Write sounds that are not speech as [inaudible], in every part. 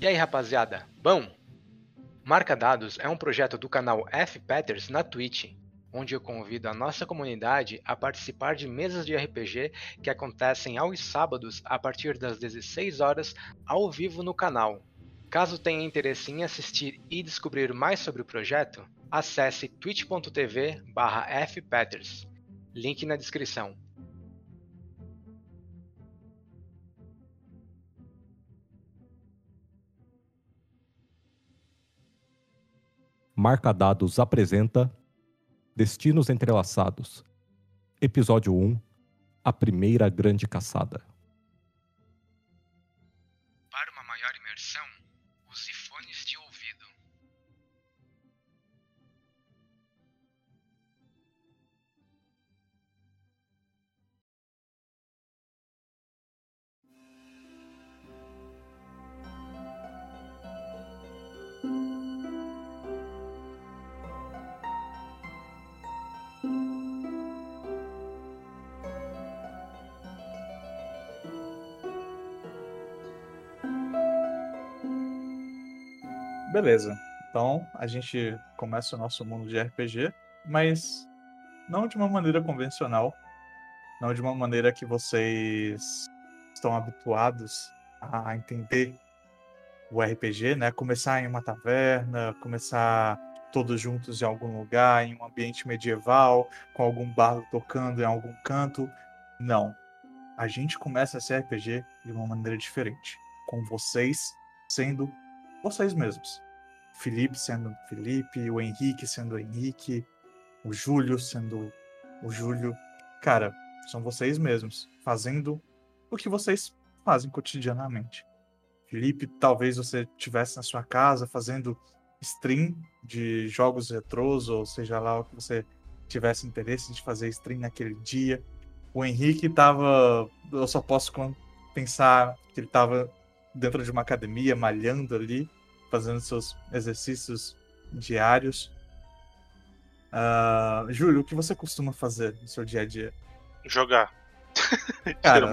E aí, rapaziada? Bom, Marca Dados é um projeto do canal F Peters na Twitch, onde eu convido a nossa comunidade a participar de mesas de RPG que acontecem aos sábados a partir das 16 horas ao vivo no canal. Caso tenha interesse em assistir e descobrir mais sobre o projeto, acesse twitch.tv/fpeters. Link na descrição. Marca Dados apresenta Destinos Entrelaçados. Episódio 1 A Primeira Grande Caçada. Beleza. Então a gente começa o nosso mundo de RPG, mas não de uma maneira convencional, não de uma maneira que vocês estão habituados a entender o RPG, né? Começar em uma taverna, começar todos juntos em algum lugar, em um ambiente medieval, com algum bardo tocando em algum canto. Não. A gente começa esse RPG de uma maneira diferente, com vocês sendo vocês mesmos. Felipe sendo Felipe, o Henrique sendo Henrique, o Júlio sendo o Júlio. Cara, são vocês mesmos, fazendo o que vocês fazem cotidianamente. Felipe, talvez você estivesse na sua casa fazendo stream de jogos retrôs, ou seja lá o que você tivesse interesse de fazer stream naquele dia. O Henrique estava. Eu só posso pensar que ele estava dentro de uma academia, malhando ali, fazendo seus exercícios diários. Uh, Júlio, o que você costuma fazer no seu dia a dia? Jogar. [laughs] Cara,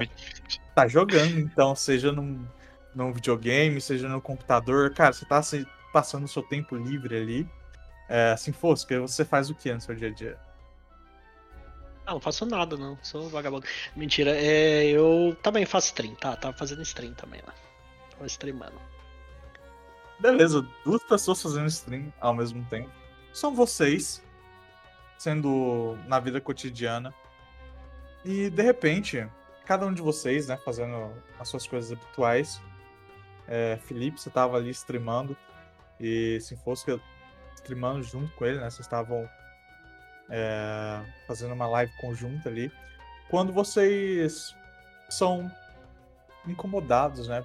tá jogando, então, seja num, num videogame, seja no computador. Cara, você tá assim, passando o seu tempo livre ali. É, assim, Fosca, você faz o que no seu dia a dia? Ah, não faço nada, não. Sou vagabundo. Mentira, é, eu também faço stream, tá? Tava fazendo stream também lá. Tava streamando. Beleza, duas pessoas fazendo stream ao mesmo tempo. São vocês, sendo na vida cotidiana. E de repente, cada um de vocês, né, fazendo as suas coisas habituais. É, Felipe, você tava ali streamando. E se fosse streamando junto com ele, né? Vocês estavam é, fazendo uma live conjunta ali. Quando vocês são incomodados, né?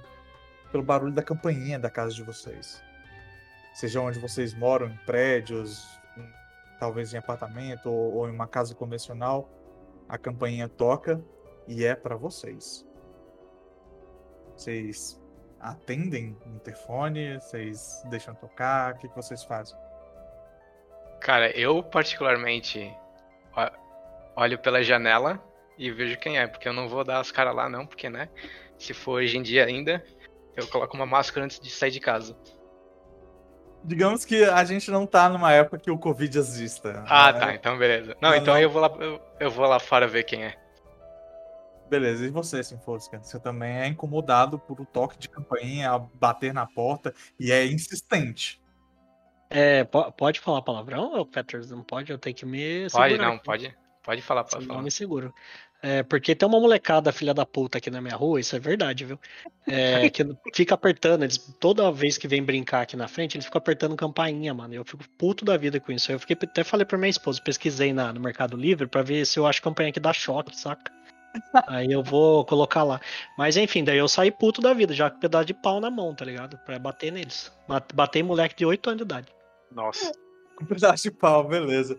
Pelo barulho da campainha da casa de vocês. Seja onde vocês moram, em prédios, em, talvez em apartamento ou, ou, em uma casa convencional, a campainha toca e é para vocês. Vocês atendem o interfone, vocês deixam tocar, o que, que vocês fazem? Cara, eu particularmente olho pela janela e vejo quem é, porque eu não vou dar as caras lá não, porque né, se for hoje em dia ainda, eu coloco uma máscara antes de sair de casa. Digamos que a gente não tá numa época que o Covid exista. Ah, né? tá, então beleza. Não, não então não. Eu, vou lá, eu, eu, vou lá fora ver quem é. Beleza, e você, Sinfosca? Você também é incomodado por o toque de campainha, bater na porta e é insistente. É, pode falar palavrão, Peters? Não pode? Eu tenho que me segurar. Pode, não, pode. Pode falar, pode Senão falar. me seguro. É, porque tem uma molecada filha da puta aqui na minha rua, isso é verdade, viu? É, [laughs] que fica apertando, eles, toda vez que vem brincar aqui na frente, eles ficam apertando campainha, mano. Eu fico puto da vida com isso. Eu fiquei, até falei pra minha esposa, pesquisei na, no Mercado Livre pra ver se eu acho campainha que dá choque, saca? [laughs] Aí eu vou colocar lá. Mas enfim, daí eu saí puto da vida, já com um pedaço de pau na mão, tá ligado? Pra bater neles. Bater moleque de 8 anos de idade. Nossa. Com um pedaço de pau, beleza.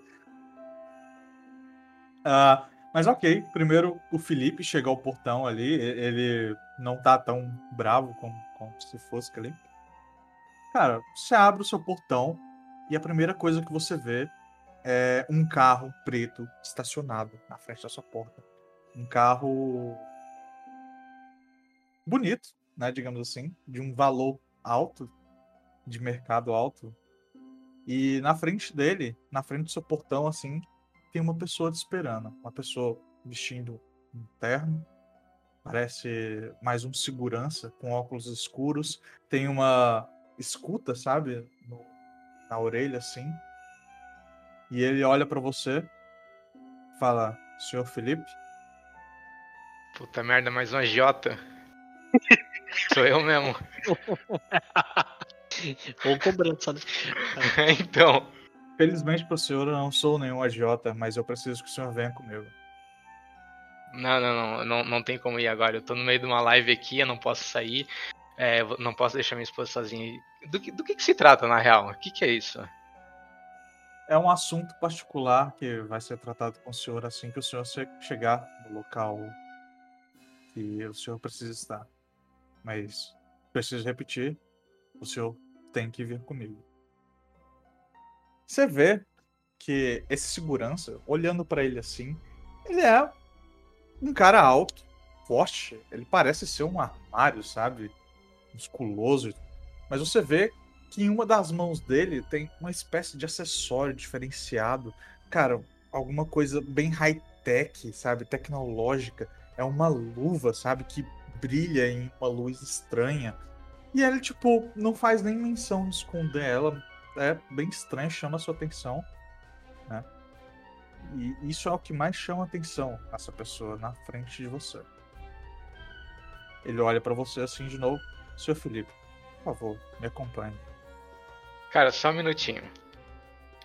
Ah. Mas ok, primeiro o Felipe chega ao portão ali, ele não tá tão bravo como, como se fosse ali. Cara, você abre o seu portão e a primeira coisa que você vê é um carro preto estacionado na frente da sua porta. Um carro bonito, né, digamos assim, de um valor alto, de mercado alto. E na frente dele, na frente do seu portão, assim, tem uma pessoa te esperando. Uma pessoa vestindo um terno. Parece mais um segurança, com óculos escuros. Tem uma escuta, sabe? No- na orelha, assim. E ele olha pra você, fala: Senhor Felipe? Puta merda, mais um agiota. [laughs] Sou eu mesmo. Ou cobrança, né? [laughs] então. Felizmente pro senhor eu não sou nenhum agiota, mas eu preciso que o senhor venha comigo. Não, não, não, não, não tem como ir agora. Eu tô no meio de uma live aqui, eu não posso sair. É, não posso deixar minha esposa sozinha. Do que, do que, que se trata, na real? O que, que é isso? É um assunto particular que vai ser tratado com o senhor assim que o senhor che- chegar no local que o senhor precisa estar. Mas preciso repetir, o senhor tem que vir comigo. Você vê que esse segurança, olhando pra ele assim, ele é um cara alto, forte. Ele parece ser um armário, sabe? Musculoso. Mas você vê que em uma das mãos dele tem uma espécie de acessório diferenciado. Cara, alguma coisa bem high-tech, sabe? Tecnológica. É uma luva, sabe? Que brilha em uma luz estranha. E ele, tipo, não faz nem menção de esconder ela. É bem estranho, chama a sua atenção. Né? E isso é o que mais chama a atenção essa pessoa na frente de você. Ele olha pra você assim de novo. Senhor Felipe, por favor, me acompanhe. Cara, só um minutinho.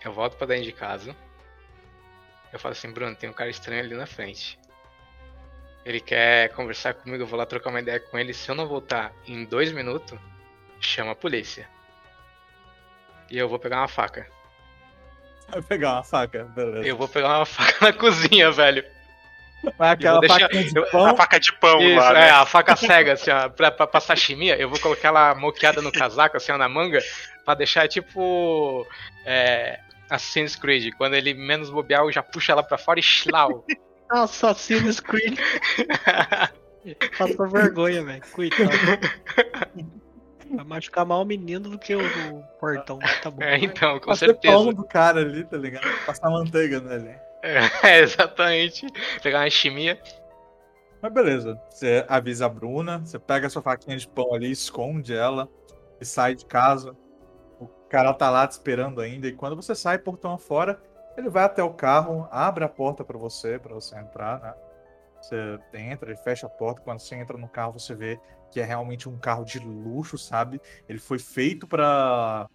Eu volto pra dentro de casa. Eu falo assim, Bruno, tem um cara estranho ali na frente. Ele quer conversar comigo, eu vou lá trocar uma ideia com ele. Se eu não voltar em dois minutos, chama a polícia. E eu vou pegar uma faca. Vai pegar uma faca, beleza. Eu vou pegar uma faca [laughs] na cozinha, velho. Vai aquela deixar- faquinha de eu- pão. A faca de pão Isso, lá, é, né? a faca cega, assim, ó, pra, pra, pra sashimi, eu vou colocar ela moqueada no casaco, assim, ó, na manga, pra deixar tipo. É, Assassin's Creed. Quando ele menos bobear, eu já puxo ela pra fora e schlau. [laughs] Assassin's Creed. [laughs] Passou vergonha, velho. Coitado. Vai machucar mal o menino do que o, o portão. Tá bom. É, então, com Passar certeza. pão do cara ali, tá ligado? Passar manteiga nele. É, [laughs] exatamente. Pegar uma chimia. Mas beleza. Você avisa a Bruna, você pega a sua faquinha de pão ali, esconde ela e sai de casa. O cara tá lá te esperando ainda. E quando você sai portão afora, ele vai até o carro, abre a porta pra você, pra você entrar, né? Você entra, ele fecha a porta. Quando você entra no carro, você vê que é realmente um carro de luxo, sabe? Ele foi feito pra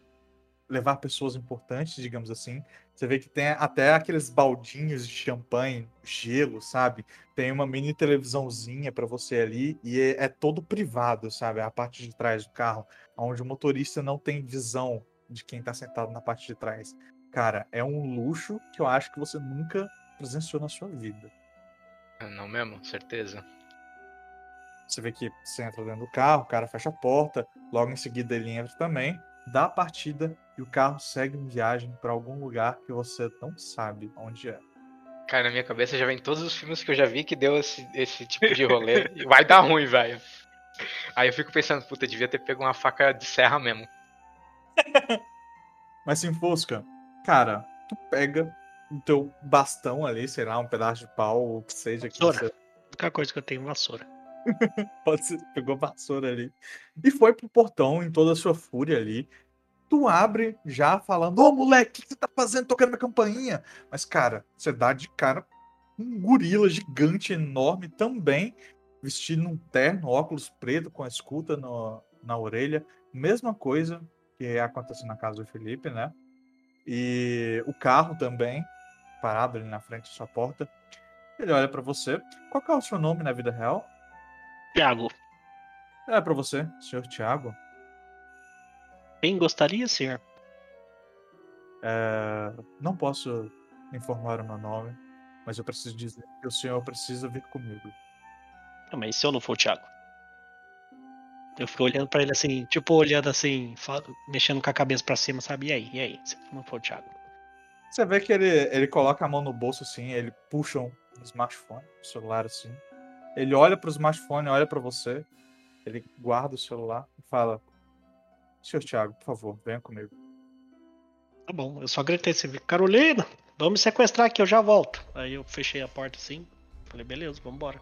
levar pessoas importantes, digamos assim. Você vê que tem até aqueles baldinhos de champanhe, gelo, sabe? Tem uma mini televisãozinha pra você ali e é, é todo privado, sabe? A parte de trás do carro, onde o motorista não tem visão de quem tá sentado na parte de trás. Cara, é um luxo que eu acho que você nunca presenciou na sua vida. Não mesmo? Certeza. Você vê que você entra dentro do carro, o cara fecha a porta, logo em seguida ele entra também, dá a partida e o carro segue em viagem pra algum lugar que você não sabe onde é. Cara, na minha cabeça já vem todos os filmes que eu já vi que deu esse, esse tipo de rolê. [laughs] Vai dar ruim, velho. Aí eu fico pensando, puta, devia ter pego uma faca de serra mesmo. [laughs] Mas se enfosca, cara, tu pega o teu bastão ali, sei lá, um pedaço de pau, ou o que seja que Vassoura. você A única coisa que eu tenho é vassoura. [laughs] pode ser, pegou vassoura ali e foi pro portão em toda a sua fúria ali. Tu abre já falando, ô moleque, o que você tá fazendo tocando minha campainha? Mas, cara, você dá de cara um gorila gigante, enorme também, vestido num terno, óculos preto com a escuta no- na orelha. Mesma coisa que aconteceu na casa do Felipe, né? E o carro também, parado ali na frente da sua porta. Ele olha pra você. Qual é o seu nome na vida real? Tiago, É pra você, senhor Tiago. quem gostaria, senhor? É, não posso informar o meu nome, mas eu preciso dizer que o senhor precisa vir comigo. Ah, mas se eu não for o Thiago? Eu fico olhando pra ele assim, tipo, olhando assim, mexendo com a cabeça pra cima, sabe? E aí, e aí, se não for o Thiago? Você vê que ele, ele coloca a mão no bolso assim, ele puxa um smartphone, um celular assim. Ele olha pro smartphone, olha pra você, ele guarda o celular e fala: Senhor Thiago, por favor, venha comigo. Tá bom, eu só gritei assim, Carolina, vamos me sequestrar aqui, eu já volto. Aí eu fechei a porta assim, falei, beleza, vambora.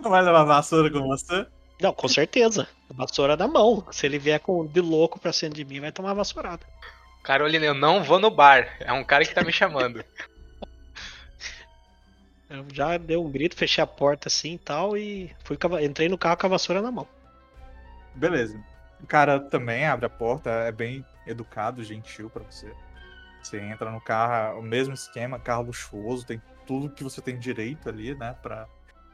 Não vai levar vassoura com você? Não, com certeza. A vassoura na mão. Se ele vier com de louco pra cima de mim, vai tomar vassourada. Carolina, eu não vou no bar. É um cara que tá me chamando. [laughs] Eu já dei um grito, fechei a porta assim e tal, e fui entrei no carro com a vassoura na mão. Beleza. O cara também abre a porta, é bem educado, gentil pra você. Você entra no carro, o mesmo esquema, carro luxuoso, tem tudo que você tem direito ali, né? Pra...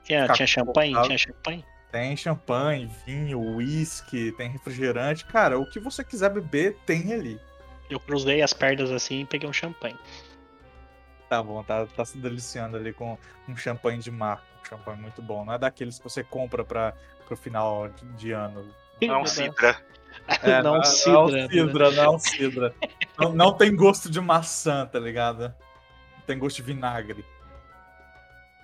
Tinha, Ficar tinha champanhe? Tinha champanhe? Tem champanhe, vinho, uísque, tem refrigerante. Cara, o que você quiser beber, tem ali. Eu cruzei as pernas assim e peguei um champanhe. Tá bom, tá, tá se deliciando ali com um champanhe de marca. Um champanhe muito bom. Não é daqueles que você compra pra, pro final de, de ano. Não, Cidra. [laughs] É, não, é um cidra. né? cidra, não é um cidra. não, não tem gosto de maçã, tá ligado? Tem gosto de vinagre.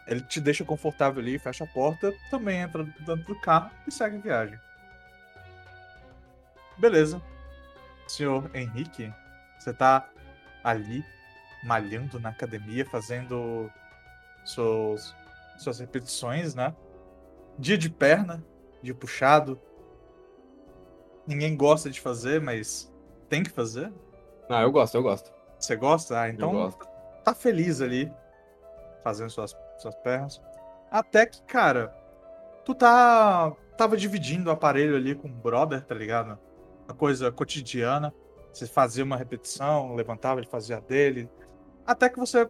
Ele te deixa confortável ali, fecha a porta, também entra dentro do carro e segue a viagem. Beleza. Senhor Henrique, você tá ali, malhando na academia, fazendo seus, suas repetições, né? Dia de perna, dia puxado, ninguém gosta de fazer, mas tem que fazer. Ah, eu gosto, eu gosto. Você gosta? Ah, então tá feliz ali, fazendo suas, suas pernas. Até que, cara, tu tá. Tava dividindo o aparelho ali com o brother, tá ligado? Uma coisa cotidiana. Você fazia uma repetição, levantava, ele fazia a dele. Até que você.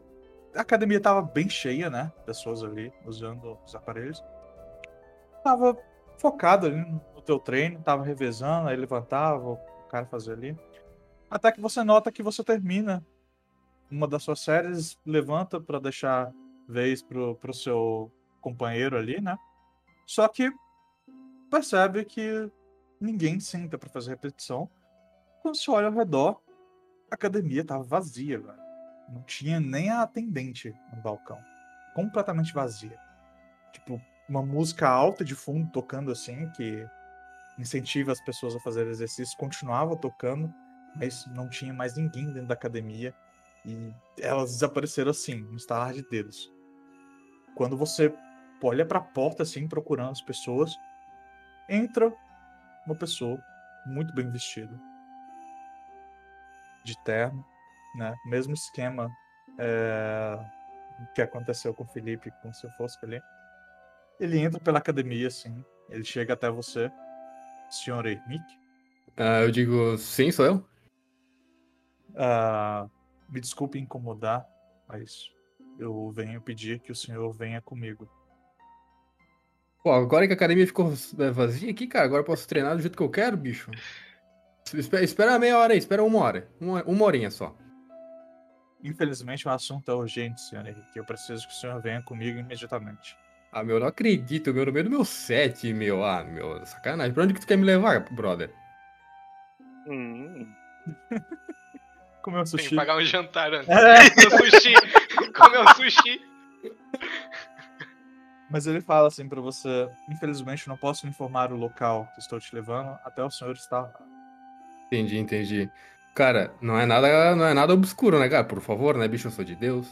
A academia tava bem cheia, né? Pessoas ali usando os aparelhos. Tava focado ali no teu treino, tava revezando, aí levantava, o cara fazia ali. Até que você nota que você termina uma das suas séries, levanta pra deixar vez pro, pro seu companheiro ali, né? Só que percebe que ninguém senta pra fazer repetição. Quando você olha ao redor, a academia tava vazia, velho. Não tinha nem a atendente no balcão. Completamente vazia. Tipo, uma música alta de fundo tocando assim, que incentiva as pessoas a fazer exercício, continuava tocando, mas não tinha mais ninguém dentro da academia. E elas desapareceram assim, no estalar de dedos. Quando você olha pra porta assim, procurando as pessoas, entra uma pessoa muito bem vestida. De terno, né? Mesmo esquema é, que aconteceu com o Felipe, com o seu Fosco ali. Ele entra pela academia, assim. Ele chega até você, senhor Henrique. Ah, eu digo, sim, sou eu? Ah, me desculpe incomodar, mas eu venho pedir que o senhor venha comigo. Pô, agora que a academia ficou é, vazia aqui, cara, agora eu posso treinar do jeito que eu quero, bicho. Espera, espera meia hora aí, espera uma hora. Uma, uma horinha só. Infelizmente, o assunto é urgente, senhor Henrique. Eu preciso que o senhor venha comigo imediatamente. Ah, meu, eu não acredito, meu, no meio do meu set, meu. Ah, meu, sacanagem. Pra onde que tu quer me levar, brother? Hum, [laughs] Comer um Tem que sushi. pagar um jantar antes. [laughs] É, Comer sushi. Comer um sushi. mas ele fala assim pra você: Infelizmente, não posso informar o local que estou te levando até o senhor estar lá. Entendi, entendi. Cara, não é nada, não é nada obscuro, né, cara? Por favor, né, bicho, eu sou de Deus.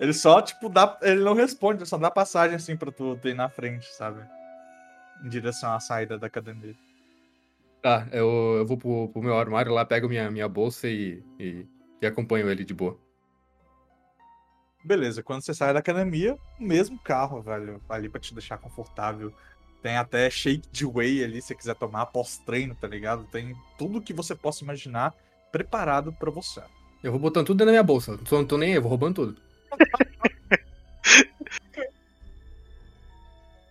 Ele só, tipo, dá. Ele não responde, só dá passagem assim pra tu, tu ir na frente, sabe? Em direção à saída da academia. Tá, eu, eu vou pro, pro meu armário lá, pego minha, minha bolsa e, e, e acompanho ele de boa. Beleza, quando você sai da academia, o mesmo carro, velho, ali pra te deixar confortável. Tem até shake de whey ali, se você quiser tomar pós-treino, tá ligado? Tem tudo que você possa imaginar preparado pra você. Eu vou botando tudo dentro da minha bolsa. Não tô, não tô nem aí, eu vou roubando tudo.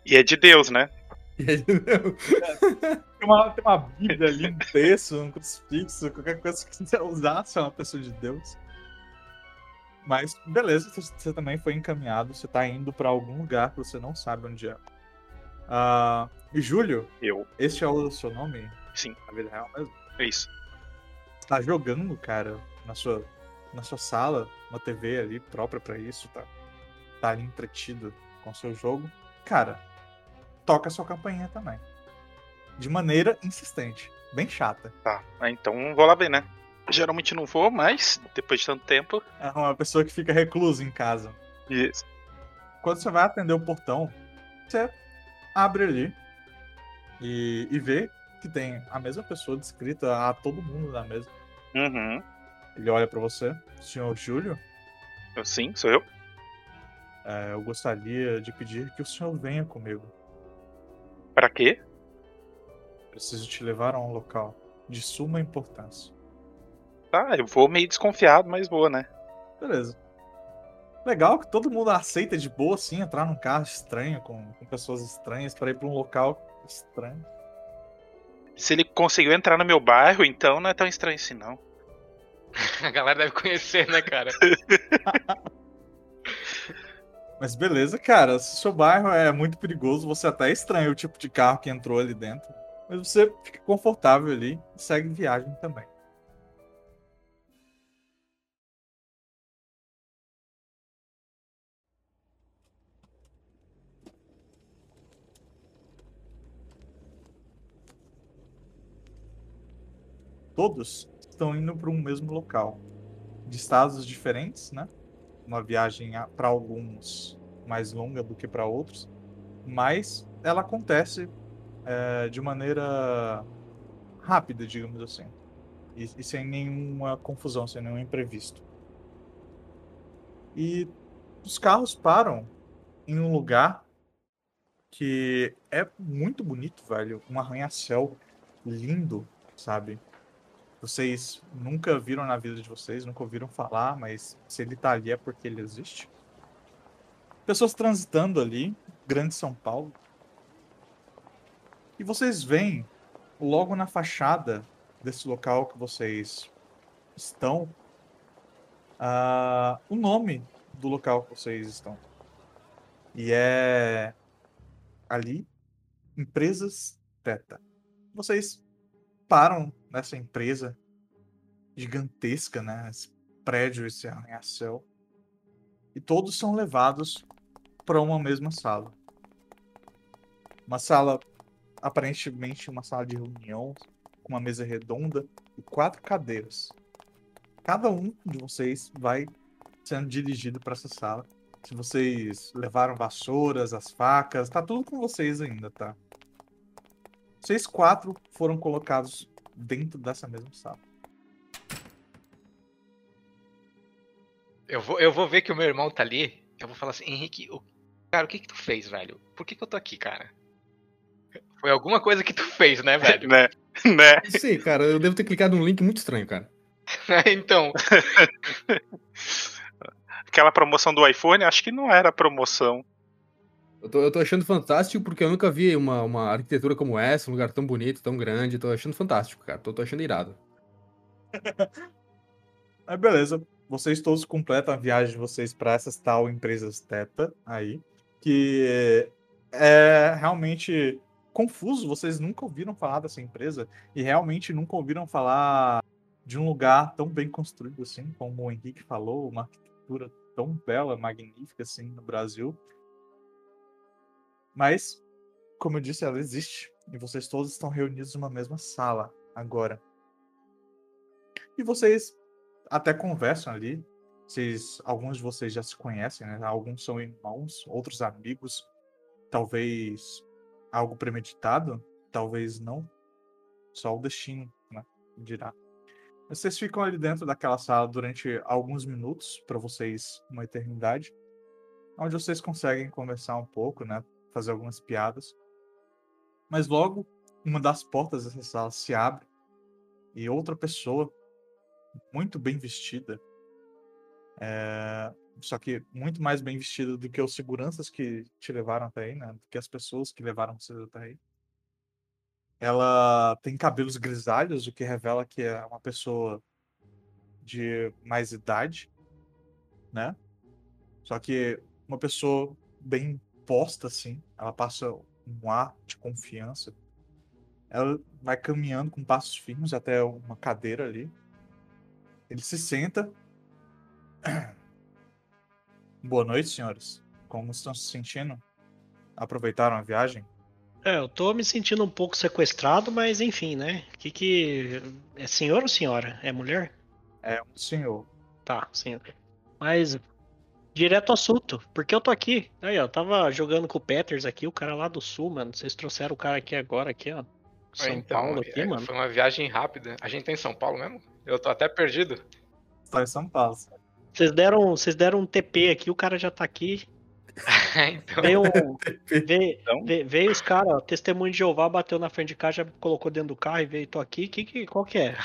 E é de Deus, né? [laughs] E aí, Tem uma, tem uma Bíblia ali, um texto, um crucifixo, qualquer coisa que você quiser usar, se é uma pessoa de Deus. Mas, beleza, você- você também foi encaminhado, você tá indo pra algum lugar que você não sabe onde é. E Júlio, Eu. este é o seu nome? Sim. Na vida real mesmo? É isso. Tá jogando, cara, na sua, na sua sala, uma TV ali própria pra isso, tá? Tá ali entretido com o seu jogo. Cara, toca a sua campainha também. de maneira insistente, bem chata. Tá, ah, então vou lá ver, né? Geralmente não vou, mas depois de tanto tempo. É uma pessoa que fica reclusa em casa. Isso. Quando você vai atender o portão, você abre ali e, e vê que tem a mesma pessoa descrita a todo mundo na mesa. Uhum. Ele olha pra você, senhor Júlio. Sim, sou eu. É, eu gostaria de pedir que o senhor venha comigo. Pra quê? Preciso te levar a um local de suma importância. Tá, eu vou meio desconfiado, mas vou, né? Beleza. Legal que todo mundo aceita de boa, assim, entrar num carro estranho, com, com pessoas estranhas, para ir pra um local estranho. Se ele conseguiu entrar no meu bairro, então não é tão estranho assim, não. [laughs] A galera deve conhecer, né, cara? [laughs] Mas beleza, cara. Se o seu bairro é muito perigoso, você até estranha o tipo de carro que entrou ali dentro. Mas você fica confortável ali e segue viagem também. Todos estão indo para um mesmo local, de estados diferentes, né? Uma viagem para alguns mais longa do que para outros, mas ela acontece é, de maneira rápida, digamos assim, e, e sem nenhuma confusão, sem nenhum imprevisto. E os carros param em um lugar que é muito bonito, velho. Um arranha-céu lindo, sabe? Vocês nunca viram na vida de vocês, nunca ouviram falar, mas se ele tá ali é porque ele existe. Pessoas transitando ali, Grande São Paulo. E vocês veem, logo na fachada desse local que vocês estão, uh, o nome do local que vocês estão. E é ali, Empresas Teta. Vocês param nessa empresa gigantesca, né? Esse prédio, esse arranha-céu. E todos são levados para uma mesma sala. Uma sala, aparentemente uma sala de reunião, com uma mesa redonda e quatro cadeiras. Cada um de vocês vai sendo dirigido para essa sala. Se vocês levaram vassouras, as facas, tá tudo com vocês ainda, tá? Vocês quatro foram colocados dentro dessa mesma sala. Eu vou, eu vou ver que o meu irmão tá ali. Eu vou falar assim, Henrique, o, cara, o que que tu fez, velho? Por que que eu tô aqui, cara? Foi alguma coisa que tu fez, né, velho? [laughs] né? né? Sim, cara, eu devo ter clicado num link muito estranho, cara. [laughs] então. [laughs] Aquela promoção do iPhone, acho que não era promoção. Eu tô, eu tô achando fantástico porque eu nunca vi uma, uma arquitetura como essa, um lugar tão bonito, tão grande. Tô achando fantástico, cara. Tô, tô achando irado. [laughs] Aí beleza. Vocês todos completam a viagem de vocês para essas tal empresas Teta aí. Que é realmente confuso. Vocês nunca ouviram falar dessa empresa e realmente nunca ouviram falar de um lugar tão bem construído assim, como o Henrique falou, uma arquitetura tão bela, magnífica assim no Brasil. Mas, como eu disse, ela existe. E vocês todos estão reunidos numa mesma sala agora. E vocês até conversam ali. Vocês, alguns de vocês já se conhecem, né? Alguns são irmãos, outros amigos. Talvez algo premeditado, talvez não. Só o destino, né? Dirá. Vocês ficam ali dentro daquela sala durante alguns minutos, para vocês uma eternidade, onde vocês conseguem conversar um pouco, né? Fazer algumas piadas. Mas logo, uma das portas dessa sala se abre e outra pessoa, muito bem vestida, é... só que muito mais bem vestida do que os seguranças que te levaram até aí, né? Do que as pessoas que levaram você até aí. Ela tem cabelos grisalhos, o que revela que é uma pessoa de mais idade, né? Só que uma pessoa bem posta, assim. Ela passa um ar de confiança. Ela vai caminhando com passos firmes até uma cadeira ali. Ele se senta. [clears throat] Boa noite, senhores. Como estão se sentindo? Aproveitaram a viagem? É, eu tô me sentindo um pouco sequestrado, mas enfim, né? Que que. É senhor ou senhora? É mulher? É um senhor. Tá, senhor. Mas. Direto ao assunto, porque eu tô aqui. Aí, ó, tava jogando com o Peters aqui, o cara lá do sul, mano. Vocês trouxeram o cara aqui agora, aqui, ó. São Então, Paulo aqui, é, mano. Foi uma viagem rápida. A gente tá em São Paulo mesmo? Eu tô até perdido. Está em São Paulo. Vocês deram, vocês deram um TP aqui, o cara já tá aqui. [laughs] então, Veio, [laughs] veio, Então? veio, veio os caras, testemunho de Jeová, bateu na frente de casa, já colocou dentro do carro e veio, tô aqui. Que, que, qual que é?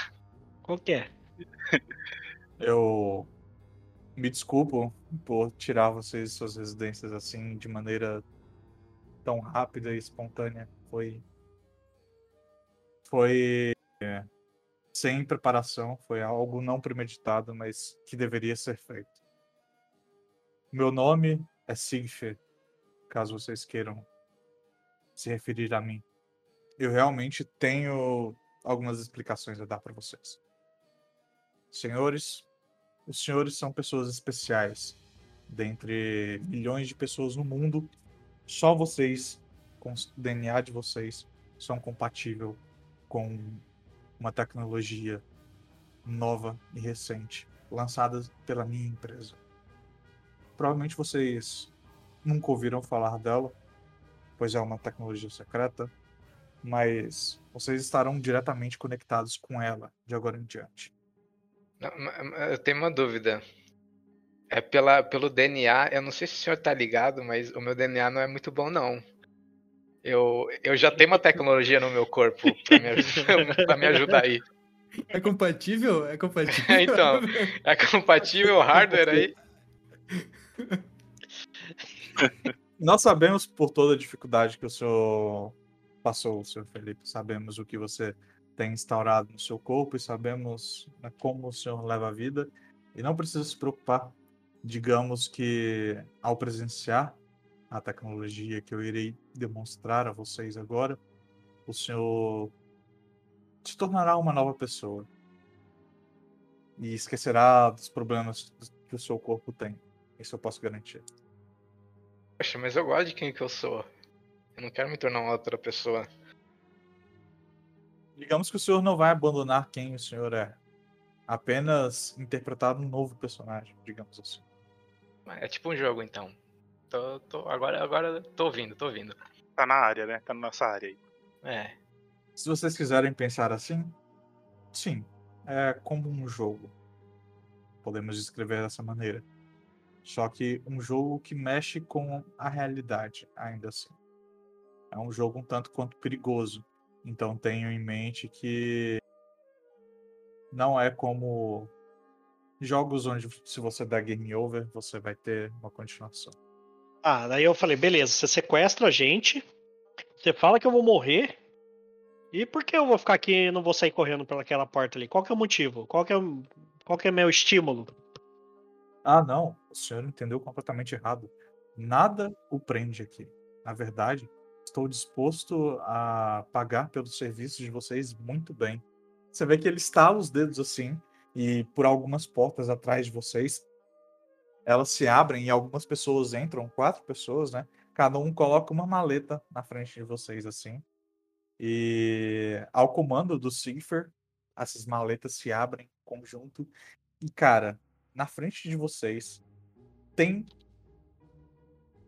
Qual que é? Eu me desculpo por tirar vocês de suas residências assim de maneira tão rápida e espontânea. Foi. Foi. é, sem preparação, foi algo não premeditado, mas que deveria ser feito. Meu nome é Sigfer, caso vocês queiram se referir a mim. Eu realmente tenho algumas explicações a dar para vocês. Senhores, os senhores são pessoas especiais. Dentre milhões de pessoas no mundo, só vocês, com o DNA de vocês, são compatível com uma tecnologia nova e recente, lançada pela minha empresa. Provavelmente vocês nunca ouviram falar dela, pois é uma tecnologia secreta, mas vocês estarão diretamente conectados com ela de agora em diante. Eu tenho uma dúvida. É pela, pelo DNA, eu não sei se o senhor tá ligado, mas o meu DNA não é muito bom, não. Eu, eu já tenho uma tecnologia no meu corpo pra me, [laughs] pra me ajudar aí. É compatível? É compatível? [laughs] Então. É compatível o hardware aí? [laughs] Nós sabemos por toda a dificuldade que o senhor passou, senhor Felipe. Sabemos o que você tem instaurado no seu corpo e sabemos né, como o senhor leva a vida. E não precisa se preocupar. Digamos que ao presenciar a tecnologia que eu irei demonstrar a vocês agora, o senhor se tornará uma nova pessoa. E esquecerá dos problemas que o seu corpo tem. Isso eu posso garantir. Poxa, mas eu gosto de quem que eu sou. Eu não quero me tornar uma outra pessoa. Digamos que o senhor não vai abandonar quem o senhor é. Apenas interpretar um novo personagem, digamos assim. É tipo um jogo, então. Tô, tô, agora, agora tô ouvindo, tô ouvindo. Tá na área, né? Tá na nossa área aí. É. Se vocês quiserem pensar assim, sim, é como um jogo. Podemos descrever dessa maneira. Só que um jogo que mexe com a realidade, ainda assim. É um jogo um tanto quanto perigoso. Então tenho em mente que não é como jogos onde se você der game over, você vai ter uma continuação. Ah, daí eu falei, beleza, você sequestra a gente, você fala que eu vou morrer, e por que eu vou ficar aqui e não vou sair correndo pelaquela porta ali? Qual que é o motivo? Qual que é, o- qual que é meu estímulo? Ah, não, o senhor entendeu completamente errado. Nada o prende aqui. Na verdade, estou disposto a pagar pelos serviços de vocês muito bem. Você vê que ele estala os dedos assim, e por algumas portas atrás de vocês, elas se abrem e algumas pessoas entram, quatro pessoas, né? Cada um coloca uma maleta na frente de vocês assim. E ao comando do Sigfer, essas maletas se abrem em conjunto. E cara, na frente de vocês tem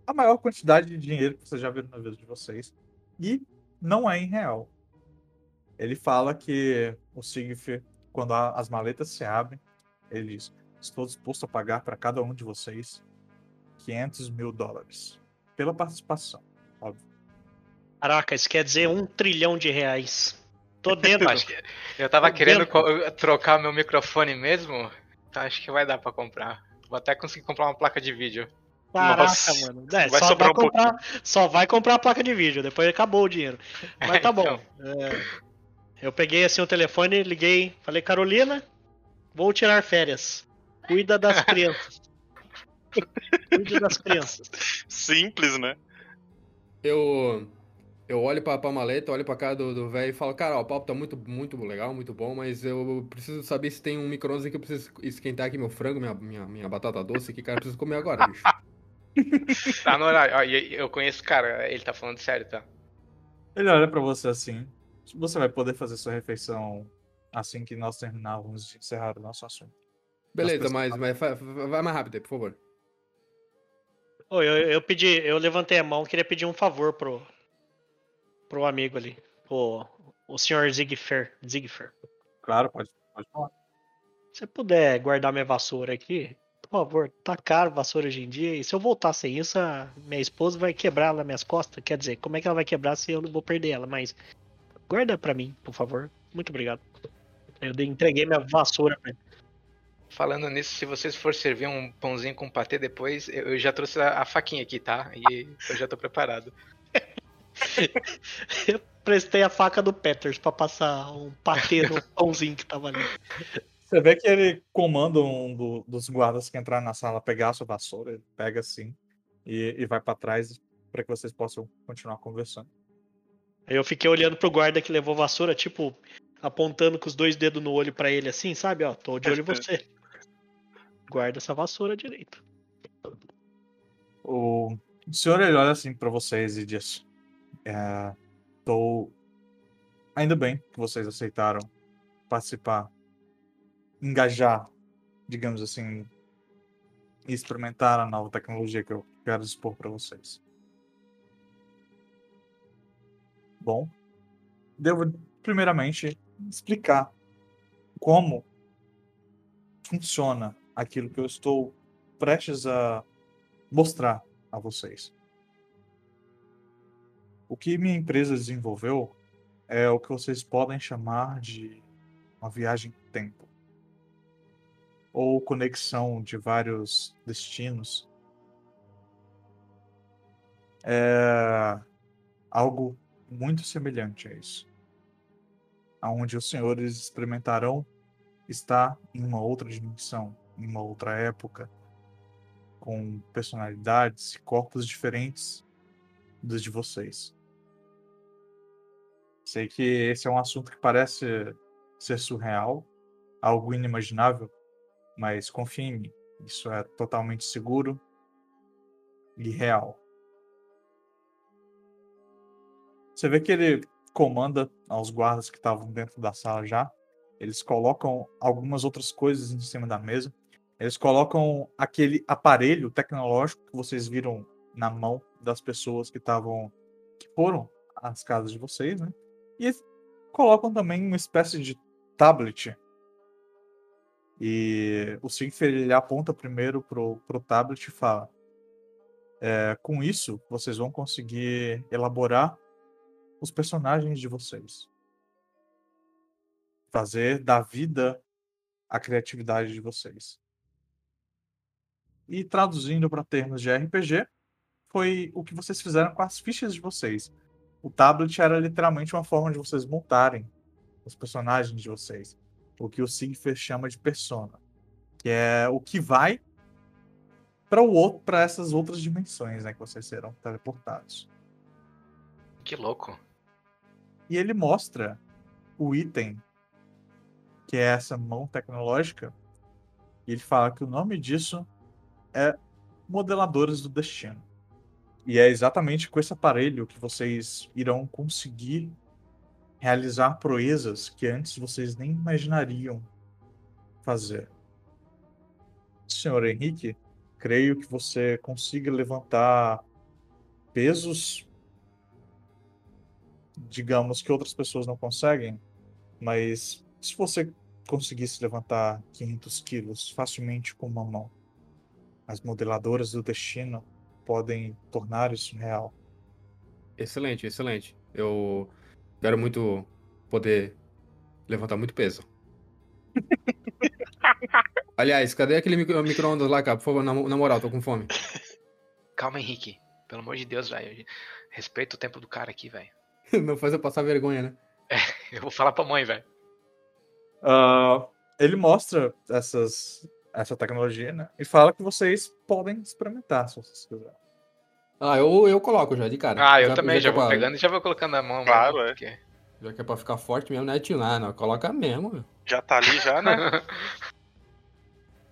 a maior quantidade de dinheiro que vocês já viram na vida de vocês. E não é em real. Ele fala que o Sigfer, quando a- as maletas se abrem, ele diz: Estou disposto a pagar para cada um de vocês 500 mil dólares. Pela participação, óbvio. Caraca, isso quer dizer um trilhão de reais. Tô dentro. Acho que eu tava Tô querendo dentro. trocar meu microfone mesmo. Então acho que vai dar pra comprar. Vou até conseguir comprar uma placa de vídeo. Caraca, Nossa, mano. É, vai só, sobrar vai um comprar, só vai comprar a placa de vídeo, depois acabou o dinheiro. [laughs] Mas tá bom. Então. É, eu peguei assim o telefone, liguei, falei, Carolina, vou tirar férias. Cuida das [laughs] crianças. Cuide das crianças. Simples, né? Eu, eu olho pra, pra maleta, olho pra cara do velho e falo, cara, ó, o papo tá muito, muito legal, muito bom, mas eu preciso saber se tem um micro-ondas que eu preciso esquentar aqui meu frango, minha, minha, minha batata doce aqui, cara, eu preciso comer agora, bicho. Tá no horário. Ó, eu conheço o cara, ele tá falando sério, tá? Ele olha pra você assim. Você vai poder fazer sua refeição assim que nós terminarmos de encerrar o nosso assunto. Beleza, mas, mas vai mais rápido aí, por favor. Ô, eu, eu pedi, eu levantei a mão, queria pedir um favor pro, pro amigo ali. O, o senhor Zigfer. Zigfer. Claro, pode, pode falar. Se você puder guardar minha vassoura aqui, por favor, tá caro vassoura hoje em dia. E se eu voltar sem isso, a minha esposa vai quebrar nas minhas costas. Quer dizer, como é que ela vai quebrar se eu não vou perder ela? Mas guarda pra mim, por favor. Muito obrigado. Eu entreguei minha vassoura pra. Falando nisso, se vocês for servir um pãozinho com patê depois, eu já trouxe a, faquinha aqui, tá? E eu já tô preparado. [laughs] Eu prestei a faca do Peters pra passar um patê no [laughs] pãozinho que tava ali. Você vê que ele comanda um do- dos guardas que entraram na sala a pegar a sua vassoura, ele pega assim e, e vai pra trás para que vocês possam continuar conversando. Aí eu fiquei olhando pro guarda que levou vassoura, tipo, apontando com os dois dedos no olho pra ele assim, sabe? Ó, tô de olho em você. [laughs] Guarda essa vassoura direito. O, senhor ele olha assim pra vocês e diz: é, tô... Ainda bem que vocês aceitaram participar, engajar, digamos assim, e experimentar a nova tecnologia que eu quero expor para vocês. Bom, devo primeiramente explicar como funciona aquilo que eu estou prestes a mostrar a vocês. O que minha empresa desenvolveu é o que vocês podem chamar de uma viagem tempo ou conexão de vários destinos. É algo muito semelhante a isso, aonde os senhores experimentarão estar em uma outra dimensão, em uma outra época, com personalidades e corpos diferentes dos de vocês. Sei que esse é um assunto que parece ser surreal, algo inimaginável, mas confie em mim, isso é totalmente seguro e real. Você vê que ele comanda aos guardas que estavam dentro da sala já. Eles colocam algumas outras coisas em cima da mesa. Eles colocam aquele aparelho tecnológico que vocês viram na mão das pessoas que estavam que foram às casas de vocês, né? E colocam também uma espécie de tablet. E o Sigfer ele aponta primeiro pro, pro tablet e fala: é, com isso vocês vão conseguir elaborar os personagens de vocês, fazer da vida a criatividade de vocês. E traduzindo para termos de RPG, foi o que vocês fizeram com as fichas de vocês. O tablet era literalmente uma forma de vocês montarem os personagens de vocês. O que o Sigfer chama de persona. Que é o que vai para o outro, para essas outras dimensões, né, que vocês serão teleportados. Que louco. E ele mostra o item que é essa mão tecnológica. E ele fala que o nome disso é modeladores do destino. E é exatamente com esse aparelho que vocês irão conseguir realizar proezas que antes vocês nem imaginariam fazer. Senhor Henrique, creio que você consiga levantar pesos, digamos, que outras pessoas não conseguem, mas se você conseguisse levantar 500 quilos facilmente com uma mão, as modeladoras do destino podem tornar isso real. Excelente, excelente. Eu quero muito poder levantar muito peso. [laughs] Aliás, cadê aquele micro- micro-ondas lá, cara? Por favor, na, na moral, tô com fome. Calma, Henrique. Pelo amor de Deus, velho. Respeita o tempo do cara aqui, velho. [laughs] Não faz eu passar vergonha, né? [laughs] Eu vou falar pra mãe, velho. Ah, ele mostra essas, essa tecnologia, né? E fala que vocês podem experimentar, se vocês quiserem. Ah, eu, eu coloco já, de cara. Ah, eu também já que é vou pra- pegando e já vou colocando a mão. Claro, mesmo, é. porque- Já que é pra ficar forte mesmo, não é tirar, não. Coloca mesmo, meu. Já tá ali já, né? [laughs]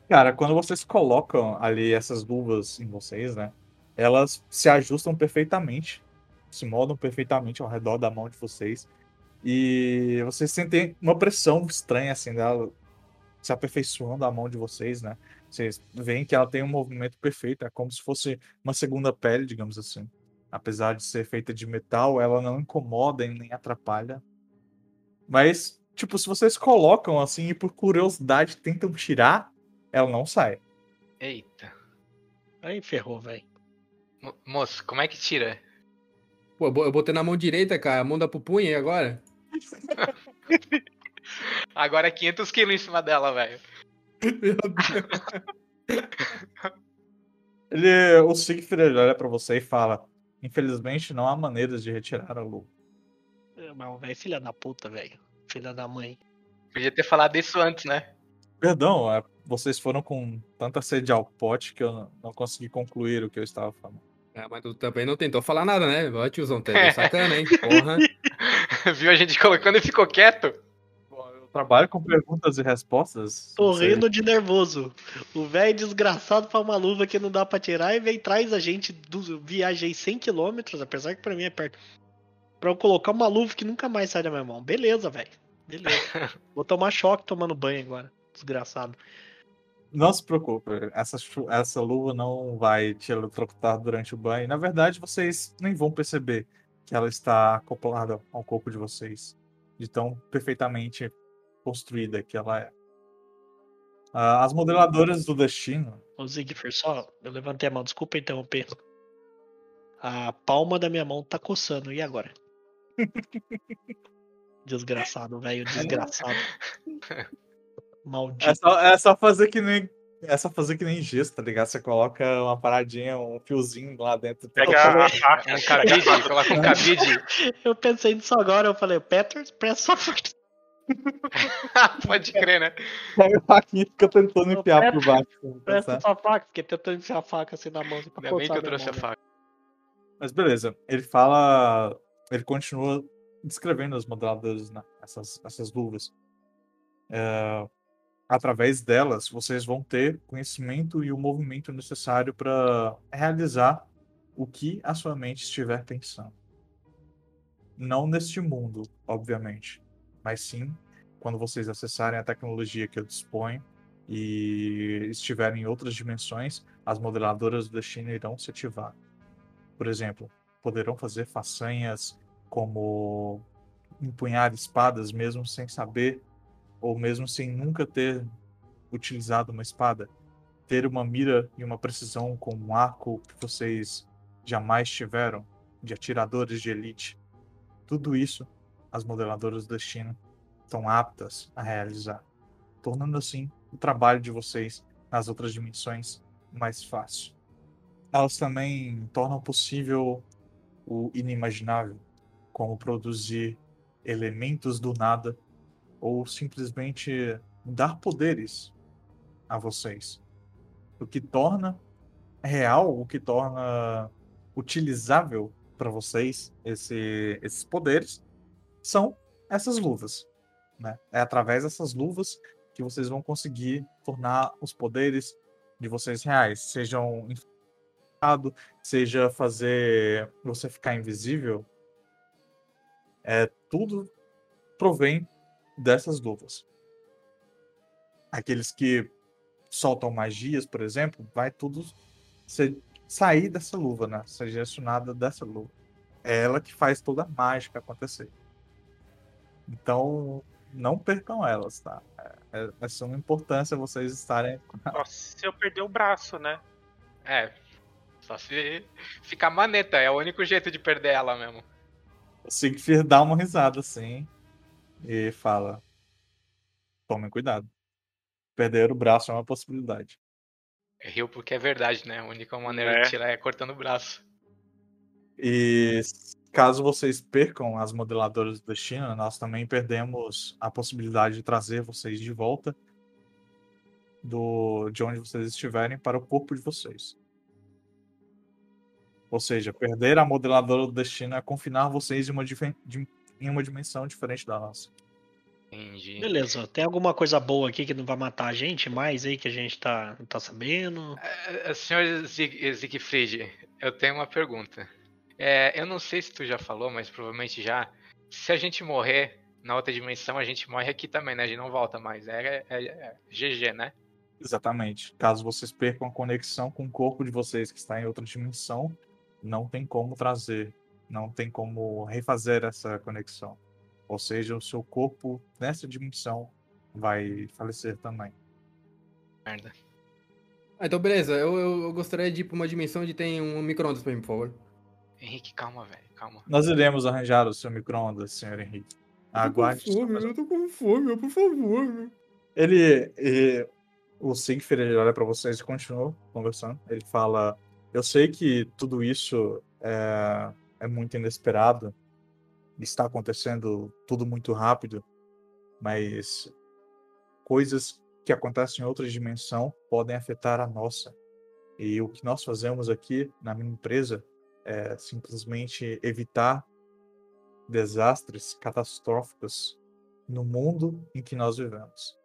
Cara, quando vocês colocam ali essas luvas em vocês, né? Elas se ajustam perfeitamente se moldam perfeitamente ao redor da mão de vocês. E vocês sentem uma pressão estranha, assim, dela se aperfeiçoando a mão de vocês, né? Vocês veem que ela tem um movimento perfeito, é como se fosse uma segunda pele, digamos assim. Apesar de ser feita de metal, ela não incomoda e nem atrapalha. Mas, tipo, se vocês colocam assim e por curiosidade tentam tirar, ela não sai. Eita. Aí ferrou, velho. Mo- Moço, como é que tira? Pô, eu bo- eu botei na mão direita, cara. A mão da pupunha e agora? [laughs] Agora é 500 quilos em cima dela, velho. Meu Deus. [laughs] Ele, o Siegfried olha pra você e fala: Infelizmente, não há maneiras de retirar a luva. É, Mas o velho, filha da puta, velho. Filha da mãe. Podia ter falado isso antes, né? Perdão, é, vocês foram com tanta sede ao pote que eu não- consegui concluir o que eu estava falando. É, mas tu também não tentou falar nada, né? Ó, tiozão, tá é [laughs] sacana, hein? Porra. Viu a gente colocando e ficou quieto? Trabalho com perguntas e respostas. Tô rindo de nervoso. O velho desgraçado pra uma luva que não dá pra tirar e vem traz a gente do viajei 100 km, apesar que pra mim é perto. Pra eu colocar uma luva que nunca mais sai da minha mão. Beleza, velho. Beleza. [laughs] Vou tomar choque tomando banho agora. Desgraçado. Não se preocupe, essa, essa luva não vai te eletrocutar durante o banho. Na verdade, vocês nem vão perceber que ela está acoplada ao corpo de vocês, de tão perfeitamente construída que ela é. Ah, as modeladoras do destino, Ô Zigfrid, só, eu levantei a mão, desculpa interromper. A palma da minha mão tá coçando, e agora? [laughs] Desgraçado, velho, desgraçado. [laughs] Maldito. é só, é só fazer que nem. É só fazer que nem gesso, tá ligado? Você coloca uma paradinha, um fiozinho lá dentro. Pega a faca. Um [laughs] cabide, coloca um cabide. Eu pensei nisso agora, eu falei, Peters, presta sua faca. [laughs] Pode crer, né? Pega a faquinha e fica tentando enfiar por baixo. Presta certo? sua faca, fiquei tentando enfiar a faca assim na mão. assim, Ainda bem que eu trouxe a mão, né? faca. Mas beleza, ele fala. Ele continua descrevendo os modeladores, né? Essas, essas luvas. É, através delas, vocês vão ter conhecimento e o movimento necessário para realizar o que a sua mente estiver pensando. Não neste mundo, obviamente, mas sim quando vocês acessarem a tecnologia que eu disponho e estiverem em outras dimensões, as modeladoras do destino irão se ativar. Por exemplo, poderão fazer façanhas como empunhar espadas mesmo sem saber ou mesmo sem nunca ter utilizado uma espada, ter uma mira e uma precisão com um arco que vocês jamais tiveram, de atiradores de elite. Tudo isso as modeladoras do destino estão aptas a realizar, tornando assim o trabalho de vocês nas outras dimensões mais fácil. Elas também tornam possível o inimaginável, como produzir elementos do nada ou simplesmente dar poderes a vocês. O que torna real, o que torna utilizável para vocês esse- esses poderes são essas luvas. Né? É através dessas luvas que vocês vão conseguir tornar os poderes de vocês reais, sejam infectado, seja fazer você ficar invisível, é tudo provém dessas luvas. Aqueles que soltam magias, por exemplo, vai tudo ser, sair dessa luva, né? Ser direcionada dessa luva. É ela que faz toda a mágica acontecer. Então, não percam elas, tá? É, é de suma importância vocês estarem. Nossa, se eu perder o braço, né? É. Só se ficar maneta, é o único jeito de perder ela mesmo. O Siegfried dá uma risada assim e fala: Tomem cuidado. Perder o braço é uma possibilidade. Riu porque é verdade, né? A única maneira É. de tirar é cortando o braço. E caso vocês percam as modeladoras do destino, nós também perdemos a possibilidade de trazer vocês de volta do, de onde vocês estiverem para o corpo de vocês. Ou seja, perder a modeladora do destino é confinar vocês em uma, em uma dimensão diferente da nossa. Entendi. Beleza, tem alguma coisa boa aqui que não vai matar a gente mais aí que a gente tá, não tá sabendo? É, Senhor Zig- Siegfried, eu tenho uma pergunta. É, eu não sei se tu já falou, mas provavelmente já. Se a gente morrer na outra dimensão, a gente morre aqui também, né? A gente não volta mais. É, é, é GG, né? Exatamente. Caso vocês percam a conexão com o corpo de vocês que está em outra dimensão, não tem como trazer, não tem como refazer essa conexão. Ou seja, o seu corpo nessa dimensão vai falecer também. Merda. Ah, então beleza, eu, eu, eu gostaria de ir pra uma dimensão onde tem um micro-ondas pra mim, por favor. Henrique, calma, velho. Calma. Nós iremos arranjar o seu micro-ondas, senhor Henrique. Aguarde. Eu tô com fome, eu tô com fome, por favor. meu. Ele, e o Siegfried ele olha pra vocês e continua conversando. Ele fala: Eu sei que tudo isso é, é muito inesperado, está acontecendo tudo muito rápido, mas coisas que acontecem em outra dimensão podem afetar a nossa. E o que nós fazemos aqui na minha empresa é simplesmente evitar desastres catastróficos no mundo em que nós vivemos.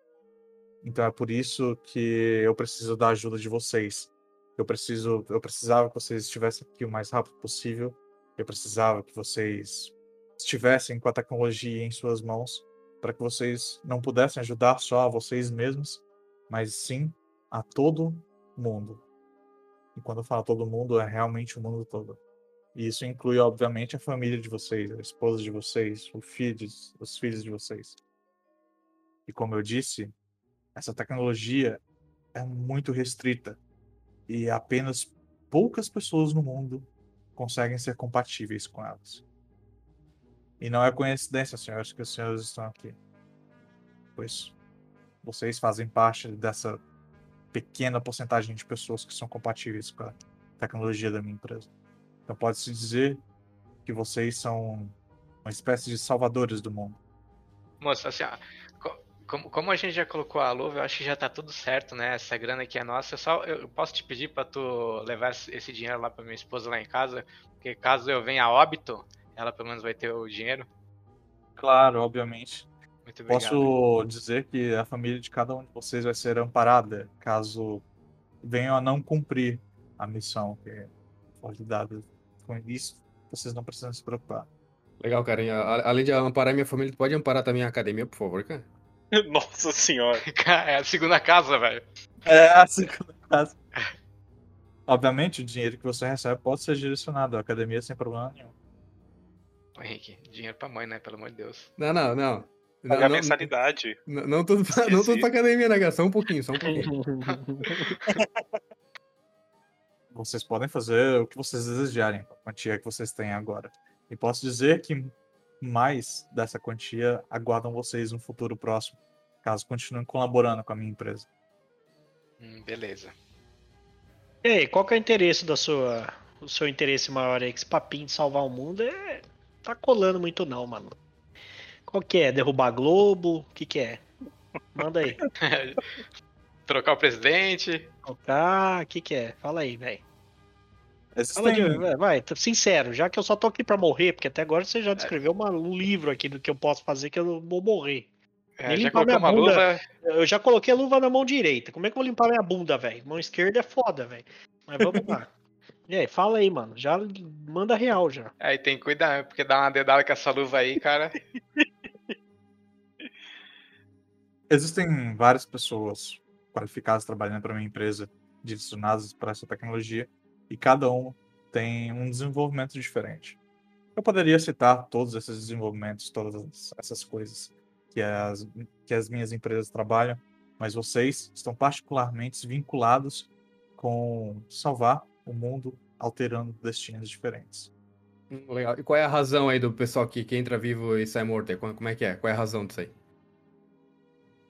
Então é por isso que eu preciso da ajuda de vocês. Eu preciso, eu precisava que vocês estivessem aqui o mais rápido possível. Eu precisava que vocês estivessem com a tecnologia em suas mãos para que vocês não pudessem ajudar só a vocês mesmos, mas sim a todo mundo. E quando eu falo todo mundo, é realmente o mundo todo. E isso inclui, obviamente, a família de vocês, a esposa de vocês, os filhos, os filhos de vocês. E como eu disse, essa tecnologia é muito restrita e apenas poucas pessoas no mundo conseguem ser compatíveis com elas. E não é coincidência, senhores, que os senhores estão aqui. Pois vocês fazem parte dessa pequena porcentagem de pessoas que são compatíveis com a tecnologia da minha empresa. Então pode-se dizer que vocês são uma espécie de salvadores do mundo. Moça, assim, ó, co- como, como a gente já colocou a luva, eu acho que já tá tudo certo, né? Essa grana aqui é nossa. Eu só eu posso te pedir pra tu levar esse dinheiro lá pra minha esposa lá em casa, porque caso eu venha a óbito, ela pelo menos vai ter o dinheiro. Claro, obviamente. Muito obrigado. Posso dizer que a família de cada um de vocês vai ser amparada caso venham a não cumprir a missão que foi dada. Com isso, vocês não precisam se preocupar. Legal, cara. Além de amparar minha família, tu pode amparar também a academia, por favor, cara? [laughs] Nossa senhora. [laughs] É a segunda casa, velho. É a segunda casa. [laughs] Obviamente, o dinheiro que você recebe pode ser direcionado à academia sem problema nenhum. Ô, Henrique, dinheiro pra mãe, né? Pelo amor de Deus. Não, não, não. Pagar Não, não, mensalidade. não, não tudo pra, não tudo pra academia, né, cara? Só um pouquinho, só um pouquinho. Vocês podem fazer o que vocês desejarem com a quantia que vocês têm agora. E posso dizer que mais dessa quantia aguardam vocês no futuro próximo, caso continuem colaborando com a minha empresa. Hum, beleza. E aí, qual que é o interesse da sua. O seu interesse maior aí? Que esse papinho de salvar o mundo é. Tá colando muito não, mano. Qual que é? Derrubar a Globo? O que que é? Manda aí. [laughs] Trocar o presidente. Tocar, o que que é? Fala aí, velho. Fala de, Existem, vai, vai, tô sincero, já que eu só tô aqui pra morrer, porque até agora você já descreveu uma- um livro aqui do que eu posso fazer que eu vou morrer. É, Nem limpar minha uma bunda. luva. Eu já coloquei a luva na mão direita. Como é que eu vou limpar minha bunda, velho? Mão esquerda é foda, velho. Mas vamos lá. [laughs] E aí, fala aí, mano. Já manda real já. Aí tem que cuidar, porque dá uma dedada com essa luva aí, cara. [laughs] existem várias pessoas qualificadas trabalhando para minha empresa, direcionadas para essa tecnologia, e cada um tem um desenvolvimento diferente. Eu poderia citar todos esses desenvolvimentos, todas essas coisas que as, que as minhas empresas trabalham, mas vocês estão particularmente vinculados com salvar o mundo alterando destinos diferentes. Hum, Legal. E qual é a razão aí do pessoal que, que entra vivo e sai morto? como é que é? Qual é a razão disso aí?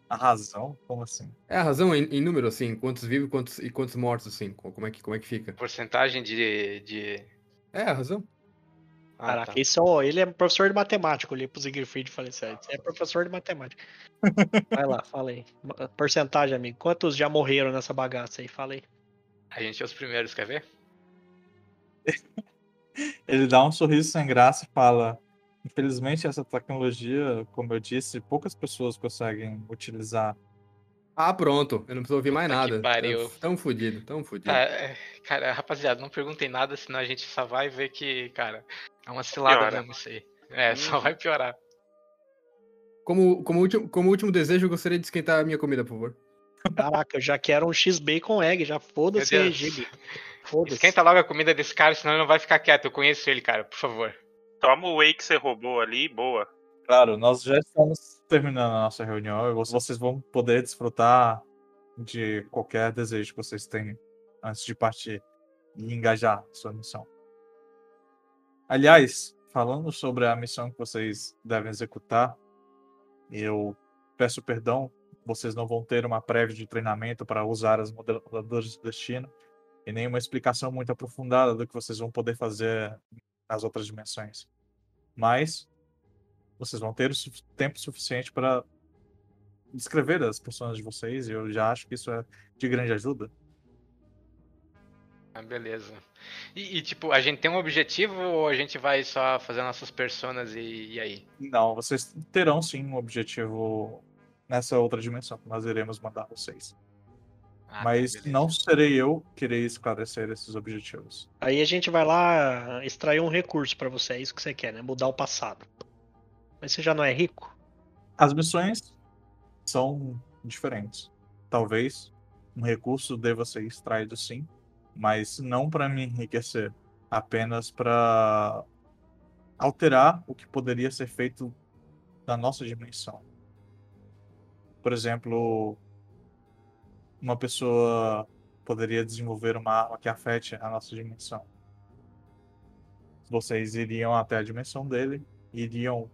A razão? Como assim? É a razão em, em número, assim, quantos vivos quantos, e quantos mortos, assim, co- como é que, como é que fica? Porcentagem de. de... É a razão. Ah, Caraca, tá. isso, ó, ele é professor de matemática. Eu olhei pro Siegfried e falei assim: "Ah, você é professor de matemática. [laughs] Vai lá, fala aí. Porcentagem, amigo. Quantos já morreram nessa bagaça aí? Fala aí. A gente é os primeiros, quer ver? Ele dá um sorriso sem graça e fala: Infelizmente, essa tecnologia, como eu disse, poucas pessoas conseguem utilizar Ah, pronto. Eu não preciso ouvir mais que nada. pariu. Tão, fudido, tão fudido. Tá, é, cara, rapaziada, não perguntem nada, senão a gente só vai ver que, cara, é uma cilada Piora. mesmo isso aí. É, só Uhum. vai piorar. Como, como, último, como último desejo, eu gostaria de esquentar a minha comida, por favor. Caraca, eu já quero um X-Bacon Egg, já foda-se. Giga. Foda-se. Esquenta logo a comida desse cara, senão ele não vai ficar quieto. Eu conheço ele, cara, por favor. Toma o whey que você roubou ali, boa. Claro, nós já estamos terminando a nossa reunião e vo- vocês vão poder desfrutar de qualquer desejo que vocês tenham antes de partir e engajar sua missão. Aliás, falando sobre a missão que vocês devem executar, eu peço perdão, vocês não vão ter uma prévia de treinamento para usar as modeladoras do destino e nenhuma explicação muito aprofundada do que vocês vão poder fazer nas outras dimensões. Mas vocês vão ter o su- tempo suficiente para descrever as personas de vocês e eu já acho que isso é de grande ajuda. Ah, beleza. E, e, tipo, a gente tem um objetivo ou a gente vai só fazer nossas personas e, e aí? Não, vocês terão sim um objetivo nessa outra dimensão que nós iremos mandar vocês. Ah, tá, Mas beleza. não serei eu que irei esclarecer esses objetivos. Aí a gente vai lá extrair um recurso pra você, é isso que você quer, né? Mudar o passado. Mas você já não é rico? As missões são diferentes. Talvez um recurso deva ser extraído sim, mas não para me enriquecer, apenas para alterar o que poderia ser feito na nossa dimensão. Por exemplo, uma pessoa poderia desenvolver uma arma que afete a nossa dimensão. Vocês iriam até a dimensão dele, e iriam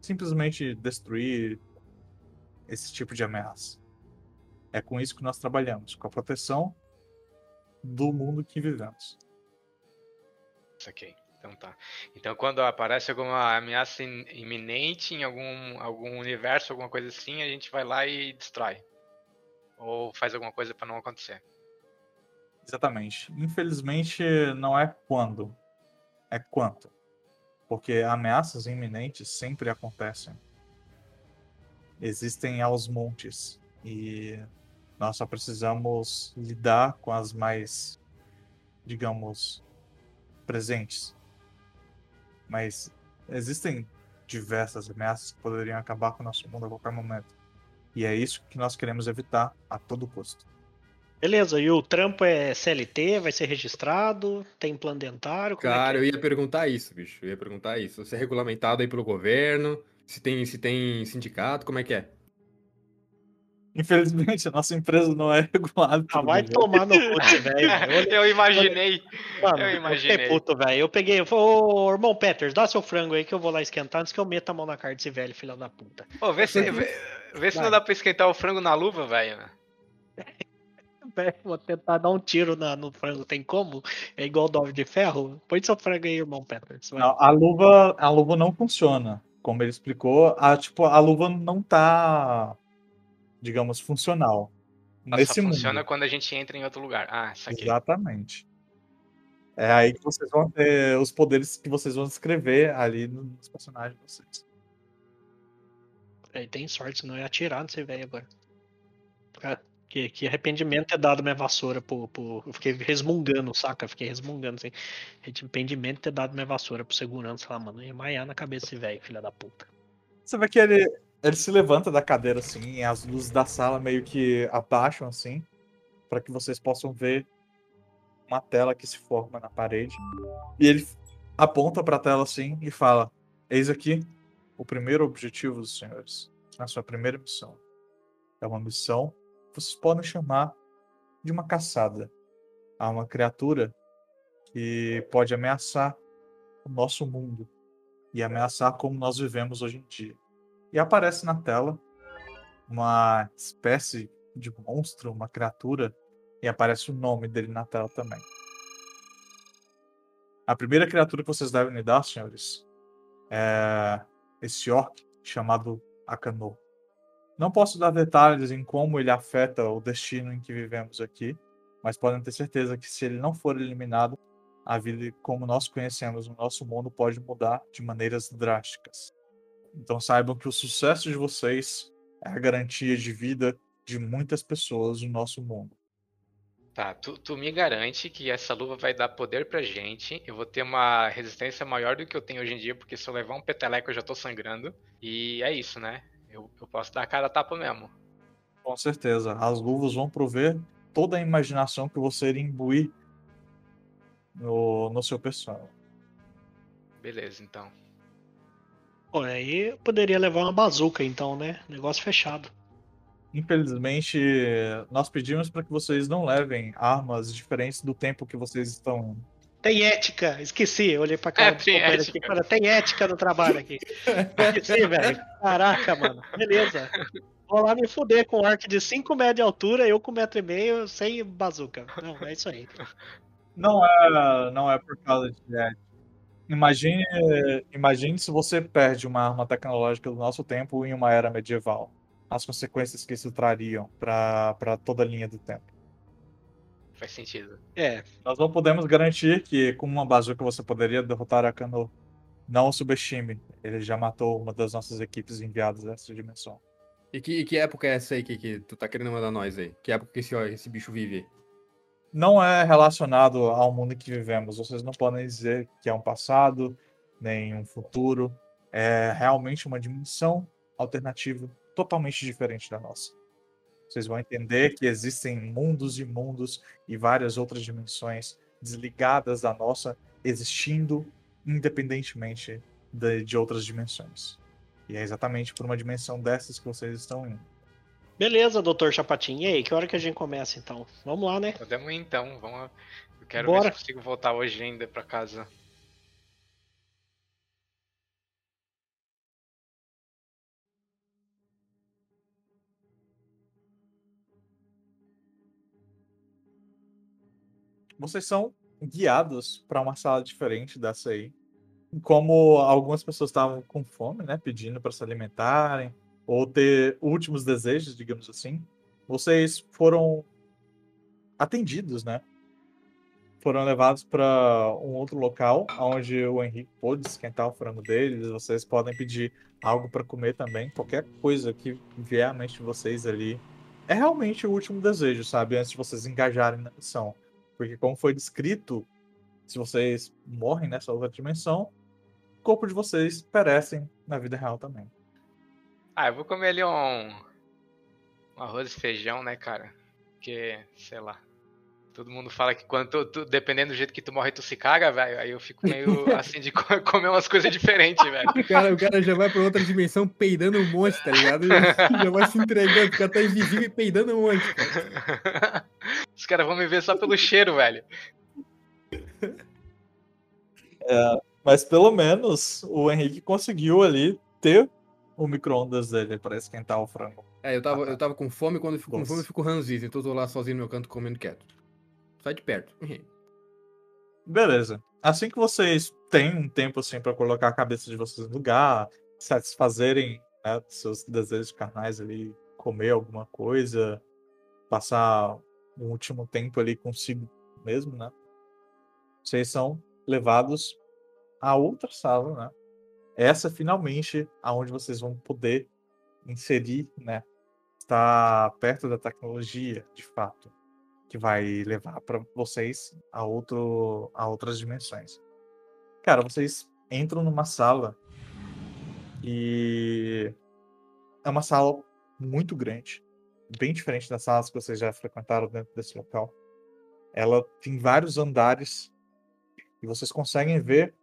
simplesmente destruir esse tipo de ameaça. É com isso que nós trabalhamos, com a proteção do mundo que vivemos. Saquei. Então tá. Então quando aparece alguma ameaça im- iminente em algum, algum universo, alguma coisa assim, a gente vai lá e destrói. Ou faz alguma coisa pra não acontecer. Exatamente. Infelizmente, não é quando, é quanto. Porque ameaças iminentes sempre acontecem. Existem aos montes. E nós só precisamos lidar com as mais, digamos, presentes. Mas existem diversas ameaças que poderiam acabar com o nosso mundo a qualquer momento. E é isso que nós queremos evitar a todo custo. Beleza, e o trampo é CLT, vai ser registrado, tem plano dentário, como Cara, é eu ia perguntar isso, bicho. Eu ia perguntar isso. Se é regulamentado aí pelo governo, se tem, se tem sindicato, como é que é? Infelizmente, a nossa empresa não é [laughs] regulada. é? Ah, vai governo. tomar no cu, [laughs] velho. Eu imaginei. Mano, Eu eu imaginei. fiquei puto, velho. Eu peguei, eu falei, ô irmão Peters, dá seu frango aí que eu vou lá esquentar antes que eu meta a mão na cara desse velho, filho da puta. Pô, vê se, vê, se não dá pra esquentar o frango na luva, velho. [laughs] Vou tentar dar um tiro na- no frango, tem como? É igual dove de ferro? Põe seu frango aí, irmão Peters. Não, a luva, a luva não funciona. Como ele explicou, a, tipo, a luva não tá, digamos, funcional. Ela nesse só mundo. funciona quando a gente entra em outro lugar. Ah, saquei. Exatamente. É aí que vocês vão ter os poderes que vocês vão descrever ali nos personagens de vocês. Aí tem sorte, senão eu ia atirar nesse velho agora. Que, que arrependimento ter dado minha vassoura pro, pro. Eu fiquei resmungando, saca? Fiquei resmungando assim. Arrependimento ter dado minha vassoura pro segurança lá, mano. Eu ia maiar na cabeça desse velho, filha da puta. Você vê que ele, ele se levanta da cadeira assim, e as luzes da sala meio que abaixam assim, para que vocês possam ver uma tela que se forma na parede. E ele aponta para a tela assim e fala: Eis aqui o primeiro objetivo dos senhores, na sua primeira missão. É uma missão que vocês podem chamar de uma caçada a uma criatura que pode ameaçar o nosso mundo e ameaçar como nós vivemos hoje em dia. E aparece na tela uma espécie de monstro, uma criatura, e aparece o nome dele na tela também. A primeira criatura que vocês devem lidar, senhores, é esse orc chamado Akano. Não posso dar detalhes em como ele afeta o destino em que vivemos aqui, mas podem ter certeza que se ele não for eliminado, a vida como nós conhecemos no nosso mundo pode mudar de maneiras drásticas. Então saibam que o sucesso de vocês é a garantia de vida de muitas pessoas no nosso mundo. Tá, tu, tu me garante que essa luva vai dar poder pra gente. Eu vou ter uma resistência maior do que eu tenho hoje em dia, porque se eu levar um peteleco eu já tô sangrando. E é isso, né? Eu, eu posso dar a cara a tapa mesmo. Com certeza. As luvas vão prover toda a imaginação que você iria imbuir no, no seu personagem. Beleza, então. Pô, aí eu poderia levar uma bazuca, então, né? Negócio fechado. Infelizmente, nós pedimos para que vocês não levem armas diferentes do tempo que vocês estão. Tem ética, esqueci. Eu olhei pra cara É, tem ética. aqui, cara, tem ética no trabalho aqui. [laughs] Esqueci, velho. Caraca, mano. Beleza. Vou lá me fuder com um arco de 5 metros de altura, eu com 1,5m sem bazuca. Não, é isso aí. Não é, não é por causa de ética. Imagine, imagine se você perde uma arma tecnológica do nosso tempo em uma era medieval. As consequências que isso trariam para toda a linha do tempo. Faz sentido. É, Nós não podemos garantir que com uma bazuca você poderia derrotar a Kano. Não o subestime. Ele já matou uma das nossas equipes enviadas dessa dimensão. E que, e que época é essa aí que, que tu tá querendo mandar nós aí? Que época que esse, ó, esse bicho vive? Não é relacionado ao mundo que vivemos. Vocês não podem dizer que é um passado, nem um futuro. É realmente uma dimensão alternativa totalmente diferente da nossa. Vocês vão entender que existem mundos e mundos e várias outras dimensões desligadas da nossa, existindo independentemente de, de outras dimensões. E é exatamente por uma dimensão dessas que vocês estão indo. beleza, doutor Chapatin. E aí, que hora que a gente começa então? Vamos lá, né? Podemos ir então, vamos. Eu quero Bora. ver se eu consigo voltar hoje ainda pra casa. Vocês são guiados para uma sala diferente dessa aí. Como algumas pessoas estavam com fome, né, pedindo para se alimentarem ou ter últimos desejos, digamos assim, vocês foram atendidos, né? Foram levados para um outro local onde o Henrique pôde esquentar o frango deles. Vocês podem pedir algo para comer também, qualquer coisa que vier à mente de vocês ali. É realmente o último desejo, sabe? Antes de vocês engajarem na missão. Porque como foi descrito, se vocês morrem nessa outra dimensão, o corpo de vocês perecem na vida real também. Ah, eu vou comer ali um. Um arroz e feijão, né, cara? Porque, sei lá. Todo mundo fala que quando tu, tu- dependendo do jeito que tu morre, tu se caga, velho. Aí eu fico meio [laughs] assim de co- comer umas coisas diferentes, velho. O cara, o cara já vai pra outra dimensão peidando um monte, tá ligado? Já, já vai se entregando, o cara tá invisível e peidando um monte. cara. [laughs] Os caras vão me ver só pelo cheiro, velho. Mas pelo menos o Henrique conseguiu ali ter o micro-ondas dele para esquentar o frango. É, eu tava, eu tava com fome, quando eu fico com fome eu fico ranzinza, então eu tô lá sozinho no meu canto comendo quieto. Sai de perto. Beleza. Assim que vocês têm um tempo assim para colocar a cabeça de vocês no lugar, satisfazerem né, seus desejos carnais ali, comer alguma coisa, passar um último tempo ali consigo mesmo, né? Vocês são levados a outra sala, né? Essa finalmente aonde vocês vão poder inserir, né? Está perto da tecnologia, de fato que vai levar para vocês a outro a outras dimensões. Cara, vocês entram numa sala e é uma sala muito grande, bem diferente das salas que vocês já frequentaram dentro desse local. Ela tem vários andares e vocês conseguem ver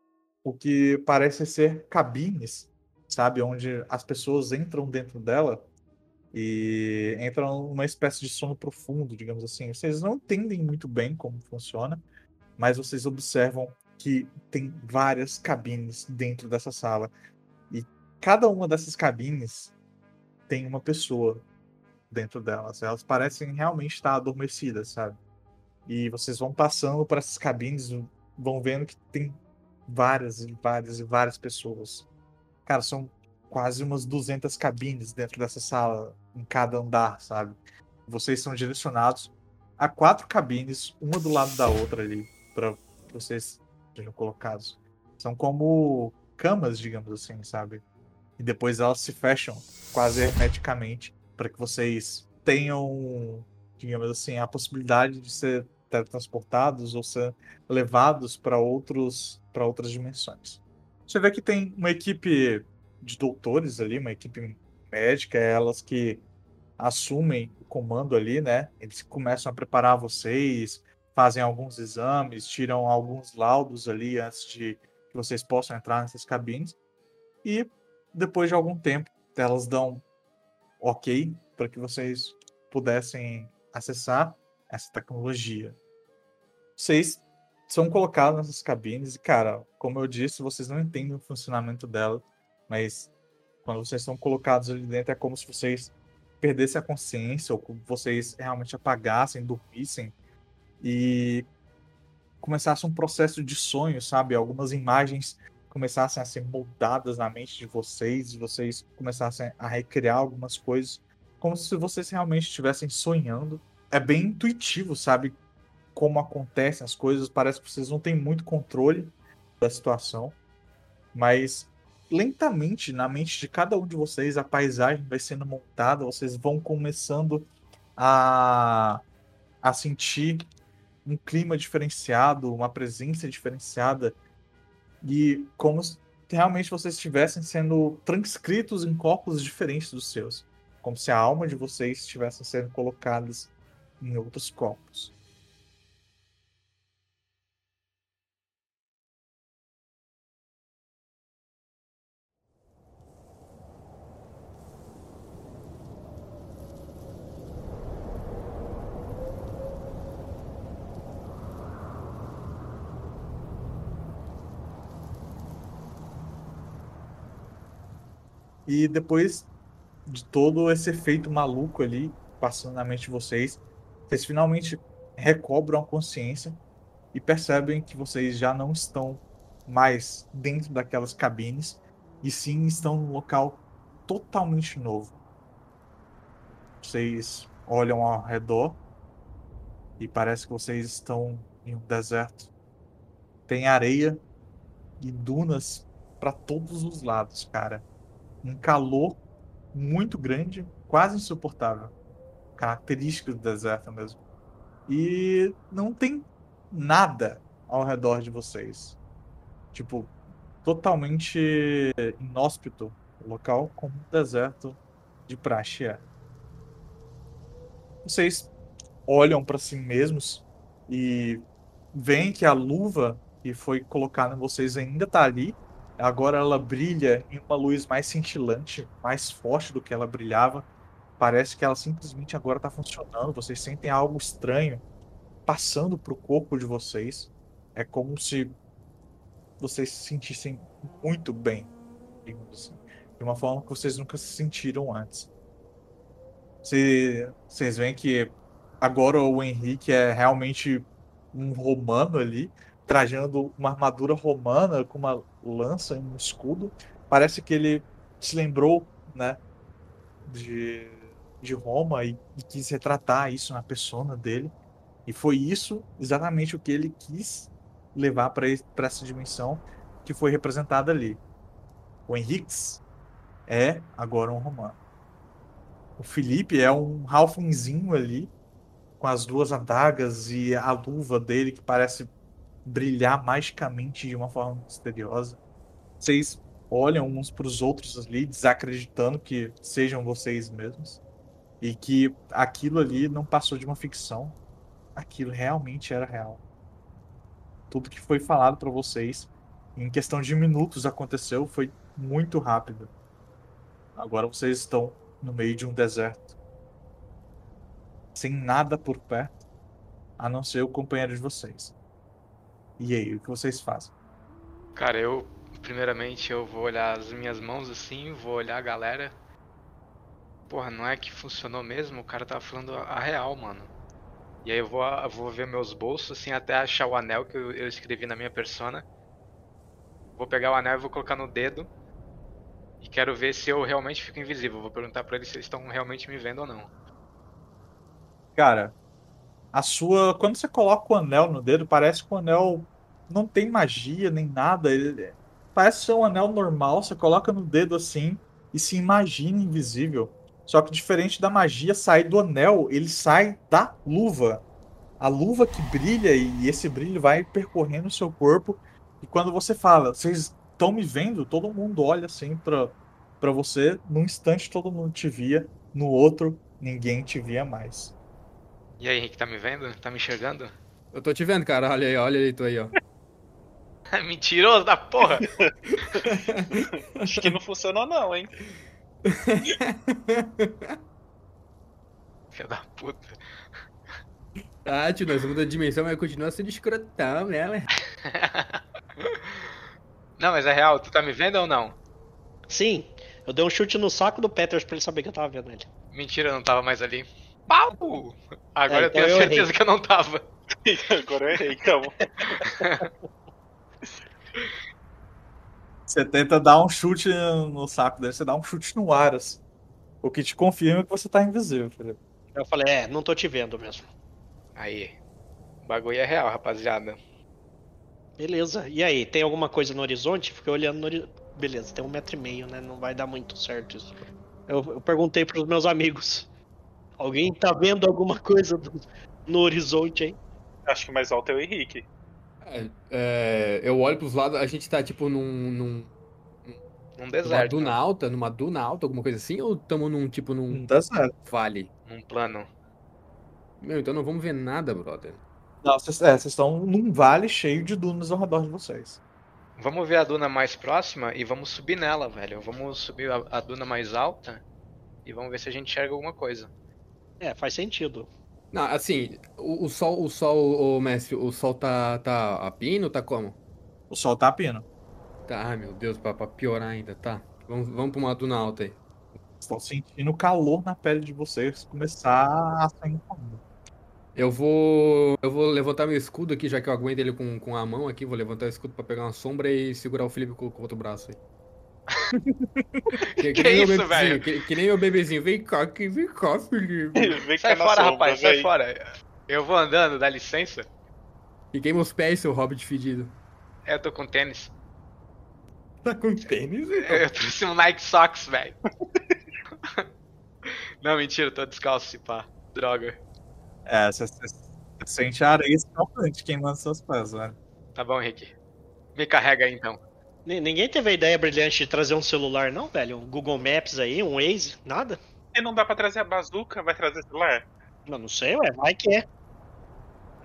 o que parece ser cabines, sabe, onde as pessoas entram dentro dela e entram numa espécie de sono profundo, digamos assim. Vocês não entendem muito bem como funciona, mas vocês observam que tem várias cabines dentro dessa sala e cada uma dessas cabines tem uma pessoa dentro delas. Elas parecem realmente estar adormecidas, sabe? E vocês vão passando por essas cabines, vão vendo que tem várias e várias e várias pessoas. Cara, são quase umas 200 cabines dentro dessa sala, em cada andar, sabe? Vocês são direcionados a quatro cabines, uma do lado da outra ali, para vocês sejam colocados. São como camas, digamos assim, sabe? E depois elas se fecham quase hermeticamente para que vocês tenham, digamos assim, a possibilidade de ser teletransportados ou ser levados para outros para outras dimensões. Você vê que tem uma equipe de doutores ali, uma equipe médica, é elas que assumem o comando ali, né? Eles começam a preparar vocês, fazem alguns exames, tiram alguns laudos ali antes de que vocês possam entrar nessas cabines. E depois de algum tempo, elas dão ok para que vocês pudessem acessar essa tecnologia. Vocês são colocados nessas cabines e, cara, como eu disse, vocês não entendem o funcionamento dela, mas quando vocês são colocados ali dentro é como se vocês perdessem a consciência ou vocês realmente apagassem, dormissem e começasse um processo de sonho, sabe? Algumas imagens começassem a ser moldadas na mente de vocês e vocês começassem a recriar algumas coisas como se vocês realmente estivessem sonhando. É bem intuitivo, sabe? Como acontecem as coisas. Parece que vocês não têm muito controle da situação. Mas lentamente, na mente de cada um de vocês, a paisagem vai sendo montada. Vocês vão começando a, a sentir um clima diferenciado, uma presença diferenciada, e como se realmente vocês estivessem sendo transcritos em corpos diferentes dos seus, como se a alma de vocês estivesse sendo colocadas em outros corpos. E depois de todo esse efeito maluco ali passando na mente de vocês, vocês finalmente recobram a consciência e percebem que vocês já não estão mais dentro daquelas cabines e sim estão num local totalmente novo. Vocês olham ao redor e parece que vocês estão em um deserto. Tem areia e dunas para todos os lados, cara um calor muito grande, quase insuportável. Característico do deserto mesmo. E não tem nada ao redor de vocês. Tipo, totalmente inóspito o local, como um deserto de praxe é. Vocês olham para si mesmos e veem que a luva que foi colocada em vocês ainda está ali, Agora ela brilha em uma luz mais cintilante, mais forte do que ela brilhava. Parece que ela simplesmente agora está funcionando. Vocês sentem algo estranho passando para o corpo de vocês. É como se vocês se sentissem muito bem, assim, de uma forma que vocês nunca se sentiram antes. Vocês veem que agora o Henrique é realmente um romano ali trajando uma armadura romana com uma lança e um escudo. Parece que ele se lembrou, né, de, de Roma e, e quis retratar isso na persona dele. E foi isso exatamente o que ele quis levar para essa dimensão que foi representada ali. O Henriques é agora um romano. O Felipe é um Halflingzinho ali, com as duas adagas e a luva dele que parece brilhar magicamente de uma forma misteriosa. Vocês olham uns para os outros ali, desacreditando que sejam vocês mesmos. E que aquilo ali não passou de uma ficção. Aquilo realmente era real. Tudo que foi falado para vocês, em questão de minutos aconteceu, foi muito rápido. Agora vocês estão no meio de um deserto. Sem nada por perto, a não ser o companheiro de vocês. E aí, o que vocês fazem? Cara, eu primeiramente eu vou olhar as minhas mãos assim, vou olhar a galera. Porra, não é que funcionou mesmo? O cara tava falando a real, mano. E aí eu vou, eu vou ver meus bolsos assim até achar o anel que eu, eu escrevi na minha persona. Vou pegar o anel e vou colocar no dedo. E quero ver se eu realmente fico invisível. Vou perguntar pra eles se eles estão realmente me vendo ou não. Cara, a sua. Quando você coloca o anel no dedo, parece que o anel não tem magia nem nada. Ele, parece ser um anel normal, você coloca no dedo assim e se imagina invisível. Só que diferente da magia sair do anel, ele sai da luva. A luva que brilha e esse brilho vai percorrendo o seu corpo. E quando você fala, vocês estão me vendo? Todo mundo olha assim pra, pra você. Num instante todo mundo te via, no outro ninguém te via mais. E aí, Henrique, tá me vendo? Tá me enxergando? Eu tô te vendo, cara. Olha aí, olha aí, tu aí, ó. [laughs] Mentiroso da porra! Acho que não funcionou não, hein? [laughs] Filha da puta. Ah, tio, nós vamos da dimensão, mas continua sendo escrotão, né, ué? [laughs] Não, mas é real, tu tá me vendo ou não? Sim, eu dei um chute no saco do Peters pra ele saber que eu tava vendo ele. Mentira, eu não tava mais ali. Pau! Agora É, eu tenho então eu certeza errei. que eu não tava. [laughs] Agora eu errei, então. Você tenta dar um chute no saco dele, você dá um chute no ar, assim. O que te confirma que você tá invisível, Felipe. Eu falei, é, não tô te vendo mesmo. Aí. O bagulho é real, rapaziada. Beleza. E aí, tem alguma coisa no horizonte? Fiquei olhando no horizonte. Beleza, tem um metro e meio, né? Não vai dar muito certo isso. Eu, eu perguntei pros meus amigos. Alguém tá vendo alguma coisa do- no horizonte aí? Acho que o mais alto é o Henrique. É, é, eu olho pros lados, a gente tá tipo num. num Num numa deserto. duna alta, numa duna alta, alguma coisa assim, ou tamo num tipo num Não dá certo. vale? Num plano. Meu, então não vamos ver nada, brother. Não, vocês é, estão num vale cheio de dunas ao redor de vocês. Vamos ver a duna mais próxima e vamos subir nela, velho. Vamos subir a, a duna mais alta e vamos ver se a gente enxerga alguma coisa. É, faz sentido. Não, assim, o, o sol, o sol, o mestre, o sol tá, tá a pino, tá como? O sol tá pino. Tá, ai meu Deus, pra, pra piorar ainda, tá. Vamos, vamos pra uma duna alta aí. Estão sentindo o calor na pele de vocês começar a sair. Eu vou. Eu vou levantar meu escudo aqui, já que eu aguento ele com, com a mão aqui. Vou levantar o escudo pra pegar uma sombra e segurar o Felipe com, com o outro braço aí. [laughs] que, Que nem meu isso, bebezinho, velho? Que, que nem meu bebezinho. Vem cá, aqui, vem cá, Felipe. Vem Sai fora, sombra, rapaz, sai véi. fora. Eu vou andando, dá licença. E queima os pés, seu hobbit fedido. É, eu tô com tênis. Tá com tênis? Eu, eu trouxe um Nike Socks, velho. [laughs] Não, mentira, eu tô descalço, se pá. Droga. É, você, sente a areia escaldante queimando seus pés, velho. Tá bom, Henrique. Me carrega aí então. Ni- Ninguém teve a ideia brilhante de trazer um celular, não, velho? Um Google Maps aí, um Waze, nada? E não dá pra trazer a bazuca, vai trazer celular? Eu não sei, ué, vai que é.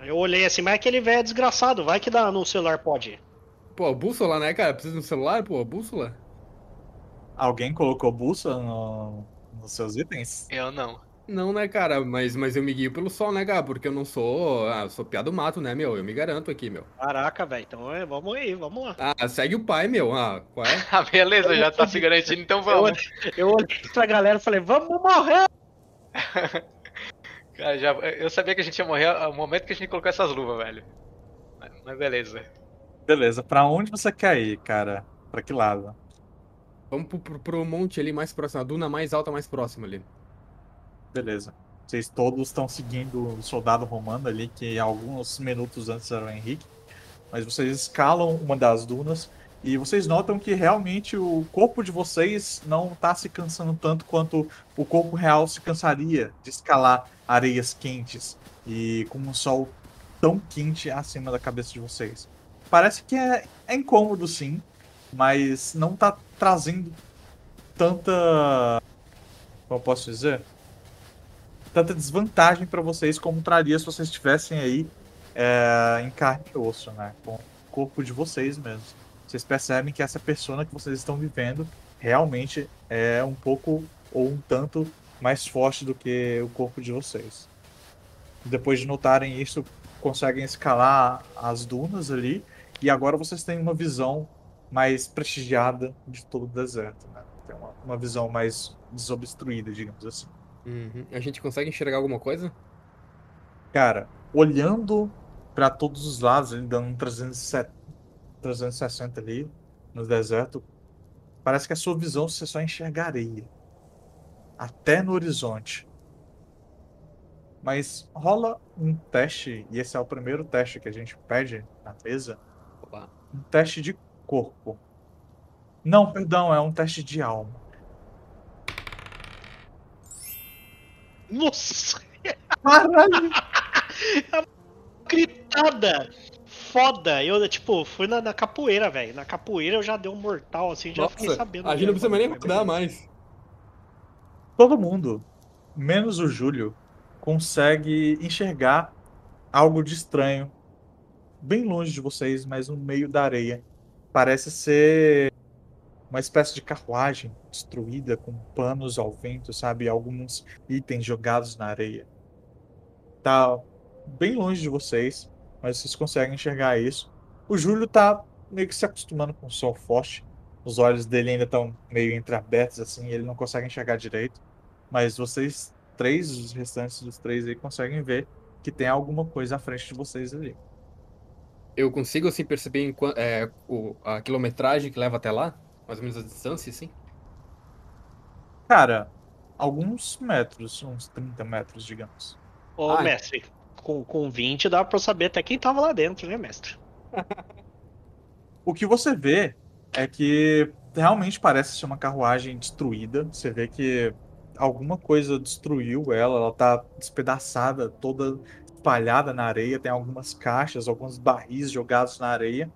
Eu olhei assim, mas aquele velho é desgraçado, vai que dá no celular pode. Pô, bússola, né, cara? Precisa de um celular, pô, bússola? Alguém colocou bússola no- nos seus itens? Eu não. Não, né, cara? Mas, mas eu me guio pelo sol, né, cara? Porque eu não sou. Ah, eu sou piada do mato, né, meu? Eu me garanto aqui, meu. Caraca, velho, então é, vamos aí, vamos lá. Ah, segue o pai, meu. Ah, qual é? [laughs] Ah, beleza, já tá se garantindo, então Eu vamos. olhei, eu olhei pra galera e falei, vamos morrer! [laughs] Cara, já, eu sabia que a gente ia morrer ao momento que a gente colocou essas luvas, velho. Mas, mas beleza. Beleza, pra onde você quer ir, cara? Pra que lado? Vamos pro, pro, pro monte ali mais próximo, a duna mais alta mais próxima ali. Beleza. Vocês todos estão seguindo o soldado romano ali, que alguns minutos antes era o Henrique. Mas vocês escalam uma das dunas e vocês notam que realmente o corpo de vocês não está se cansando tanto quanto o corpo real se cansaria de escalar areias quentes e com um sol tão quente acima da cabeça de vocês. Parece que é, é incômodo sim, mas não está trazendo tanta. Como eu posso dizer? Tanta desvantagem para vocês como traria se vocês estivessem aí é, em carne e osso, né? Com o corpo de vocês mesmo. Vocês percebem que essa persona que vocês estão vivendo realmente é um pouco ou um tanto mais forte do que o corpo de vocês. Depois de notarem isso, conseguem escalar as dunas ali e agora vocês têm uma visão mais prestigiada de todo o deserto, né? Tem uma, uma visão mais desobstruída, digamos assim. Uhum. A gente consegue enxergar alguma coisa? Cara, olhando pra todos os lados, ele dando um 370 360 ali no deserto, parece que a sua visão você só enxerga areia. Até no horizonte. Mas rola um teste, e esse é o primeiro teste que a gente pede na mesa, Opa. um teste de corpo. Não, perdão, é um teste de alma. Nossa! Caralho! [laughs] Gritada! Foda! Eu, tipo, fui na, na capoeira, velho. Na capoeira eu já dei um mortal, assim, já fiquei sabendo. a gente não precisa mais nem mudar mais. Todo mundo, menos o Júlio, consegue enxergar algo de estranho bem longe de vocês, mas no meio da areia. Parece ser uma espécie de carruagem destruída com panos ao vento, sabe? Alguns itens jogados na areia. Tá bem longe de vocês, mas vocês conseguem enxergar isso. O Júlio tá meio que se acostumando com o sol forte. Os olhos dele ainda estão meio entreabertos, assim, ele não consegue enxergar direito. Mas vocês três, os restantes dos três aí, conseguem ver que tem alguma coisa à frente de vocês ali. Eu consigo, assim, perceber é, o- a quilometragem que leva até lá? Mais ou menos a distância, assim? Cara, alguns metros, uns 30 metros, digamos. Ô, Ai. mestre, com, com 20 dá pra saber até quem tava lá dentro, né, mestre? [laughs] O que você vê é que realmente parece ser uma carruagem destruída. Você vê que alguma coisa destruiu ela, ela tá despedaçada, toda espalhada na areia, tem algumas caixas, alguns barris jogados na areia.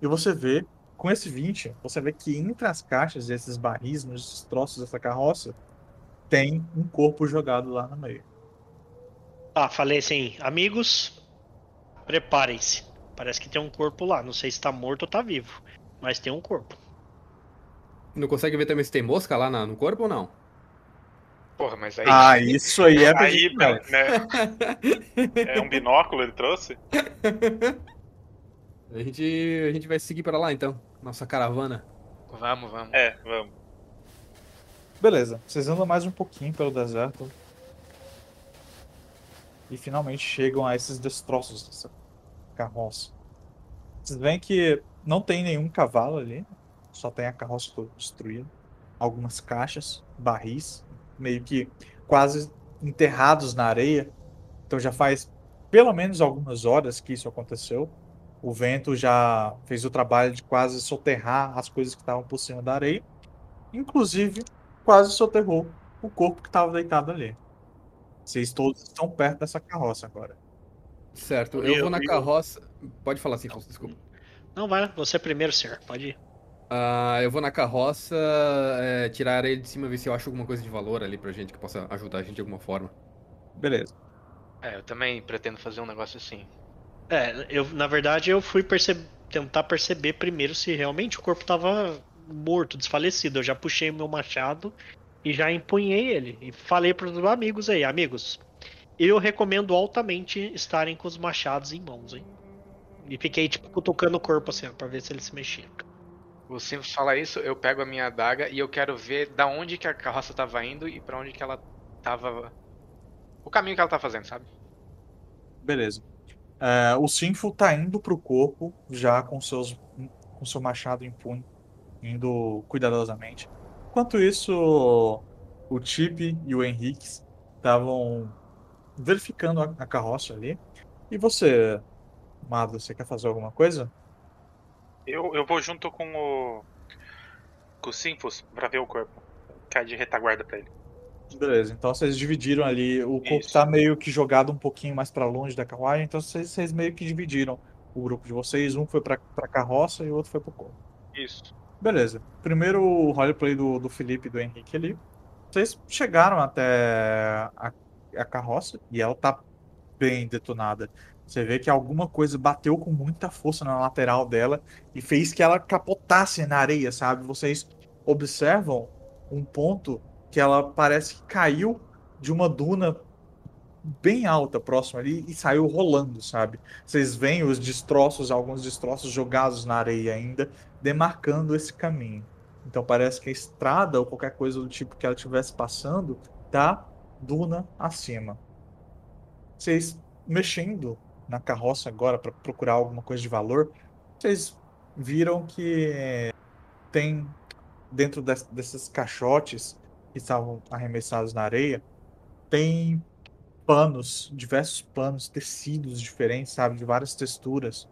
E você vê, com esse 20, você vê que entre as caixas e esses barris, nos destroços dessa carroça, tem um corpo jogado lá no meio. Tá, falei assim, amigos, preparem-se. Parece que tem um corpo lá. Não sei se tá morto ou tá vivo. Mas tem um corpo. Não consegue ver também se tem mosca lá no corpo ou não? Porra, mas aí. Ah, isso aí é Aí, demais. né? É um binóculo ele trouxe? [laughs] A gente, a gente vai seguir para lá então, nossa caravana. Vamos, vamos. É, vamos. Beleza, vocês andam mais um pouquinho pelo deserto. E finalmente chegam a esses destroços dessa carroça. Vocês veem que não tem nenhum cavalo ali, só tem a carroça toda destruída. Algumas caixas, barris, meio que quase enterrados na areia. Então já faz pelo menos algumas horas que isso aconteceu. O vento já fez o trabalho de quase soterrar as coisas que estavam por cima da areia. Inclusive, quase soterrou o corpo que estava deitado ali. Vocês todos estão perto dessa carroça agora. Certo, Eu- eu vou na eu- carroça. Pode falar assim, Fausto, desculpa. Não, vai, você primeiro, senhor. Pode ir. Ah, eu vou na carroça é, tirar a areia de cima, ver se eu acho alguma coisa de valor ali pra gente que possa ajudar a gente de alguma forma. Beleza. É, eu também pretendo fazer um negócio assim. É, eu, na verdade, eu fui perce- tentar perceber primeiro se realmente o corpo tava morto, desfalecido. Eu já puxei meu machado e já empunhei ele. E falei pros amigos aí, amigos, eu recomendo altamente estarem com os machados em mãos, hein? E fiquei, tipo, cutucando o corpo assim, ó, pra ver se ele se mexia. O Simples fala isso, eu pego a minha adaga e eu quero ver da onde que a carroça tava indo e pra onde que ela tava. O caminho que ela tá fazendo, sabe? Beleza. É, o Sinful tá indo pro corpo, já com, seus, com seu machado em punho, indo cuidadosamente. Enquanto isso, o Chip e o Henrique estavam verificando a, a carroça ali. E você, Mado, você quer fazer alguma coisa? Eu, eu vou junto com o. com o ver o corpo. Cai de retaguarda pra ele. Beleza, então vocês dividiram ali. O corpo Isso. tá meio que jogado um pouquinho mais pra longe da carruagem, então vocês, vocês meio que dividiram o grupo de vocês. Um foi pra, pra carroça e o outro foi pro corpo. Isso. Beleza. Primeiro o roleplay do, do Felipe e do Henrique ali. Vocês chegaram até a, a carroça e ela tá bem detonada. Você vê que alguma coisa bateu com muita força na lateral dela e fez que ela capotasse na areia, sabe? Vocês observam um ponto que ela parece que caiu de uma duna bem alta próxima ali e saiu rolando, sabe? Vocês veem os destroços, alguns destroços jogados na areia ainda, demarcando esse caminho. Então parece que a estrada ou qualquer coisa do tipo que ela estivesse passando tá duna acima. Vocês mexendo na carroça agora para procurar alguma coisa de valor, vocês viram que tem dentro des- desses caixotes que estavam arremessados na areia, tem panos, diversos panos, tecidos diferentes, sabe, de várias texturas.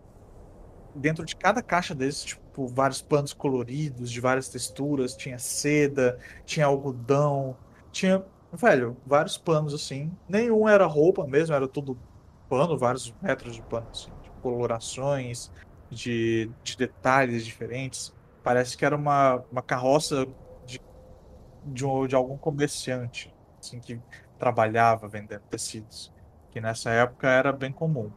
Dentro de cada caixa desses, tipo, vários panos coloridos, de várias texturas, tinha seda, tinha algodão, tinha velho, vários panos assim. Nenhum era roupa mesmo, era tudo pano, vários metros de pano, assim, de colorações, de, de detalhes diferentes. Parece que era uma, uma carroça de, um- de algum comerciante, assim, que trabalhava vendendo tecidos. Que nessa época era bem comum.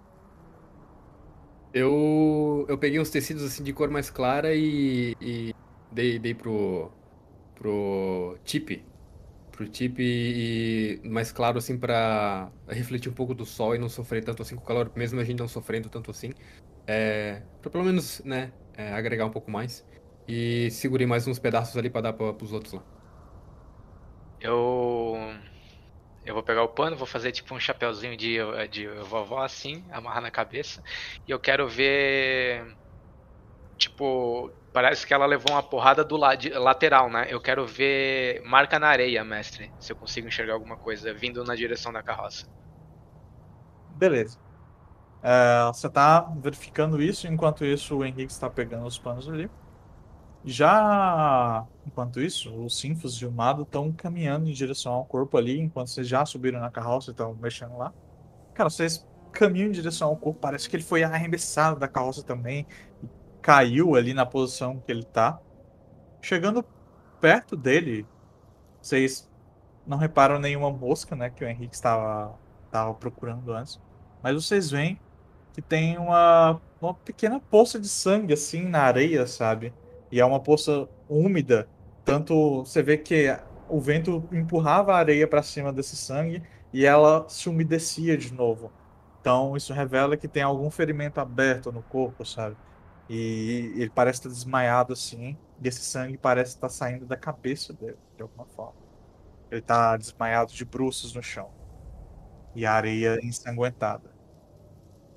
Eu, eu peguei uns tecidos assim de cor mais clara e, e dei, dei pro, pro Tip. Pro Tip e mais claro assim pra refletir um pouco do sol e não sofrer tanto assim com o calor, mesmo a gente não sofrendo tanto assim. É, pra pelo menos, né, é, agregar um pouco mais. E segurei mais uns pedaços ali pra dar pra, pros outros lá. Eu. Eu vou pegar o pano, vou fazer tipo um chapeuzinho de, de vovó assim, amarrar na cabeça. E eu quero ver. Tipo, parece que ela levou uma porrada do lado lateral, né? Eu quero ver marca na areia, mestre. Se eu consigo enxergar alguma coisa vindo na direção da carroça. Beleza. É, você tá verificando isso, enquanto isso o Henrique está pegando os panos ali. Já enquanto isso, os Sinfos e o Mado estão caminhando em direção ao corpo ali, enquanto vocês já subiram na carroça e estão mexendo lá. Cara, vocês caminham em direção ao corpo, parece que ele foi arremessado da carroça também, caiu ali na posição que ele tá. Chegando perto dele, vocês não reparam nenhuma mosca, né, que o Henrique estava, estava procurando antes. Mas vocês veem que tem uma, uma pequena poça de sangue assim na areia, sabe? E é uma poça úmida. Tanto você vê que o vento empurrava a areia para cima desse sangue e ela se umedecia de novo. Então isso revela que tem algum ferimento aberto no corpo, sabe? E ele parece estar desmaiado assim. E esse sangue parece estar saindo da cabeça dele, de alguma forma. Ele está desmaiado de bruços no chão. E a areia ensanguentada.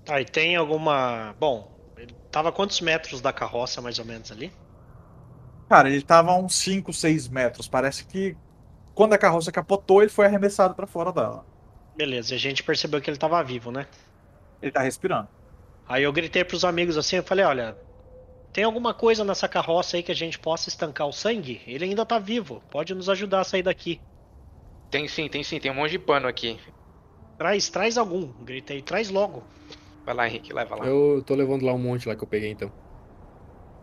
Tá, e tem alguma. Bom, ele tava a quantos metros da carroça, mais ou menos ali? Cara, ele tava a uns 5, 6 metros. Parece que quando a carroça capotou, ele foi arremessado para fora dela. Beleza, e a gente percebeu que ele tava vivo, né? Ele tá respirando. Aí eu gritei pros amigos assim, eu falei, olha, tem alguma coisa nessa carroça aí que a gente possa estancar o sangue? Ele ainda tá vivo, pode nos ajudar a sair daqui. Tem sim, tem sim, tem um monte de pano aqui. Traz, traz algum, gritei, traz logo. Vai lá, Henrique, leva lá. Eu tô levando lá um monte lá que eu peguei então.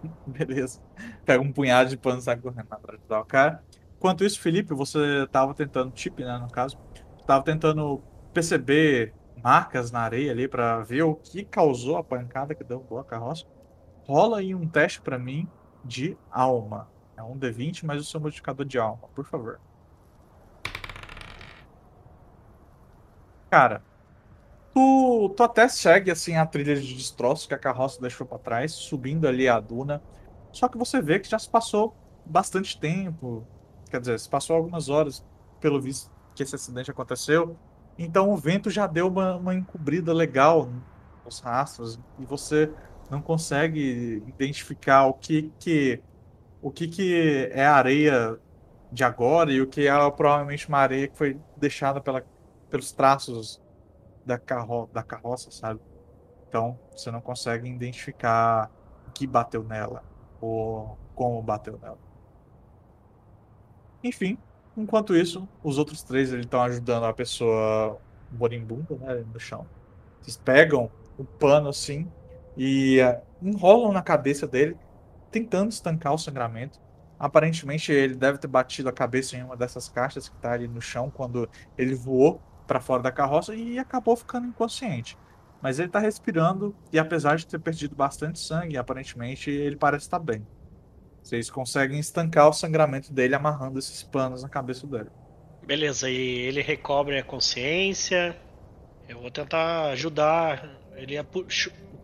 [laughs] Beleza. Pega um punhado de pano e sai correndo lá pra ajudar o cara. Enquanto isso, Felipe, você tava tentando, Chip, né, no caso, tava tentando perceber marcas na areia ali pra ver o que causou a pancada que derrubou a carroça. Rola aí um teste pra mim de alma. É um D20, mas o seu modificador de alma, por favor. Cara, tu, tu até segue assim a trilha de destroços que a carroça deixou pra trás, subindo ali a duna. Só que você vê que já se passou bastante tempo. Quer dizer, se passou algumas horas, pelo visto que esse acidente aconteceu. Então o vento já deu uma, uma encobrida legal nos rastros e você não consegue identificar o que que o que que é areia de agora e o que é provavelmente uma areia que foi deixada pela, pelos traços da, carro, da carroça, sabe? Então você não consegue identificar o que bateu nela ou como bateu nela. Enfim, enquanto isso, os outros três estão ajudando a pessoa moribunda, né, no chão. Eles pegam o pano assim e uh, enrolam na cabeça dele, tentando estancar o sangramento. Aparentemente ele deve ter batido a cabeça em uma dessas caixas que está ali no chão quando ele voou para fora da carroça e acabou ficando inconsciente. Mas ele está respirando e apesar de ter perdido bastante sangue, aparentemente ele parece estar bem. Vocês conseguem estancar o sangramento dele amarrando esses panos na cabeça dele. Beleza, e ele recobre a consciência. Eu vou tentar ajudar ele a pu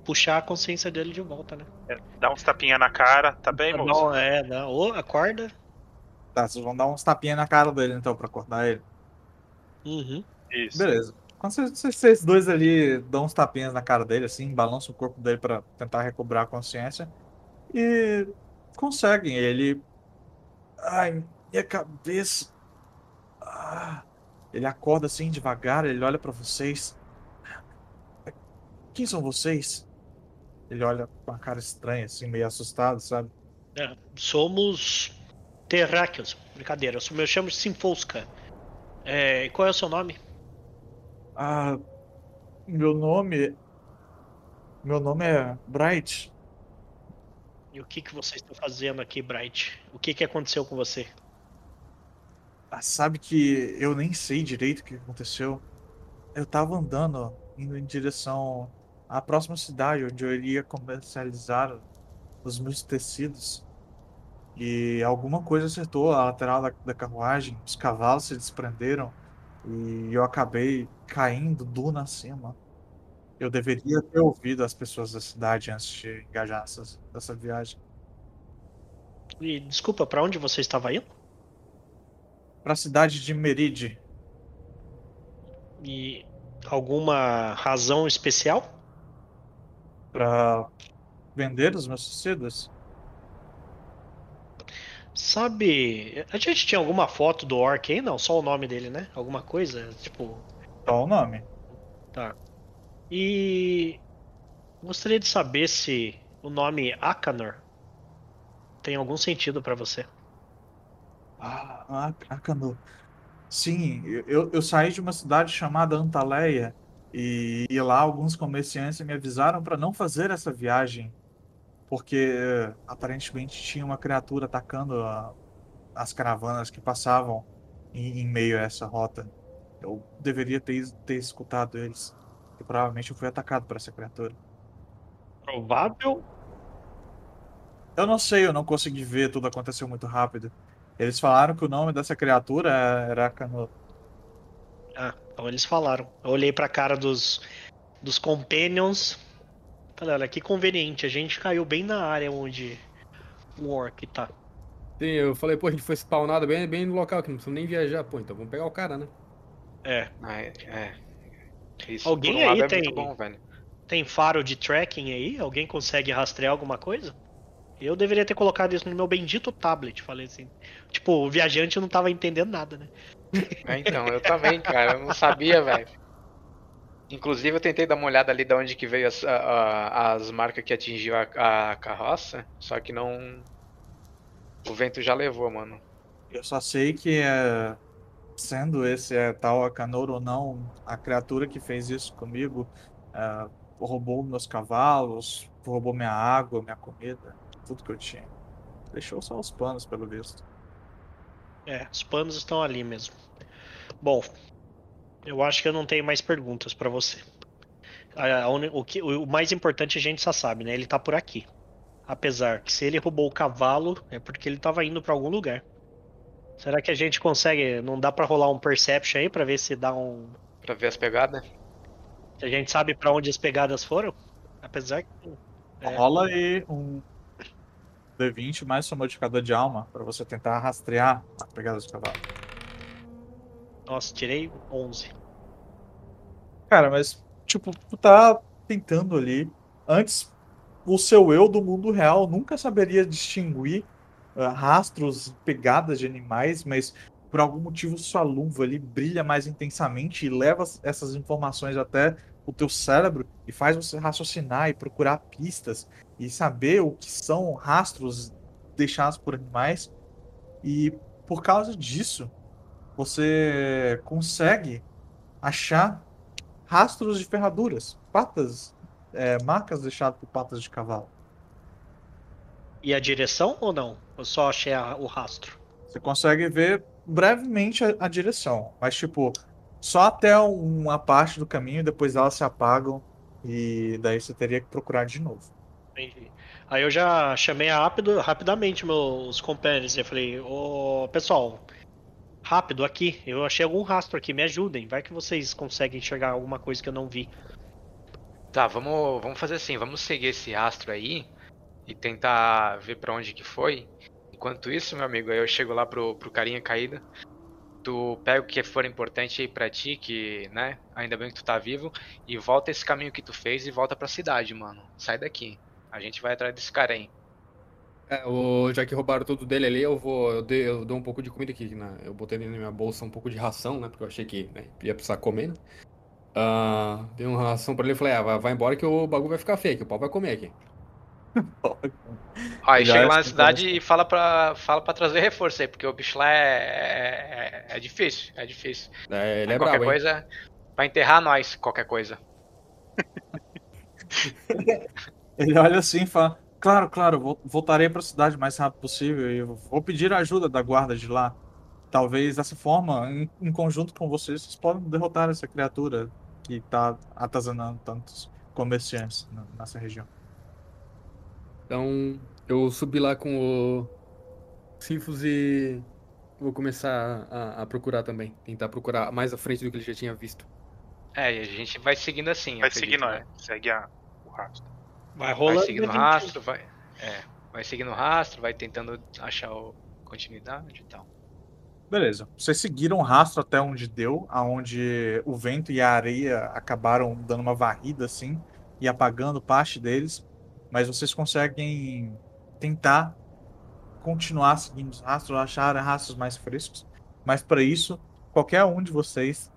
puxar a consciência dele de volta, né? É, dá uns tapinha na cara, tá bem, moço? Não, é, dá. Ô, acorda. Tá, vocês vão dar uns tapinha na cara dele então pra acordar ele. Uhum. Isso. Beleza. Quando vocês, dois ali dão uns tapinhas na cara dele, assim, balançam o corpo dele para tentar recobrar a consciência. E conseguem. Ele. Ai, minha cabeça. Ah. Ele acorda assim devagar, ele olha para vocês. Quem são vocês? Ele olha com uma cara estranha, assim, meio assustado, sabe? É, somos terráqueos. Brincadeira, eu, eu chamo de Sinfolska. É, e qual é o seu nome? Ah, meu nome. Meu nome é Bright. E o que, que você está fazendo aqui, Bright? O que, que aconteceu com você? Ah, sabe que eu nem sei direito o que aconteceu. Eu tava andando, indo em direção à próxima cidade, onde eu iria comercializar os meus tecidos. E alguma coisa acertou a lateral da, da carruagem, os cavalos se desprenderam e eu acabei caindo duna acima. Eu deveria ter ouvido as pessoas da cidade antes de engajar nessas, nessa viagem. E desculpa, pra onde você estava indo? Pra cidade de Meride. E alguma razão especial? Pra vender os meus tecidos. Sabe, a gente tinha alguma foto do Orc aí? Não, só o nome dele, né? Alguma coisa, tipo, Só o nome. tá. E gostaria de saber se o nome Akanor tem algum sentido pra você. Ah, ah, Akano. Sim, eu, eu saí de uma cidade chamada Antaleia e, e lá alguns comerciantes me avisaram para não fazer essa viagem porque eh, aparentemente tinha uma criatura atacando a- as caravanas que passavam em, em meio a essa rota. Eu deveria ter, ter escutado eles. E provavelmente eu fui atacado por essa criatura. Provável? Eu não sei, eu não consegui ver, tudo aconteceu muito rápido. Eles falaram que o nome dessa criatura era Akano. Ah, então eles falaram. Eu olhei pra cara dos, dos companions. Falei, olha, que conveniente. A gente caiu bem na área onde o Orc tá. Sim, eu falei, pô, a gente foi spawnado bem, bem no local, que não precisamos nem viajar, pô, então vamos pegar o cara, né? É. Ah, é, é. Isso, Alguém um aí é tem- bom. Tem faro de tracking aí? Alguém consegue rastrear alguma coisa? Eu deveria ter colocado isso no meu bendito tablet, falei assim. Tipo, o viajante não tava entendendo nada, né? É, então, eu também, cara, eu não sabia, [laughs] velho. Inclusive, eu tentei dar uma olhada ali de onde que veio as, a- a- as marcas que atingiu a, a carroça, só que não. O vento já levou, mano. Eu só sei que é, sendo esse é, tal Akanor ou não, a criatura que fez isso comigo é, roubou meus cavalos, roubou minha água, minha comida, tudo que eu tinha. Deixou só os panos, pelo visto. É, os panos estão ali mesmo. Bom, eu acho que eu não tenho mais perguntas pra você. O, que, o mais importante a gente já sabe, né? Ele tá por aqui. Apesar que se ele roubou o cavalo, é porque ele tava indo pra algum lugar. Será que a gente consegue? Não dá pra rolar um perception aí pra ver se dá um. Pra ver as pegadas. Se a gente sabe pra onde as pegadas foram? Apesar que. É. Rola aí um D20 mais seu modificador de alma pra você tentar rastrear a pegada dos cavalos. Nossa, tirei 11. Cara, mas, tipo, tu tá tentando ali. Antes, o seu eu do mundo real nunca saberia distinguir ah, rastros, pegadas de animais, mas por algum motivo sua luva ali brilha mais intensamente e leva essas informações até o teu cérebro e faz você raciocinar e procurar pistas e saber o que são rastros deixados por animais. E por causa disso, você consegue achar rastros de ferraduras, patas, é, marcas deixadas por patas de cavalo. E a direção ou não? Eu só achei a- o rastro. Você consegue ver brevemente a, a direção, mas tipo, só até uma parte do caminho, depois elas se apagam e daí você teria que procurar de novo. Entendi. Aí eu já chamei rápido, rapidamente meus companheiros. Eu falei, ô pessoal, rápido aqui. Eu achei algum rastro aqui, me ajudem. Vai que vocês conseguem enxergar alguma coisa que eu não vi. Tá, vamos, vamos fazer assim, vamos seguir esse rastro aí e tentar ver pra onde que foi. Enquanto isso, meu amigo, eu chego lá pro, pro carinha caída. Tu pega o que for importante aí pra ti, que, né, ainda bem que tu tá vivo, e volta esse caminho que tu fez e volta pra cidade, mano. Sai daqui. A gente vai atrás desse cara aí. É, o, já que roubaram tudo dele ali, eu vou. Eu, dei- eu dou um pouco de comida aqui. Né? Eu botei na minha bolsa um pouco de ração, né? Porque eu achei que né, ia precisar comer, né? Ah, dei uma ração pra ele e falei, ah, vai, vai embora que o bagulho vai ficar feio, que o pau vai comer aqui. [laughs] Já chega lá na explica cidade e fala pra, fala pra trazer reforço aí, porque o bicho lá é, é, é- é difícil, é difícil. É, ele Aí é qualquer hein? coisa, vai enterrar nós, qualquer coisa. [laughs] Ele olha assim e fala: Claro, claro, vol- voltarei para a cidade o mais rápido possível e vou pedir a ajuda da guarda de lá. Talvez dessa forma, em, em conjunto com vocês, vocês podem derrotar essa criatura que está atazanando tantos comerciantes na- nessa região. Então, eu subi lá com o Sinfos e vou começar a, a procurar também. Tentar procurar mais à frente do que ele já tinha visto. É, e a gente vai seguindo assim. Vai acredito, seguindo, né? né? Segue a, o rastro. Vai Vai rolando. seguindo o D20. rastro, vai. É, vai seguindo o rastro, vai tentando achar o continuidade e tal. Beleza. Vocês seguiram o rastro até onde deu, aonde o vento e a areia acabaram dando uma varrida assim e apagando parte deles, mas vocês conseguem tentar continuar seguindo os rastros, achar rastros mais frescos. Mas para isso, qualquer um de vocês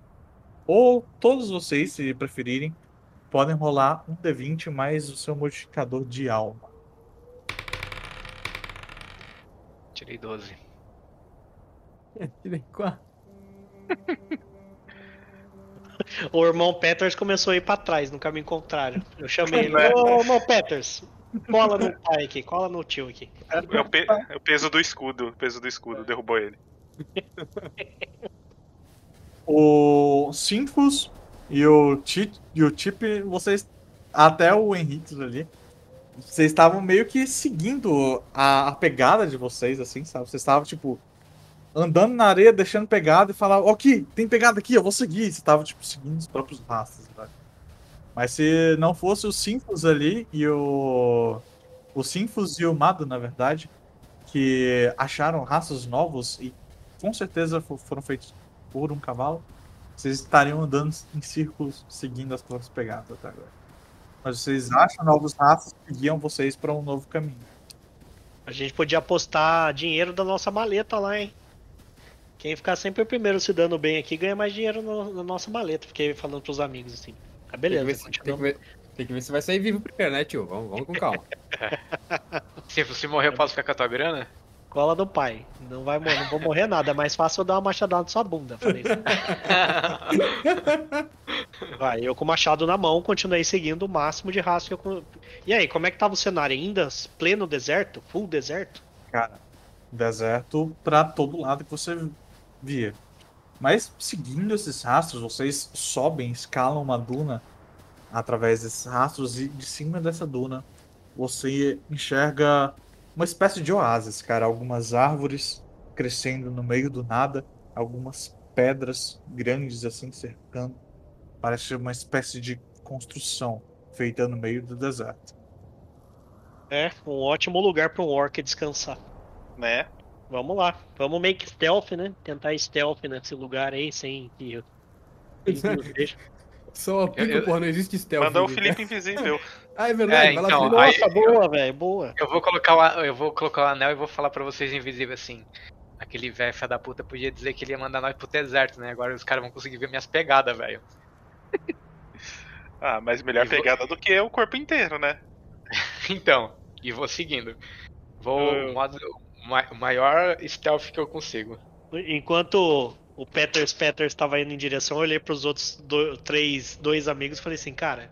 ou todos vocês, se preferirem, podem rolar um D20 mais o seu modificador de alma. Tirei 12. [laughs] O irmão Peters começou a ir pra trás, no caminho contrário. Eu chamei ele. [laughs] É. Ô, irmão Peters, cola no pai aqui, cola no tio aqui. É o, pe- é o peso do escudo. O peso do escudo derrubou ele. O Sinfus e o Chip, e o Chip, vocês até o Henrique ali, vocês estavam meio que seguindo a, a pegada de vocês, assim, sabe? Vocês estavam, tipo, andando na areia, deixando pegada e falavam, ok, tem pegada aqui, eu vou seguir. Vocês estavam, tipo, seguindo os próprios rastros, sabe? Mas se não fosse o Sinfus ali e o. O Sinfus e o Mado, na verdade, que acharam rastros novos e com certeza fo- foram feitos por um cavalo, vocês estariam andando em círculos seguindo as próprias pegadas até agora. Mas vocês acham novos rastros que guiam vocês para um novo caminho. A gente podia apostar dinheiro da nossa maleta lá, hein? Quem ficar sempre o primeiro se dando bem aqui ganha mais dinheiro no- na nossa maleta. Fiquei falando pros amigos assim. Ah, Tem que, beleza, ver se, tem, que ver, tem que ver se vai sair vivo primeiro, né, tio? Vamos, vamos com calma. [laughs] Se você morrer, eu posso ficar com a tua grana? Cola do pai. Não vai morrer, não vou morrer nada. É mais fácil eu dar uma machadada na sua bunda. Falei. [laughs] Vai, eu com o machado na mão continuei seguindo o máximo de rastro que eu. E aí, como é que tava o cenário ainda? Pleno deserto? Full deserto? Cara, deserto para todo lado que você via. Mas seguindo esses rastros, vocês sobem, escalam uma duna através desses rastros e de cima dessa duna você enxerga uma espécie de oásis, cara. Algumas árvores crescendo no meio do nada, algumas pedras grandes assim cercando. Parece uma espécie de construção feita no meio do deserto. É, um ótimo lugar para um orc descansar. Né? Vamos lá, vamos meio que stealth, né? Tentar stealth nesse lugar aí sem que. [laughs] Só Eu- eu- porra, não existe stealth. Mandou o. Felipe Invisível. [laughs] Ah, é verdade. É, vai lá, então, Felipe. aí- Nossa, boa, velho, boa. Eu vou colocar o, eu vou colocar o anel e vou falar pra vocês invisível assim. Aquele velho filho da puta podia dizer que ele ia mandar nós pro deserto, né? Agora os caras vão conseguir ver minhas pegadas, velho. [laughs] Ah, mas melhor E vou- pegada do que o corpo inteiro, né? [laughs] Então, e vou seguindo. Vou Ah. o modo- o ma- o maior stealth que eu consigo. Enquanto o Peters Peters estava indo em direção, eu olhei pros outros do- três, dois amigos e falei assim, cara,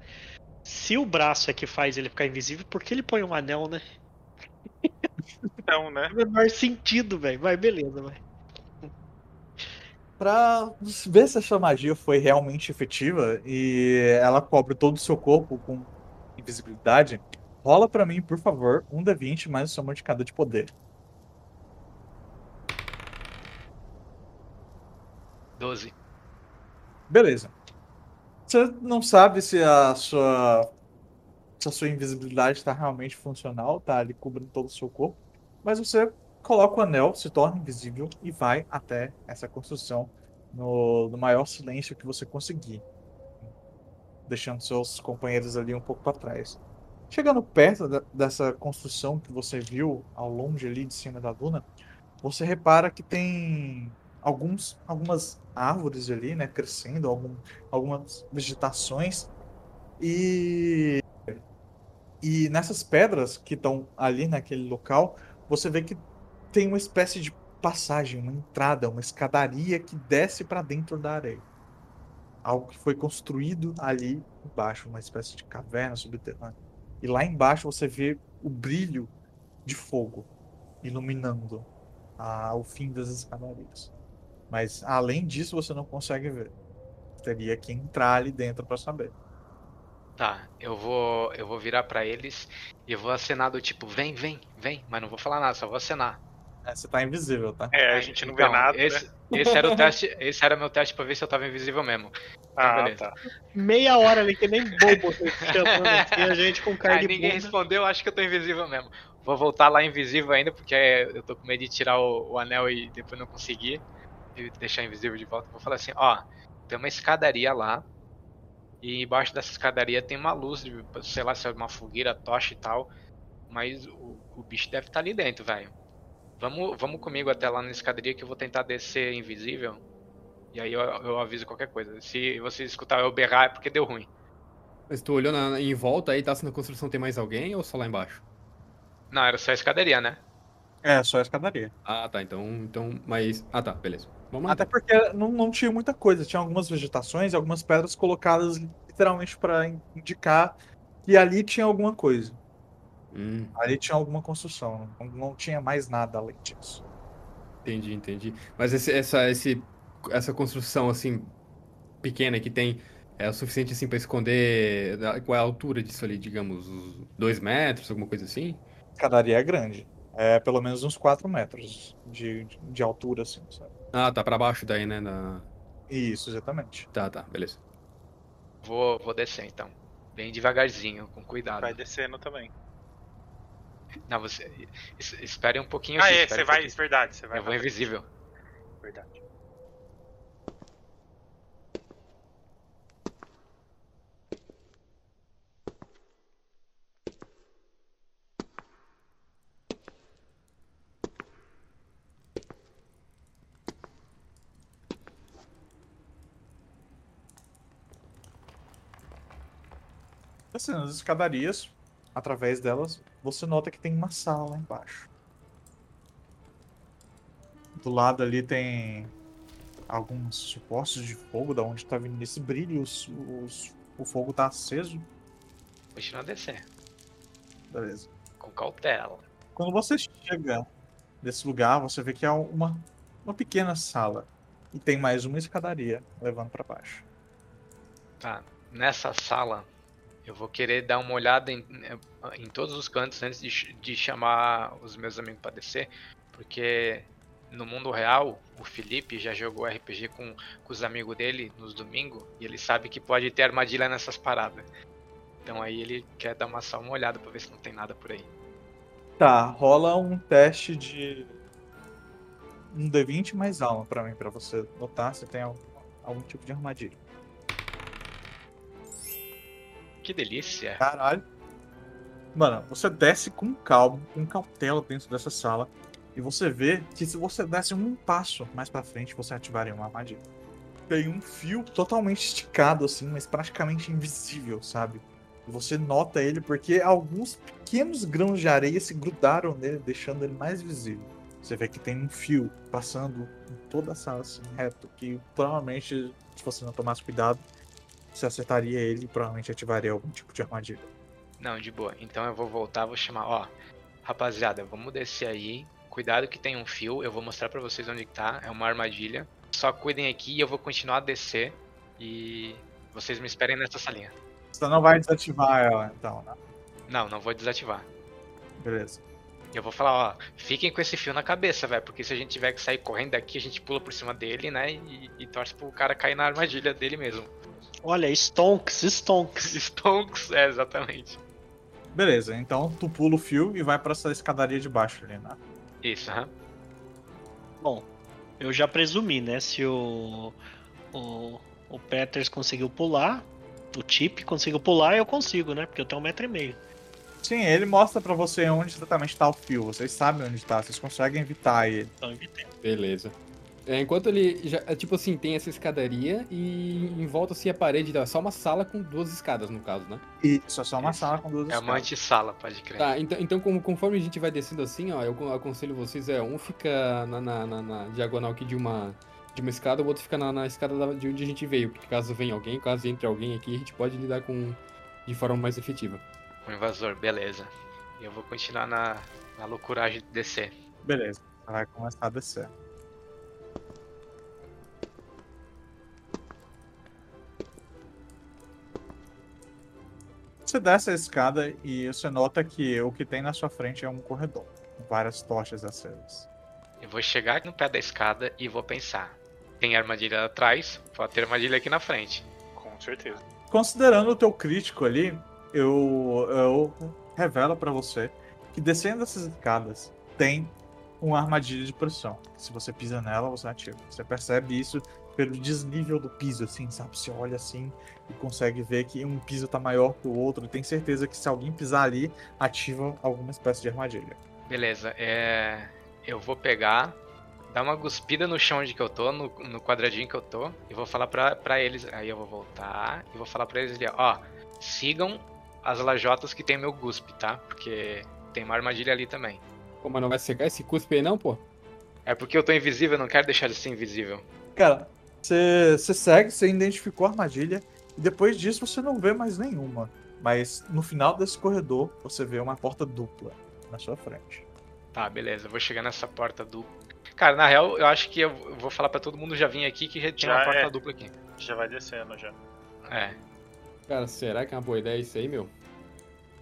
se o braço é que faz ele ficar invisível, por que ele põe um anel, né? Então, né? Não menor sentido, velho. Vai, beleza, vai. Pra ver se essa magia foi realmente efetiva e ela cobre todo o seu corpo com invisibilidade, rola pra mim, por favor, um D20 mais o seu modificador de poder. 12. Beleza. Você não sabe se a sua se a sua invisibilidade está realmente funcional, tá ali cobrindo todo o seu corpo, mas você coloca o anel, se torna invisível e vai até essa construção no, no maior silêncio que você conseguir, deixando seus companheiros ali um pouco para trás. Chegando perto da- dessa construção que você viu ao longe ali de cima da duna, você repara que tem alguns, algumas árvores ali, né, crescendo, algum, algumas vegetações e E nessas pedras que estão ali naquele local, você vê que tem uma espécie de passagem, uma entrada, uma escadaria que desce para dentro da areia. Algo que foi construído ali embaixo, uma espécie de caverna subterrânea. E lá embaixo você vê o brilho de fogo iluminando a, o fim das escadarias. Mas além disso você não consegue ver. Teria que entrar ali dentro para saber. Tá, eu vou eu vou virar pra eles e vou acenar do tipo, vem, vem, vem, mas não vou falar nada, só vou acenar. É, você tá invisível, tá? É, a gente não Então, vê nada. Esse, né? esse era o [laughs] teste, esse era meu teste pra ver se eu tava invisível mesmo. Ah, beleza. tá. Meia hora ali, que nem bobo, [laughs] chamando aqui, a gente com cara Aí de ninguém bunda. respondeu, acho que eu tô invisível mesmo. Vou voltar lá invisível ainda, porque eu tô com medo de tirar o, o anel e depois não conseguir. E deixar invisível de volta. Vou falar assim, ó, tem uma escadaria lá. E embaixo dessa escadaria tem uma luz, de, sei lá se é uma fogueira, tocha e tal. Mas o, o bicho deve estar ali dentro, velho. Vamos, vamos comigo até lá na escadaria que eu vou tentar descer invisível. E aí eu, eu aviso qualquer coisa. Se você escutar eu berrar é porque deu ruim. Mas tu olhou na- em volta aí, tá se na construção tem mais alguém ou só lá embaixo? Não, era só a escadaria, né? É, só a escadaria. Ah, tá, então, então, mas... Ah, tá, beleza. Vamos. Até porque não, não tinha muita coisa. Tinha algumas vegetações e algumas pedras colocadas literalmente para indicar que ali tinha alguma coisa. Hum, Ali tinha alguma construção. Não, não tinha mais nada além disso. entendi, entendi. Mas esse, essa, esse, essa construção, assim, pequena que tem, é o suficiente, assim, pra esconder... Qual é a altura disso ali, digamos, dois metros, alguma coisa assim? A escadaria é grande. É pelo menos uns 4 metros de, de, de altura, assim, sabe? Ah, tá pra baixo daí, né? Na... Isso, exatamente. Tá, tá, beleza. Vou, vou descer então. Bem devagarzinho, com cuidado. Vai descendo também. Não, você. es- Espere um pouquinho Ah, aqui, é, você um vai, pouquinho. verdade, você vai. Eu vou invisível. Verdade. Assim, nas escadarias, através delas, você nota que tem uma sala lá embaixo. Do lado ali tem alguns supostos de fogo, da onde tá vindo esse brilho, os, os- o fogo tá aceso. Continua a descer. Beleza. Com cautela. Quando você chega nesse lugar, você vê que é uma, uma pequena sala. E tem mais uma escadaria levando pra baixo. Tá. Nessa sala, eu vou querer dar uma olhada em, em todos os cantos antes de, de chamar os meus amigos pra descer. Porque no mundo real, o Felipe já jogou RPG com, com os amigos dele nos domingos. E ele sabe que pode ter armadilha nessas paradas. Então aí ele quer dar uma, só uma olhada pra ver se não tem nada por aí. Tá, rola um teste de. Um D20 mais alma pra mim, pra você notar se tem algum, algum tipo de armadilha. Que delícia! Caralho. Mano, você desce com calma, com cautela dentro dessa sala. E você vê que se você desse um passo mais pra frente, você ativaria uma armadilha. Tem um fio totalmente esticado, assim, mas praticamente invisível, sabe? Você nota ele porque alguns pequenos grãos de areia se grudaram nele, deixando ele mais visível. Você vê que tem um fio passando em toda a sala, assim, reto, que provavelmente, se você não tomasse cuidado, você acertaria ele provavelmente ativaria algum tipo de armadilha. Não, de boa. Então eu vou voltar, vou chamar, ó. Rapaziada, vamos descer aí. Cuidado que tem um fio, eu vou mostrar pra vocês onde que tá. É uma armadilha. Só cuidem aqui e eu vou continuar a descer. E vocês me esperem nessa salinha. Você não vai desativar ela, então, né? Não, não vou desativar. Beleza. Eu vou falar, ó, fiquem com esse fio na cabeça, velho. Porque se a gente tiver que sair correndo daqui, a gente pula por cima dele, né? E, e torce pro cara cair na armadilha dele mesmo. Olha, Stonks, Stonks. [laughs] Stonks, é, exatamente. Beleza, então tu pula o fio e vai pra essa escadaria de baixo ali, né? Isso, aham. Bom, eu já presumi, né? Se o, o, o Peters conseguiu pular, o Chip conseguiu pular, eu consigo, né? Porque eu tenho um metro e meio. Sim, ele mostra pra você onde exatamente tá o fio. Vocês sabem onde tá, vocês conseguem evitar ele. Então evitei. Beleza. É, enquanto ele já. é, tipo assim, tem essa escadaria e em volta assim a parede, é só uma sala com duas escadas, no caso, né? E isso é só uma Isso. sala com duas É uma escadas. antessala, pode crer. Tá, então, então como, conforme a gente vai descendo assim, ó, eu aconselho vocês, é, um fica na, na, na- na diagonal aqui de uma, de uma escada, o outro fica na, na escada da- de onde a gente veio, porque caso venha alguém, caso entre alguém aqui, a gente pode lidar com de forma mais efetiva. Um invasor, beleza. E eu vou continuar na, na loucuragem de descer. Beleza, vai começar a descer. Você desce a escada e você nota que o que tem na sua frente é um corredor, com várias tochas acesas. Eu vou chegar no pé da escada e vou pensar. Tem armadilha atrás, pode ter armadilha aqui na frente. Com certeza. Considerando o teu crítico ali, eu, eu revelo pra você que descendo essas escadas tem uma armadilha de pressão. Se você pisa nela, você ativa. Você percebe isso pelo desnível do piso, assim, sabe? Você olha assim e consegue ver que um piso tá maior que o outro. E tem certeza que se alguém pisar ali, ativa alguma espécie de armadilha. Beleza, é. Eu vou pegar, dar uma cuspida no chão onde que eu tô, no, no quadradinho que eu tô, e vou falar pra, pra eles. Aí eu vou voltar e vou falar pra eles ali, ó. Sigam as lajotas que tem meu guspe, tá? Porque tem uma armadilha ali também. Pô, mas não vai secar esse cuspe aí não, pô? É porque eu tô invisível, eu não quero deixar de ser invisível. Cara, você você segue, você identificou a armadilha, e depois disso você não vê mais nenhuma. Mas no final desse corredor, você vê uma porta dupla na sua frente. Tá, beleza, eu vou chegar nessa porta dupla. Cara, na real, eu acho que eu vou falar pra todo mundo já vir aqui que já tem Já uma porta é. dupla aqui. Já vai descendo já. É. Cara, será que é uma boa ideia isso aí, meu?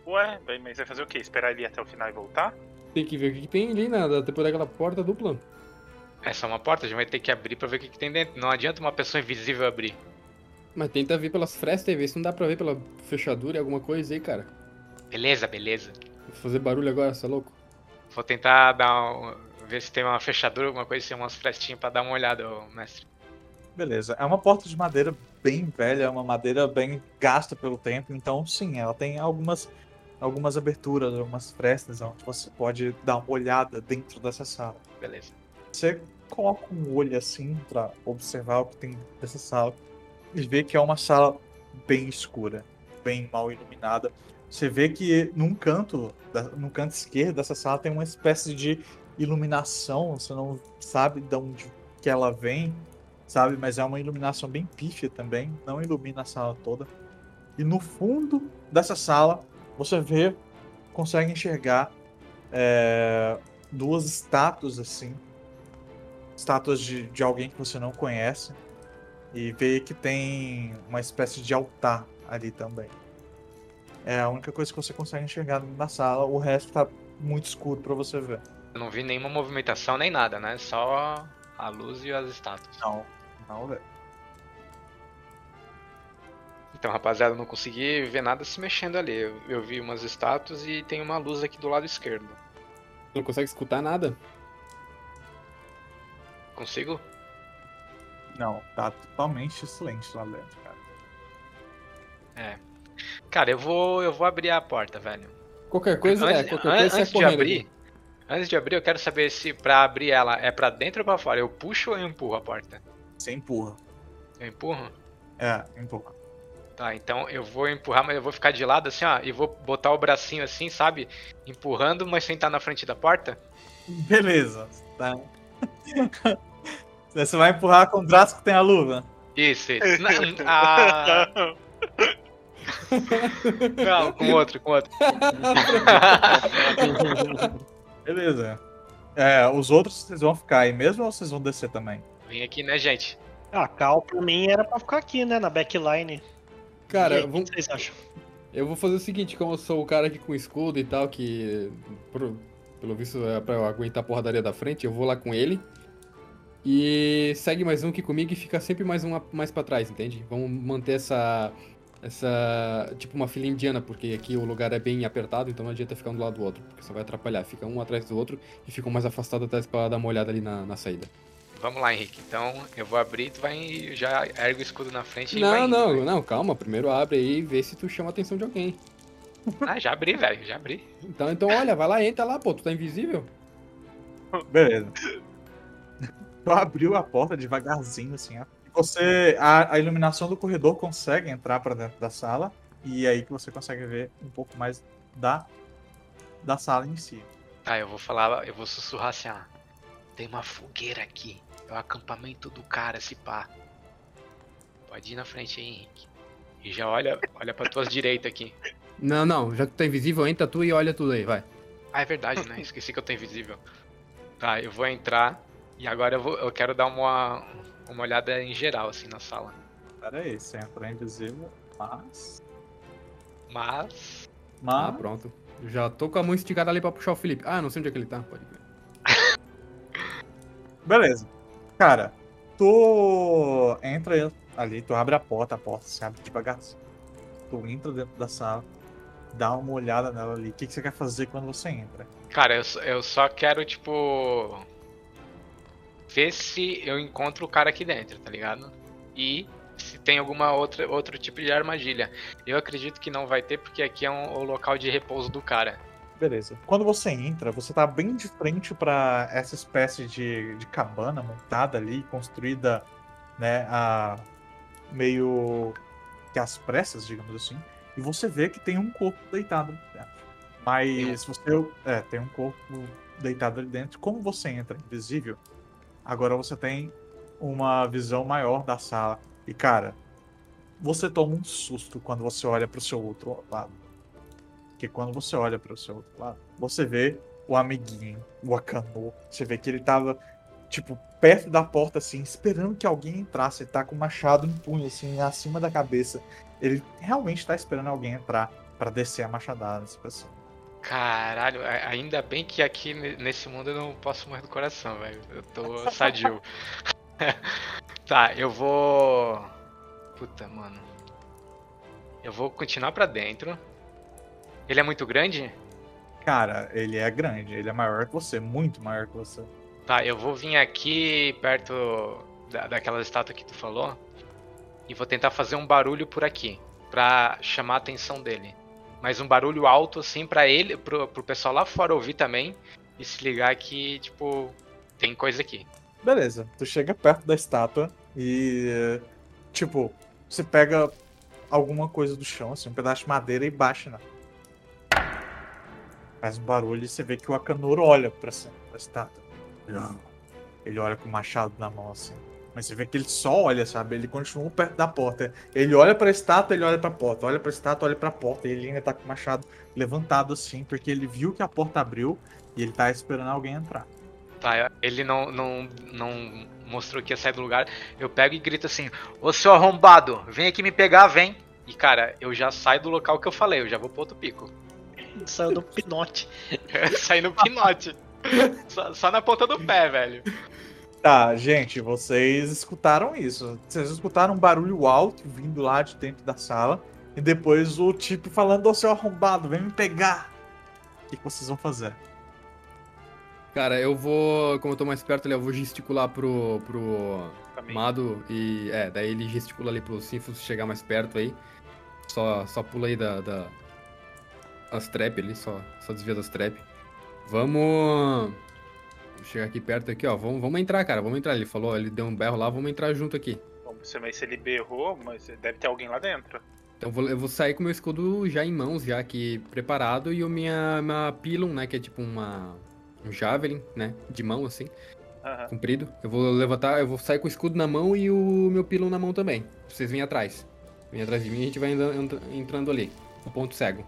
Ué, mas vai fazer o quê? Esperar ele até o final e voltar? Tem que ver o que, que tem ali, né? Depois daquela porta dupla. Essa é uma porta, a gente vai ter que abrir pra ver o que, que tem dentro. Não adianta uma pessoa invisível abrir. Mas tenta ver pelas frestas e ver se não dá pra ver pela fechadura e alguma coisa aí, cara. Beleza, beleza. Vou fazer barulho agora, você é louco? Vou tentar dar um, ver se tem uma fechadura, alguma coisa assim, umas frestinhas pra dar uma olhada, ô, mestre. Beleza, é uma porta de madeira bem velha, uma madeira bem gasta pelo tempo, então sim, ela tem algumas, algumas aberturas, algumas frestas onde você pode dar uma olhada dentro dessa sala. Beleza. Você coloca um olho assim pra observar o que tem dessa sala e vê que é uma sala bem escura, bem mal iluminada. Você vê que num canto, no canto esquerdo dessa sala tem uma espécie de iluminação, você não sabe de onde que ela vem, sabe? Mas é uma iluminação bem pífia também, não ilumina a sala toda. E no fundo dessa sala você vê, consegue enxergar é, duas estátuas assim, estátuas de, de alguém que você não conhece e vê que tem uma espécie de altar ali também. É a única coisa que você consegue enxergar na sala, o resto tá muito escuro pra você ver. Eu não vi nenhuma movimentação nem nada, né? Só a luz e as estátuas. Não, não vê. Então, rapaziada, eu não consegui ver nada se mexendo ali. Eu, eu vi umas estátuas e tem uma luz aqui do lado esquerdo. Não consegue escutar nada? Consigo? Não, tá totalmente silêncio lá dentro, cara. É. Cara, eu vou, eu vou abrir a porta, velho. Qualquer coisa, é, antes, qualquer an- coisa antes de correndo abrir, aqui. antes de abrir, eu quero saber se pra abrir ela é pra dentro ou pra fora. Eu puxo ou eu empurro a porta? Você empurra. Eu empurro? É, empurra. Tá, então eu vou empurrar, mas eu vou ficar de lado assim, ó, e vou botar o bracinho assim, sabe? Empurrando, mas sem estar na frente da porta. Beleza, tá. [laughs] Você vai empurrar com o braço que tem a luva. Isso, isso. [laughs] Na- ah, [laughs] não, com outro, com outro. Beleza. É, os outros vocês vão ficar aí mesmo ou vocês vão descer também? Vem aqui, né, gente? Ah, Cal pra mim era pra ficar aqui, né? Na backline. Cara, aí, vamos- o que vocês acham? eu vou fazer o seguinte, como eu sou o cara aqui com escudo e tal, que pro- pelo visto é pra eu aguentar a porradaria da frente, eu vou lá com ele. E segue mais um aqui comigo e fica sempre mais um mais pra trás, entende? Vamos manter essa. Essa. Tipo uma fila indiana, porque aqui o lugar é bem apertado, então não adianta ficar um do lado do outro, porque só vai atrapalhar. Fica um atrás do outro e ficam mais afastados até pra dar uma olhada ali na, na saída. Vamos lá, Henrique. Então eu vou abrir, tu vai já ergue o escudo na frente e vai Não, indo, não, né? não, calma. Primeiro abre aí e vê se tu chama a atenção de alguém. Ah, já abri, velho, já abri. Então, então olha, vai lá, entra lá, pô, tu tá invisível? Beleza. [laughs] Tu abriu a porta devagarzinho, assim, ó. Você. A, a iluminação do corredor consegue entrar pra dentro da sala. E é aí que você consegue ver um pouco mais da, da sala em si. Tá, eu vou falar, eu vou sussurrar assim, ó. Tem uma fogueira aqui. É o acampamento do cara, esse pá. Pode ir na frente aí, Henrique. E já olha, olha pra tuas direitas aqui. Não, não, já que tu tá invisível, entra tu e olha tudo aí, vai. Ah, é verdade, né? Esqueci que eu tô invisível. Tá, eu vou entrar e agora eu, vou, eu quero dar uma, uma olhada em geral, assim, na sala. Pera aí, você entrou invisível, mas. Mas. Ah, Mas. pronto. Já tô com a mão esticada ali pra puxar o Felipe. Ah, não sei onde é que ele tá, pode ver. [laughs] Beleza. Cara, tu entra ali, tu abre a porta, a porta se abre devagarzinho. Tu entra dentro da sala, dá uma olhada nela ali. O que, que você quer fazer quando você entra? Cara, eu, só- eu só quero, tipo. Ver se eu encontro o cara aqui dentro, tá ligado? E se tem alguma outra outro tipo de armadilha. Eu acredito que não vai ter, porque aqui é um- o local de repouso do cara. Beleza. Quando você entra, você tá bem de frente pra essa espécie de, de cabana montada ali, construída, né, a meio que às pressas, digamos assim. E você vê que tem um corpo deitado ali dentro. Mas você é, tem um corpo deitado ali dentro. Como você entra invisível, agora você tem uma visão maior da sala. E cara, você toma um susto quando você olha pro seu outro lado. Porque quando você olha para o seu outro lado, você vê o amiguinho, o Akano. Você vê que ele tava, tipo, perto da porta, assim, esperando que alguém entrasse. Ele tá com o machado em punho, assim, acima da cabeça. Ele realmente tá esperando alguém entrar para descer a machadada nessa pessoa. Caralho, ainda bem que aqui ne- nesse mundo eu não posso morrer do coração, velho. Eu tô [laughs] sadio. [laughs] tá, eu vou. Puta, mano. Eu vou continuar pra dentro. Ele é muito grande? Cara, ele é grande, ele é maior que você, muito maior que você. Tá, eu vou vir aqui perto da, daquela estátua que tu falou. E vou tentar fazer um barulho por aqui. Pra chamar a atenção dele. Mas um barulho alto, assim, pra ele, pro, pro pessoal lá fora ouvir também. E se ligar que, tipo, tem coisa aqui. Beleza, tu chega perto da estátua e, tipo, você pega alguma coisa do chão, assim, um pedaço de madeira e baixa na. Faz um barulho e você vê que o Akanoro olha pra cima da estátua. Ele olha com o machado na mão, assim. Mas você vê que ele só olha, sabe? Ele continua perto da porta. Ele olha pra estátua, ele olha pra porta. Olha pra estátua, olha pra porta. E ele ainda tá com o machado levantado, assim, porque ele viu que a porta abriu e ele tá esperando alguém entrar. Tá, ele não, não, não mostrou que ia sair do lugar. Eu pego e grito assim: Ô seu arrombado, vem aqui me pegar, vem. E cara, eu já saio do local que eu falei, eu já vou pro outro pico. [laughs] Saiu do pinote. [laughs] Saí no pinote. [laughs] só, só na ponta do pé, velho. Tá, gente, vocês escutaram isso. Vocês escutaram um barulho alto vindo lá de dentro da sala. E depois o tipo falando, ô seu arrombado, vem me pegar. O que, que vocês vão fazer? Cara, eu vou, como eu tô mais perto ali, eu vou gesticular pro, pro Também. Mado e, é, daí ele gesticula ali pro Sinfos chegar mais perto aí. Só, só pula aí da, da as trap ali, só, só desvia das trap. Vamos chegar aqui perto aqui, ó, vamos, vamos entrar, cara, vamos entrar. Ele falou, ele deu um berro lá, vamos entrar junto aqui. Bom, você vai se ele berrou, mas deve ter alguém lá dentro. Então eu vou, eu vou sair com meu escudo já em mãos, já aqui preparado, e o minha, minha pilum, né, que é tipo uma um javelin, né, de mão assim. Aham. comprido. Eu vou levantar, eu vou sair com o escudo na mão e o meu pilão na mão também. Vocês vêm atrás. Vem atrás de mim e a gente vai entra- entra- entrando ali. O ponto cego.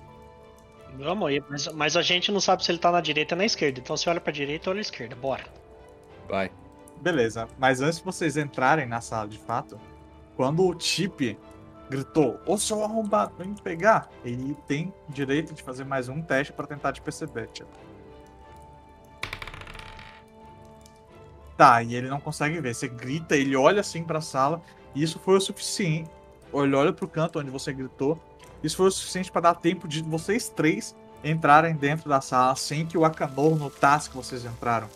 Vamos aí, mas, mas a gente não sabe se ele tá na direita ou na esquerda. Então você olha pra direita ou olha à esquerda. Bora. Vai. Beleza, mas antes de vocês entrarem na sala de fato, quando o Chip gritou, ô seu arrombado, vem me pegar, ele tem direito de fazer mais um teste pra tentar te perceber, Chip. Tá, e ele não consegue ver. Você grita, ele olha assim pra sala, e isso foi o suficiente. Ele olha pro canto onde você gritou. Isso foi o suficiente pra dar tempo de vocês três entrarem dentro da sala sem que o Akanor notasse que vocês entraram.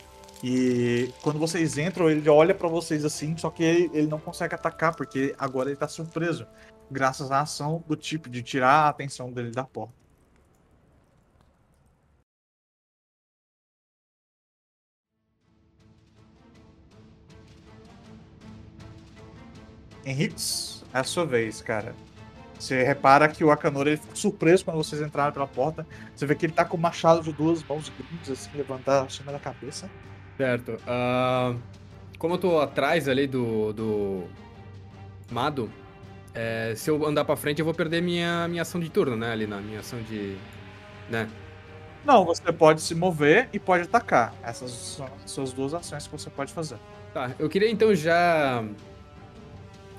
E quando vocês entram, ele olha pra vocês assim, só que ele, ele não consegue atacar, porque agora ele tá surpreso. Graças à ação do tipo de tirar a atenção dele da porta. Henriques, é a sua vez, cara. Você repara que o Akanori ele fica surpreso quando vocês entraram pela porta. Você vê que ele tá com o machado de duas mãos grandes, assim, levantado acima da cabeça. Certo. Ah, como eu tô atrás ali do. do. Mado, é, se eu andar pra frente eu vou perder minha, minha ação de turno, né? Ali na minha ação de. Né? Não, você pode se mover e pode atacar. Essas são as suas duas ações que você pode fazer. Tá, eu queria então já.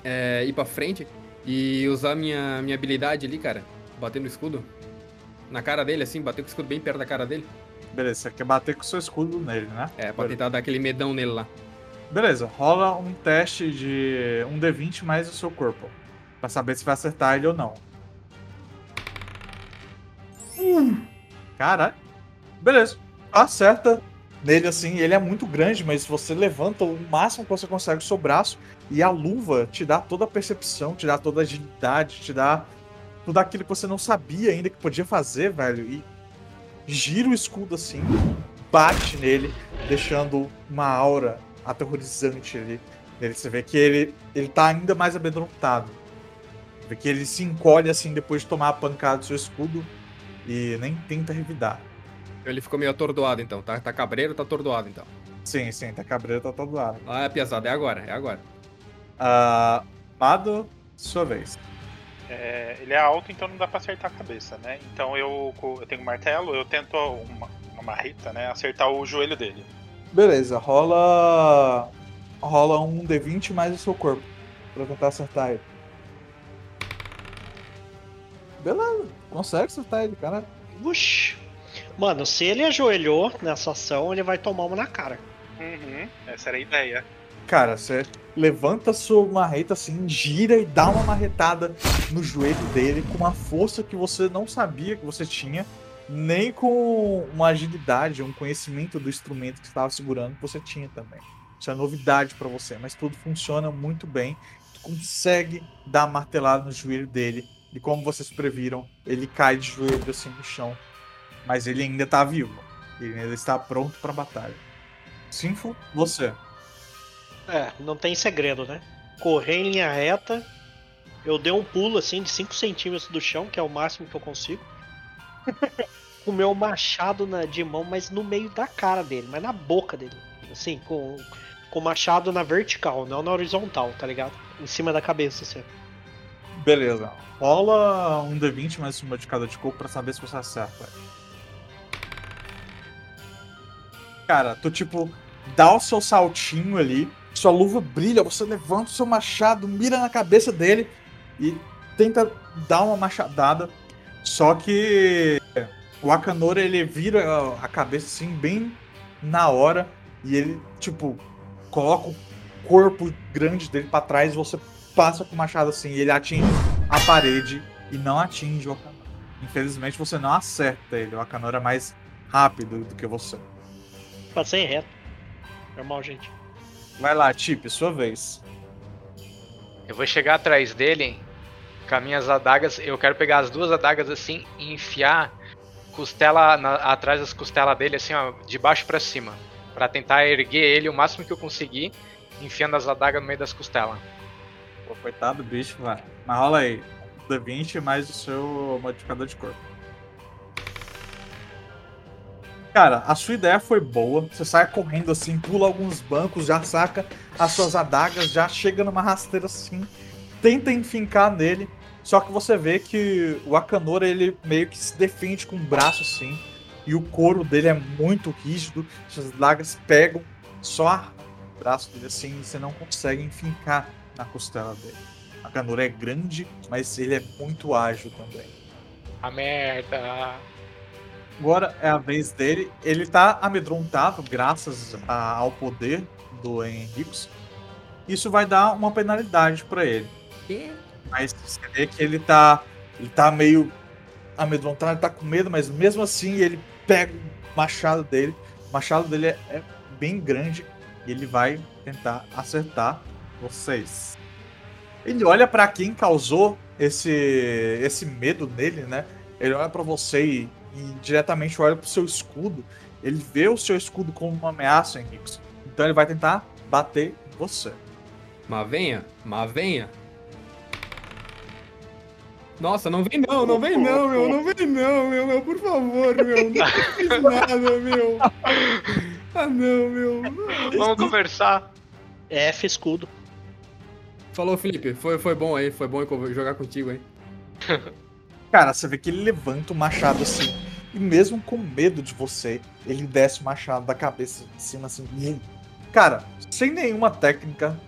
é, ir pra frente e usar minha, minha habilidade ali, cara. Bater no escudo. Na cara dele, assim, bater com o escudo bem perto da cara dele. Beleza, você quer bater com o seu escudo nele, né? É, pra tentar dar aquele medão nele lá. Beleza, rola um teste de um D20 mais o seu corpo. Pra saber se vai acertar ele ou não. Hum. Caralho. Beleza. Acerta nele assim. Ele é muito grande, mas você levanta o máximo que você consegue o seu braço. E a luva te dá toda a percepção, te dá toda a agilidade, te dá tudo aquilo que você não sabia ainda que podia fazer, velho. E gira o escudo assim, bate nele, deixando uma aura aterrorizante ali. Nele. Você vê que ele, ele tá ainda mais amedrontado. Vê que ele se encolhe assim depois de tomar a pancada do seu escudo e nem tenta revidar. Ele ficou meio atordoado então, tá? Tá cabreiro, tá atordoado então. Sim, sim, tá cabreiro, tá todo lado. Ah, é pesado, é agora, é agora. Ah, Mado, sua vez. É, ele é alto, então não dá pra acertar a cabeça, né? Então eu, eu tenho um martelo, eu tento uma, uma marrita, né? Acertar o joelho dele. Beleza, rola. Rola um D20 mais o seu corpo. Pra tentar acertar ele. Beleza, consegue acertar ele, cara. Uxi. Mano, se ele ajoelhou nessa ação, ele vai tomar uma na cara. Uhum, essa era a ideia. Cara, você levanta sua marreta assim, gira e dá uma marretada no joelho dele com uma força que você não sabia que você tinha, nem com uma agilidade, um conhecimento do instrumento que você estava segurando que você tinha também. Isso é novidade pra você, mas tudo funciona muito bem. Tu consegue dar martelada no joelho dele e como vocês previram, ele cai de joelho assim no chão, mas ele ainda tá vivo. Ele ainda está pronto pra batalha. Sinfo, você. É, não tem segredo, né? Correr em linha reta. Eu dei um pulo assim de 5 centímetros do chão, que é o máximo que eu consigo. [laughs] com o meu machado na, de mão, mas no meio da cara dele, mas na boca dele. Assim, com, com o machado na vertical, não na horizontal, tá ligado? Em cima da cabeça, assim. Beleza. Rola um D20 mais uma de cada de corpo pra saber se você acerta. Cara, tu tipo dá o seu saltinho ali, sua luva brilha, você levanta o seu machado, mira na cabeça dele e tenta dar uma machadada. Só que o Akanora ele vira a- cabeça assim bem na hora e ele tipo coloca o corpo grande dele pra trás você passa com o machado assim e ele atinge a parede e não atinge o Akanora. Infelizmente você não acerta ele, o Akanora é mais rápido do que você. Passei reto. Normal, gente. Vai lá, Tip, sua vez. Eu vou chegar atrás dele com as minhas adagas. Eu quero pegar as duas adagas assim e enfiar costela na- atrás das costelas dele, assim, ó, de baixo pra cima. Pra tentar erguer ele o máximo que eu conseguir, enfiando as adagas no meio das costelas. Pô, coitado do bicho, vai. Mas rola aí. D20 mais o seu modificador de corpo. Cara, a sua ideia foi boa. Você sai correndo assim, pula alguns bancos, já saca as suas adagas, já chega numa rasteira assim, tenta enfincar nele. Só que você vê que o Akanora ele meio que se defende com o braço assim, e o couro dele é muito rígido. Suas adagas pegam só o braço dele assim, e você não consegue enfincar na costela dele. A Akanora é grande, mas ele é muito ágil também. A merda. Agora é a vez dele. Ele tá amedrontado graças a- ao poder do Henriques. Isso vai dar uma penalidade pra ele. Mas você vê que ele tá. Ele tá meio amedrontado, ele tá com medo, mas mesmo assim ele pega o machado dele. O machado dele é, é bem grande e ele vai tentar acertar vocês. Ele olha pra quem causou esse, esse medo nele, né? Ele olha pra você e, e diretamente olha pro seu escudo. Ele vê o seu escudo como uma ameaça, Henrique. Então ele vai tentar bater você. Mas venha, mas venha. Nossa, não vem não, não vem não, meu, não vem não, meu, meu, por favor, meu, não fiz nada, meu. Ah, não, meu. Vamos conversar. F escudo. Falou, Felipe, foi, foi bom aí, foi bom jogar contigo aí. [laughs] Cara, você vê que ele levanta o machado assim, e mesmo com medo de você, ele desce o machado da cabeça de cima assim. Cara, sem nenhuma técnica,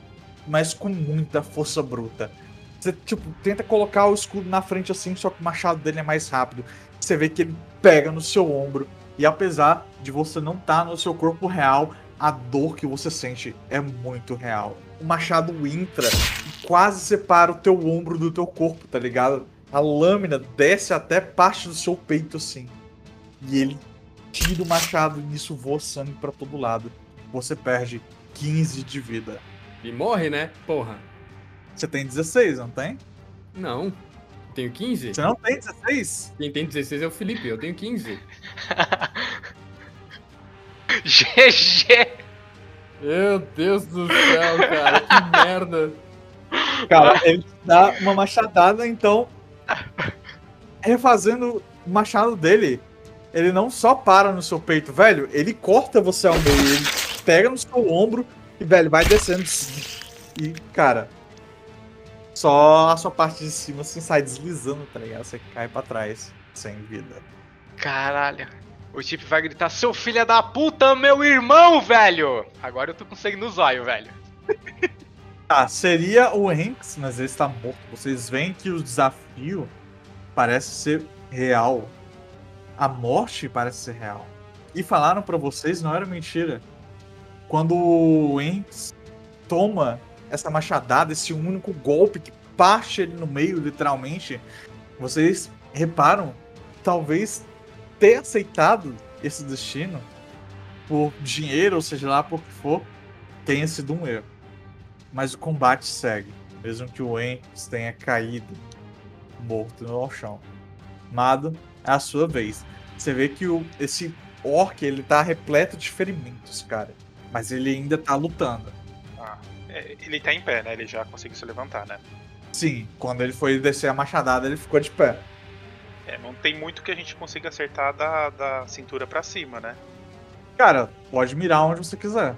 mas com muita força bruta. Você, tipo, tenta colocar o escudo na frente assim, só que o machado dele é mais rápido. Você vê que ele pega no seu ombro. E apesar de você não estar no seu corpo real, a dor que você sente é muito real. O machado entra e quase separa o teu ombro do teu corpo, tá ligado? A lâmina desce até parte do seu peito assim. E ele tira o machado e nisso voa sangue pra todo lado. Você perde 15 de vida. E morre, né? Porra. Você tem 16, não tem? Não. Tenho 15? Você não tem 16? Quem tem 16 é o Felipe, eu tenho 15. [laughs] GG! Meu Deus do céu, cara, que merda. Cara, ele te dá uma machadada, então. [laughs] Refazendo o machado dele, ele não só para no seu peito, velho, ele corta você ao meio, ele pega no seu ombro e, velho, vai descendo. E, cara, só a sua parte de cima assim sai deslizando, tá ligado? Você cai pra trás, sem vida. Caralho. O Chip vai gritar, seu filho da puta, meu irmão, velho! Agora eu tô com sangue zóio, velho. [laughs] Tá, seria o Hanks, mas ele está morto. Vocês veem que o desafio parece ser real. A morte parece ser real. E falaram pra vocês, não era mentira. Quando o Hanks toma essa machadada, esse único golpe que parte ele no meio, literalmente, vocês reparam, talvez ter aceitado esse destino por dinheiro, ou seja lá por que for, tenha sido um erro. Mas o combate segue, mesmo que o Enx tenha caído morto no chão. Mado, é a sua vez. Você vê que o, esse orc ele tá repleto de ferimentos, cara. Mas ele ainda tá lutando. É, Ele tá em pé, né? Ele já conseguiu se levantar, né? Sim, quando ele foi descer a machadada, ele ficou de pé. É, não tem muito que a gente consiga acertar da, da cintura pra cima, né? Cara, pode mirar onde você quiser.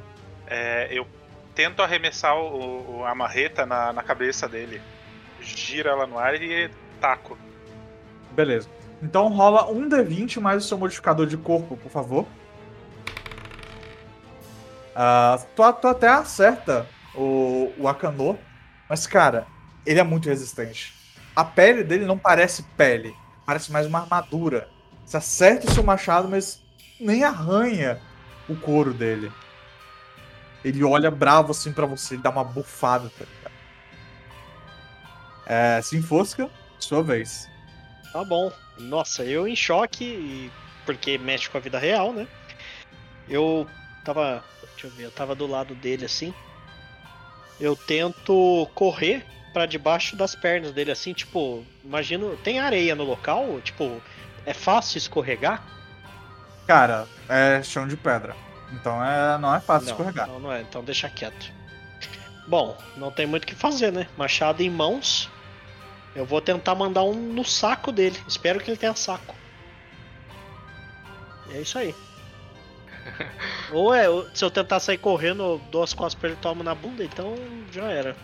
É, eu tento arremessar o, o- a marreta na, na cabeça dele. Gira ela no ar e taco. Beleza. Então rola um D20 mais o seu modificador de corpo, por favor. Ah, tu, tu até acerta o, o Akanor, mas cara, ele é muito resistente. A pele dele não parece pele, parece mais uma armadura. Você acerta o seu machado, mas nem arranha o couro dele. Ele olha bravo assim pra você, dá uma bufada, tá ligado? É, se enfosca, sua vez. Tá bom. Nossa, eu em choque, e- porque mexe com a vida real, né? Eu tava. Deixa eu ver, eu tava do lado dele assim. Eu tento correr pra debaixo das pernas dele, assim, tipo, imagino. Tem areia no local? Tipo, é fácil escorregar? Cara, é chão de pedra. Então é, não é fácil não, escorregar. não, não é, então deixa quieto. Bom, não tem muito o que fazer, né? Machado em mãos. Eu vou tentar mandar um no saco dele. Espero que ele tenha saco. E é isso aí. [laughs] Ou é, se eu tentar sair correndo, eu dou as costas pra ele tomo na bunda, então já era.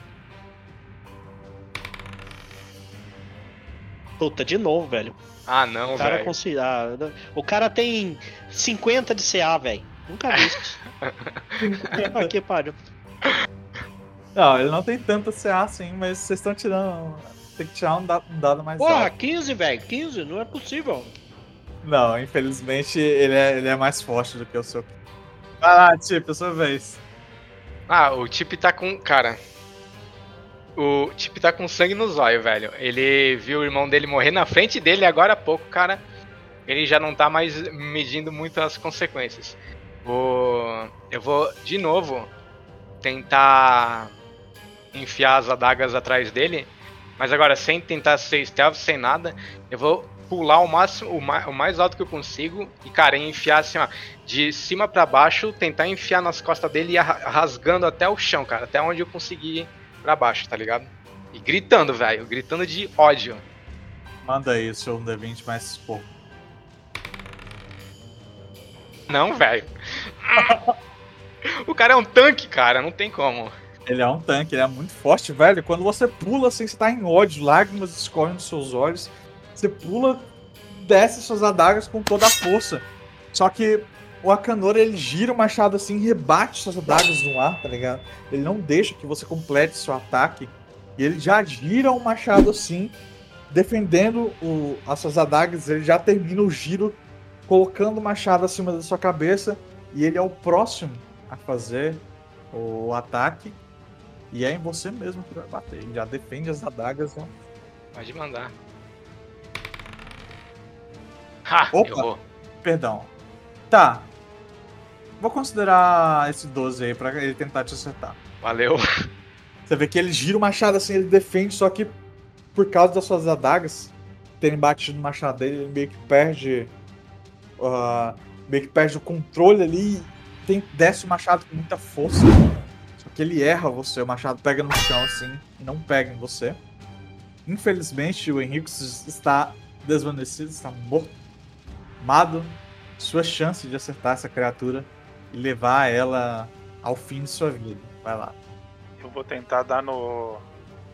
Puta, de novo, velho. Ah, não, O cara, velho. consegui- ah, o cara tem 50 de CA, velho. Nunca vi isso. [laughs] Aqui, pariu. Não, ele não tem tanta CA assim, mas vocês estão tirando. Tem que tirar um dado, um dado mais Porra, alto. 15, velho. 15, não é possível. Não, infelizmente ele é, ele é mais forte do que o seu. Vai lá, tipo, sua vez. Ah, o Chip tá com. Cara. O Chip tá com sangue no zóio, velho. Ele viu o irmão dele morrer na frente dele agora há pouco, cara. Ele já não tá mais medindo muito as consequências. O... Eu vou, de novo, tentar enfiar as adagas atrás dele. Mas agora, sem tentar ser stealth, sem nada, eu vou pular o máximo, o mais, o mais alto que eu consigo e, cara, enfiar assim, ó, de cima pra baixo, tentar enfiar nas costas dele e rasgando até o chão, cara, até onde eu conseguir ir pra baixo, tá ligado? E gritando, velho, gritando de ódio. Manda aí seu D20 mais pouco. Não, velho. o cara é um tanque, cara, não tem como. Ele é um tanque, ele é muito forte, velho. Quando você pula assim, você tá em ódio, lágrimas escorrem dos seus olhos. Você pula, desce suas adagas com toda a força. Só que o Akanor, ele gira o machado assim, rebate suas adagas no ar, tá ligado? Ele não deixa que você complete seu ataque. E ele já gira o machado assim, defendendo o, as suas adagas. Ele já termina o giro, colocando o machado acima da sua cabeça. E ele é o próximo a fazer o ataque. E é em você mesmo que vai bater. Ele já defende as adagas. Né? Pode mandar. Ha! Opa! Errou. Perdão. Tá. Vou considerar esse 12 aí pra ele tentar te acertar. Valeu. Você vê que ele gira o machado assim, ele defende, só que por causa das suas adagas terem batido no machado dele, ele meio que perde. Ah, meio que perde o controle ali e tem, desce o machado com muita força. Só que ele erra você, o machado pega no chão assim e não pega em você. Infelizmente, o Henrique está desvanecido, está morto. Mado, sua chance de acertar essa criatura e levar ela ao fim de sua vida. Vai lá. Eu vou tentar dar no.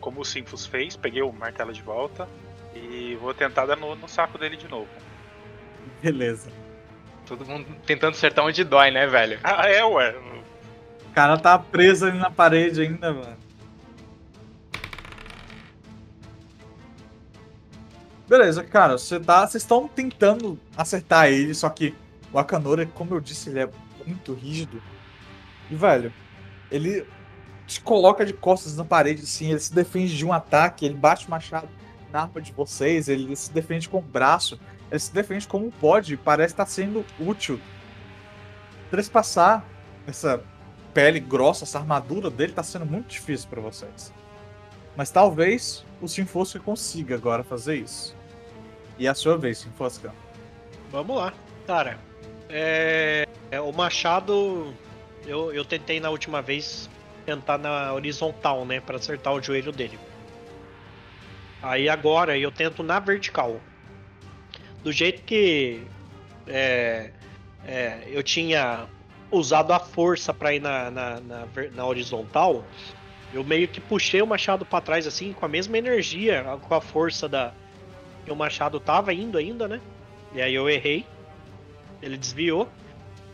Como o Simfus fez, peguei o martelo de volta. E vou tentar dar no, no saco dele de novo. [laughs] Beleza. Todo mundo tentando acertar onde dói, né, velho? Ah, é, ué. O cara tá preso ali na parede ainda, mano. Beleza, cara, você tá. Vocês estão tentando acertar ele, só que o Akanora, como eu disse, ele é muito rígido. E, velho, ele te coloca de costas na parede, assim, ele se defende de um ataque, ele bate o machado na arma de vocês, ele se defende com o braço, ele se defende como pode, parece estar sendo útil. Trespassar essa pele grossa, essa armadura dele tá sendo muito difícil pra vocês. Mas talvez o Sinfosca consiga agora fazer isso. E é a sua vez, Sinfosca. Vamos lá. Cara, é, é, o machado eu, eu tentei na última vez tentar na horizontal, né, Pra acertar o joelho dele. Aí agora eu tento na vertical. Do jeito que é, é, eu tinha usado a força pra ir na, na, na, na horizontal, eu meio que puxei o machado pra trás assim, com a mesma energia, com a força da que o machado tava indo ainda, né? E aí eu errei. Ele desviou.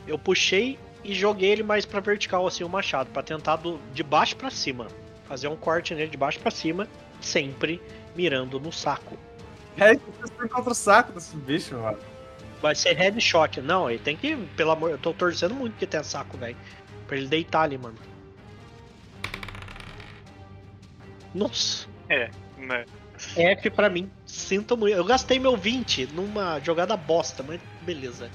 Eu puxei e joguei ele mais pra vertical assim o machado, pra tentar do, de baixo pra cima, fazer um corte nele de baixo pra cima, sempre mirando no saco. É, você encontra o saco desse bicho, mano. Vai ser headshot. Não, ele tem que, pelo amor, eu tô torcendo muito que tenha saco, velho. Pra ele deitar ali, mano. Nossa, Né? F pra mim. Sinto muito. Eu gastei meu 20 numa jogada bosta, mas beleza.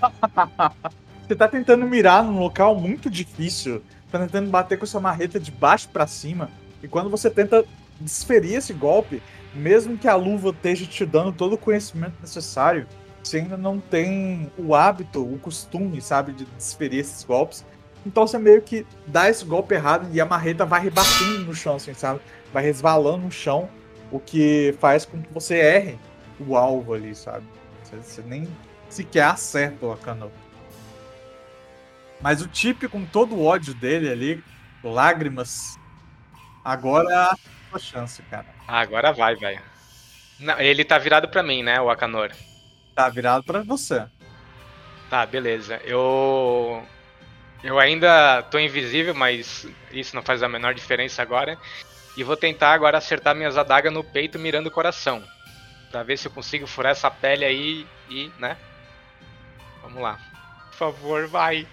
[laughs] Você tá tentando mirar num local muito difícil. Tá tentando bater com sua marreta de baixo pra cima. E quando você tenta desferir esse golpe, mesmo que a luva esteja te dando todo o conhecimento necessário, você ainda não tem o hábito, o costume, sabe, de desferir esses golpes. Então você meio que dá esse golpe errado e a marreta vai rebatendo no chão, assim, sabe? Vai resvalando no chão, o que faz com que você erre o alvo ali, sabe? Você, você nem sequer acerta o Akano. Mas o Tip, com todo o ódio dele ali, lágrimas, agora é a sua chance, cara. Ah, agora vai, velho. Não, ele tá virado pra mim, né, o Akanor? Tá virado pra você. Tá, beleza. Eu. Eu ainda tô invisível, mas isso não faz a menor diferença agora. E vou tentar agora acertar minhas adagas no peito mirando o coração. Pra ver se eu consigo furar essa pele aí e, né? Vamos lá. Por favor, vai.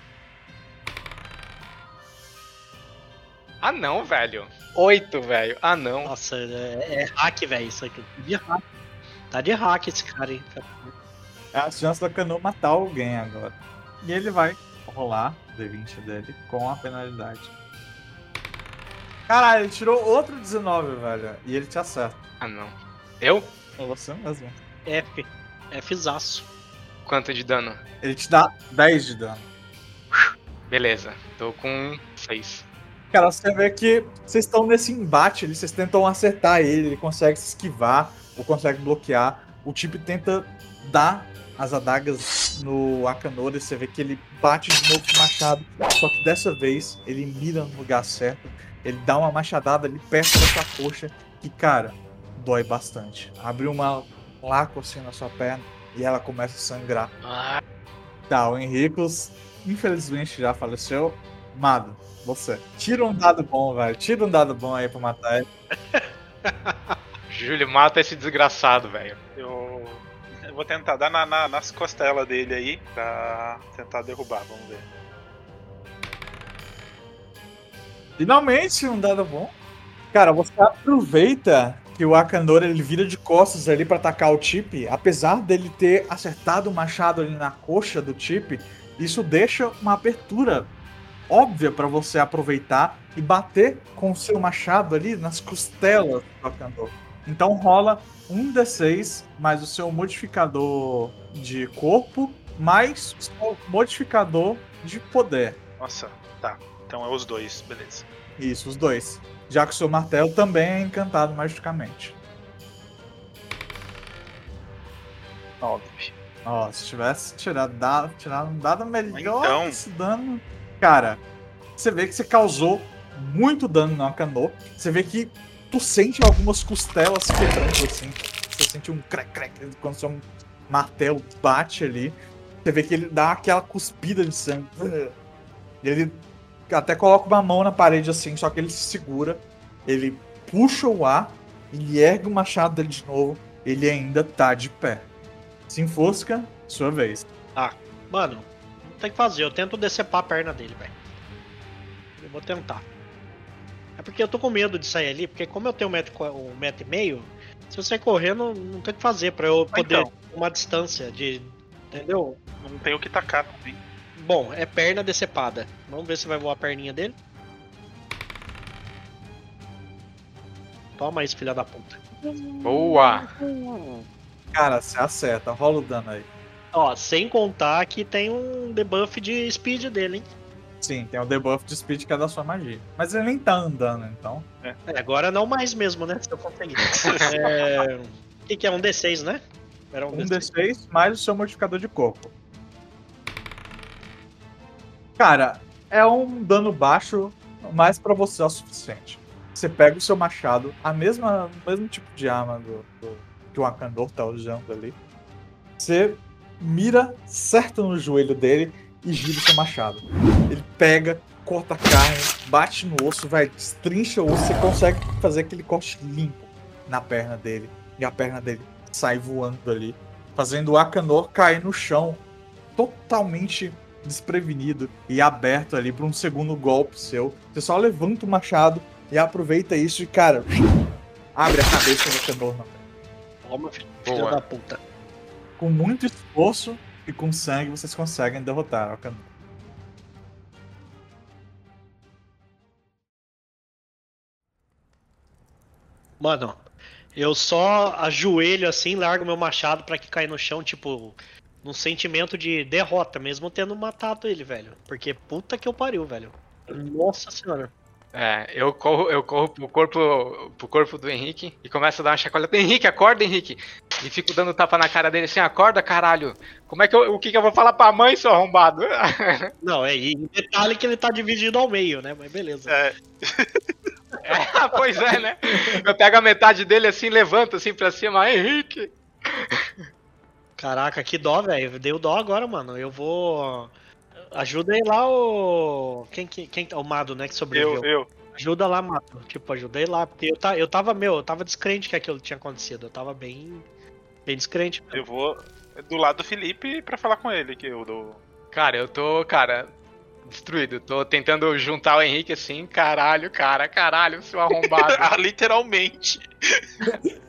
Ah não, velho. Oito, velho. Ah não. Nossa, é, é hack, velho, isso aqui. Tá de hack. Tá de hack esse cara aí. É a chance do Akano matar alguém agora. E ele vai rolar o D20 dele com a penalidade. Caralho, ele tirou outro 19, velho. E ele te acerta. Ah não. Eu? É você mesmo. F. Fzaço. Quanto de dano? Ele te dá 10 de dano. Beleza. Tô com seis. Cara, você vê que vocês estão nesse embate ali, vocês tentam acertar ele, ele consegue se esquivar ou consegue bloquear. O Tip tenta dar as adagas no Akanori, você vê que ele bate de novo com o machado, só que dessa vez ele mira no lugar certo, ele dá uma machadada ali perto da sua coxa, que cara, dói bastante. Abre uma um laco assim na sua perna e ela começa a sangrar. Ah, Tá, o Henricos infelizmente já faleceu. Mado, você. Tira um dado bom, velho. Tira um dado bom aí pra matar ele. [laughs] Júlio, mata esse desgraçado, velho. Eu, eu vou tentar dar na- na- nas costelas dele aí pra tentar derrubar, vamos ver. Finalmente um dado bom. Cara, você aproveita que o Akanori ele vira de costas ali pra atacar o Chip, apesar dele ter acertado o machado ali na coxa do Chip, isso deixa uma abertura óbvia pra você aproveitar e bater com o seu machado ali nas costelas do Akanori. Então rola um D6 mais o seu modificador de corpo mais o seu modificador de poder. Nossa, tá. Então é os dois, beleza. Isso, os dois. Já que o seu martelo também é encantado magicamente. Nove. Ó, se tivesse tirado, dado, tirado um dado melhor Então. esse dano. Cara, você vê que você causou muito dano no Akanô. Você vê que tu sente algumas costelas quebrando assim. Você sente um crack crack quando seu martelo bate ali. Você vê que ele dá aquela cuspida de sangue. Ele até coloca uma mão na parede assim, só que ele se segura. Ele puxa o ar, ele ergue o machado dele de novo. Ele ainda tá de pé. Se enfosca, sua vez. Mano, não tem que fazer. Eu tento decepar a perna dele, velho. Eu vou tentar. É porque eu tô com medo de sair ali, porque como eu tenho um metro, um metro e meio, se eu sair correndo, não tem o que fazer pra eu poder Então. uma distância de. Entendeu? Não tem o que tacar também. Bom, é perna decepada. Vamos ver se vai voar a perninha dele. Toma isso, filha da puta. Boa! Cara, você acerta, rola o dano aí. Ó, sem contar que tem um debuff de speed dele, hein? Sim, tem o debuff de speed que é da sua magia. Mas ele nem tá andando, então. É, agora não mais mesmo, né? Se eu conseguir. [laughs] É... O que, que é? Um D6, né? Era um, Um D6. D6 mais o seu modificador de corpo. Cara, é um dano baixo, mas pra você é o suficiente. Você pega o seu machado, a mesma, o mesmo tipo de arma do, do- que o Akandor tá usando ali. Você mira certo no joelho dele e gira o seu machado. Ele pega, corta a carne, bate no osso, vai, destrincha o osso, você consegue fazer aquele corte limpo na perna dele. E a perna dele sai voando ali, fazendo o Akanor cair no chão, totalmente desprevenido e aberto ali para um segundo golpe seu. Você só levanta o machado e aproveita isso e, cara, abre a cabeça do Akanor. na frente. Toma, filho da puta. Com muito esforço e com sangue, vocês conseguem derrotar o Akanor. Mano, eu só ajoelho assim, largo meu machado pra que cair no chão, tipo, num sentimento de derrota, mesmo tendo matado ele, velho. Porque puta que eu pariu, velho. Nossa senhora. É, eu corro, eu corro pro corpo, pro corpo do Henrique e começo a dar uma chacoalhada. Henrique, acorda, Henrique! E fico dando tapa na cara dele assim, acorda, caralho! Como é que eu, o que, que eu vou falar pra mãe, seu arrombado? [laughs] Não, é, e detalhe que ele tá dividido ao meio, né? Mas beleza. É, É, [laughs] pois é, né? Eu pego a metade dele assim, levanto assim pra cima, Henrique! Caraca, que dó, velho. Deu dó agora, mano. Eu vou. Ajuda aí lá o. Quem que. Quem... O Mado, né? Que sobreviveu. eu, eu. Ajuda lá, Mato. Tipo, ajudei lá. Porque eu, ta... eu tava, meu, eu tava descrente que aquilo tinha acontecido. Eu tava bem. Bem descrente. Eu vou do lado do Felipe pra falar com ele, que eu do. Cara, eu tô, cara, destruído. Tô tentando juntar o Henrique assim, caralho, cara, caralho, seu [laughs] arrombado. Ah, literalmente. [laughs]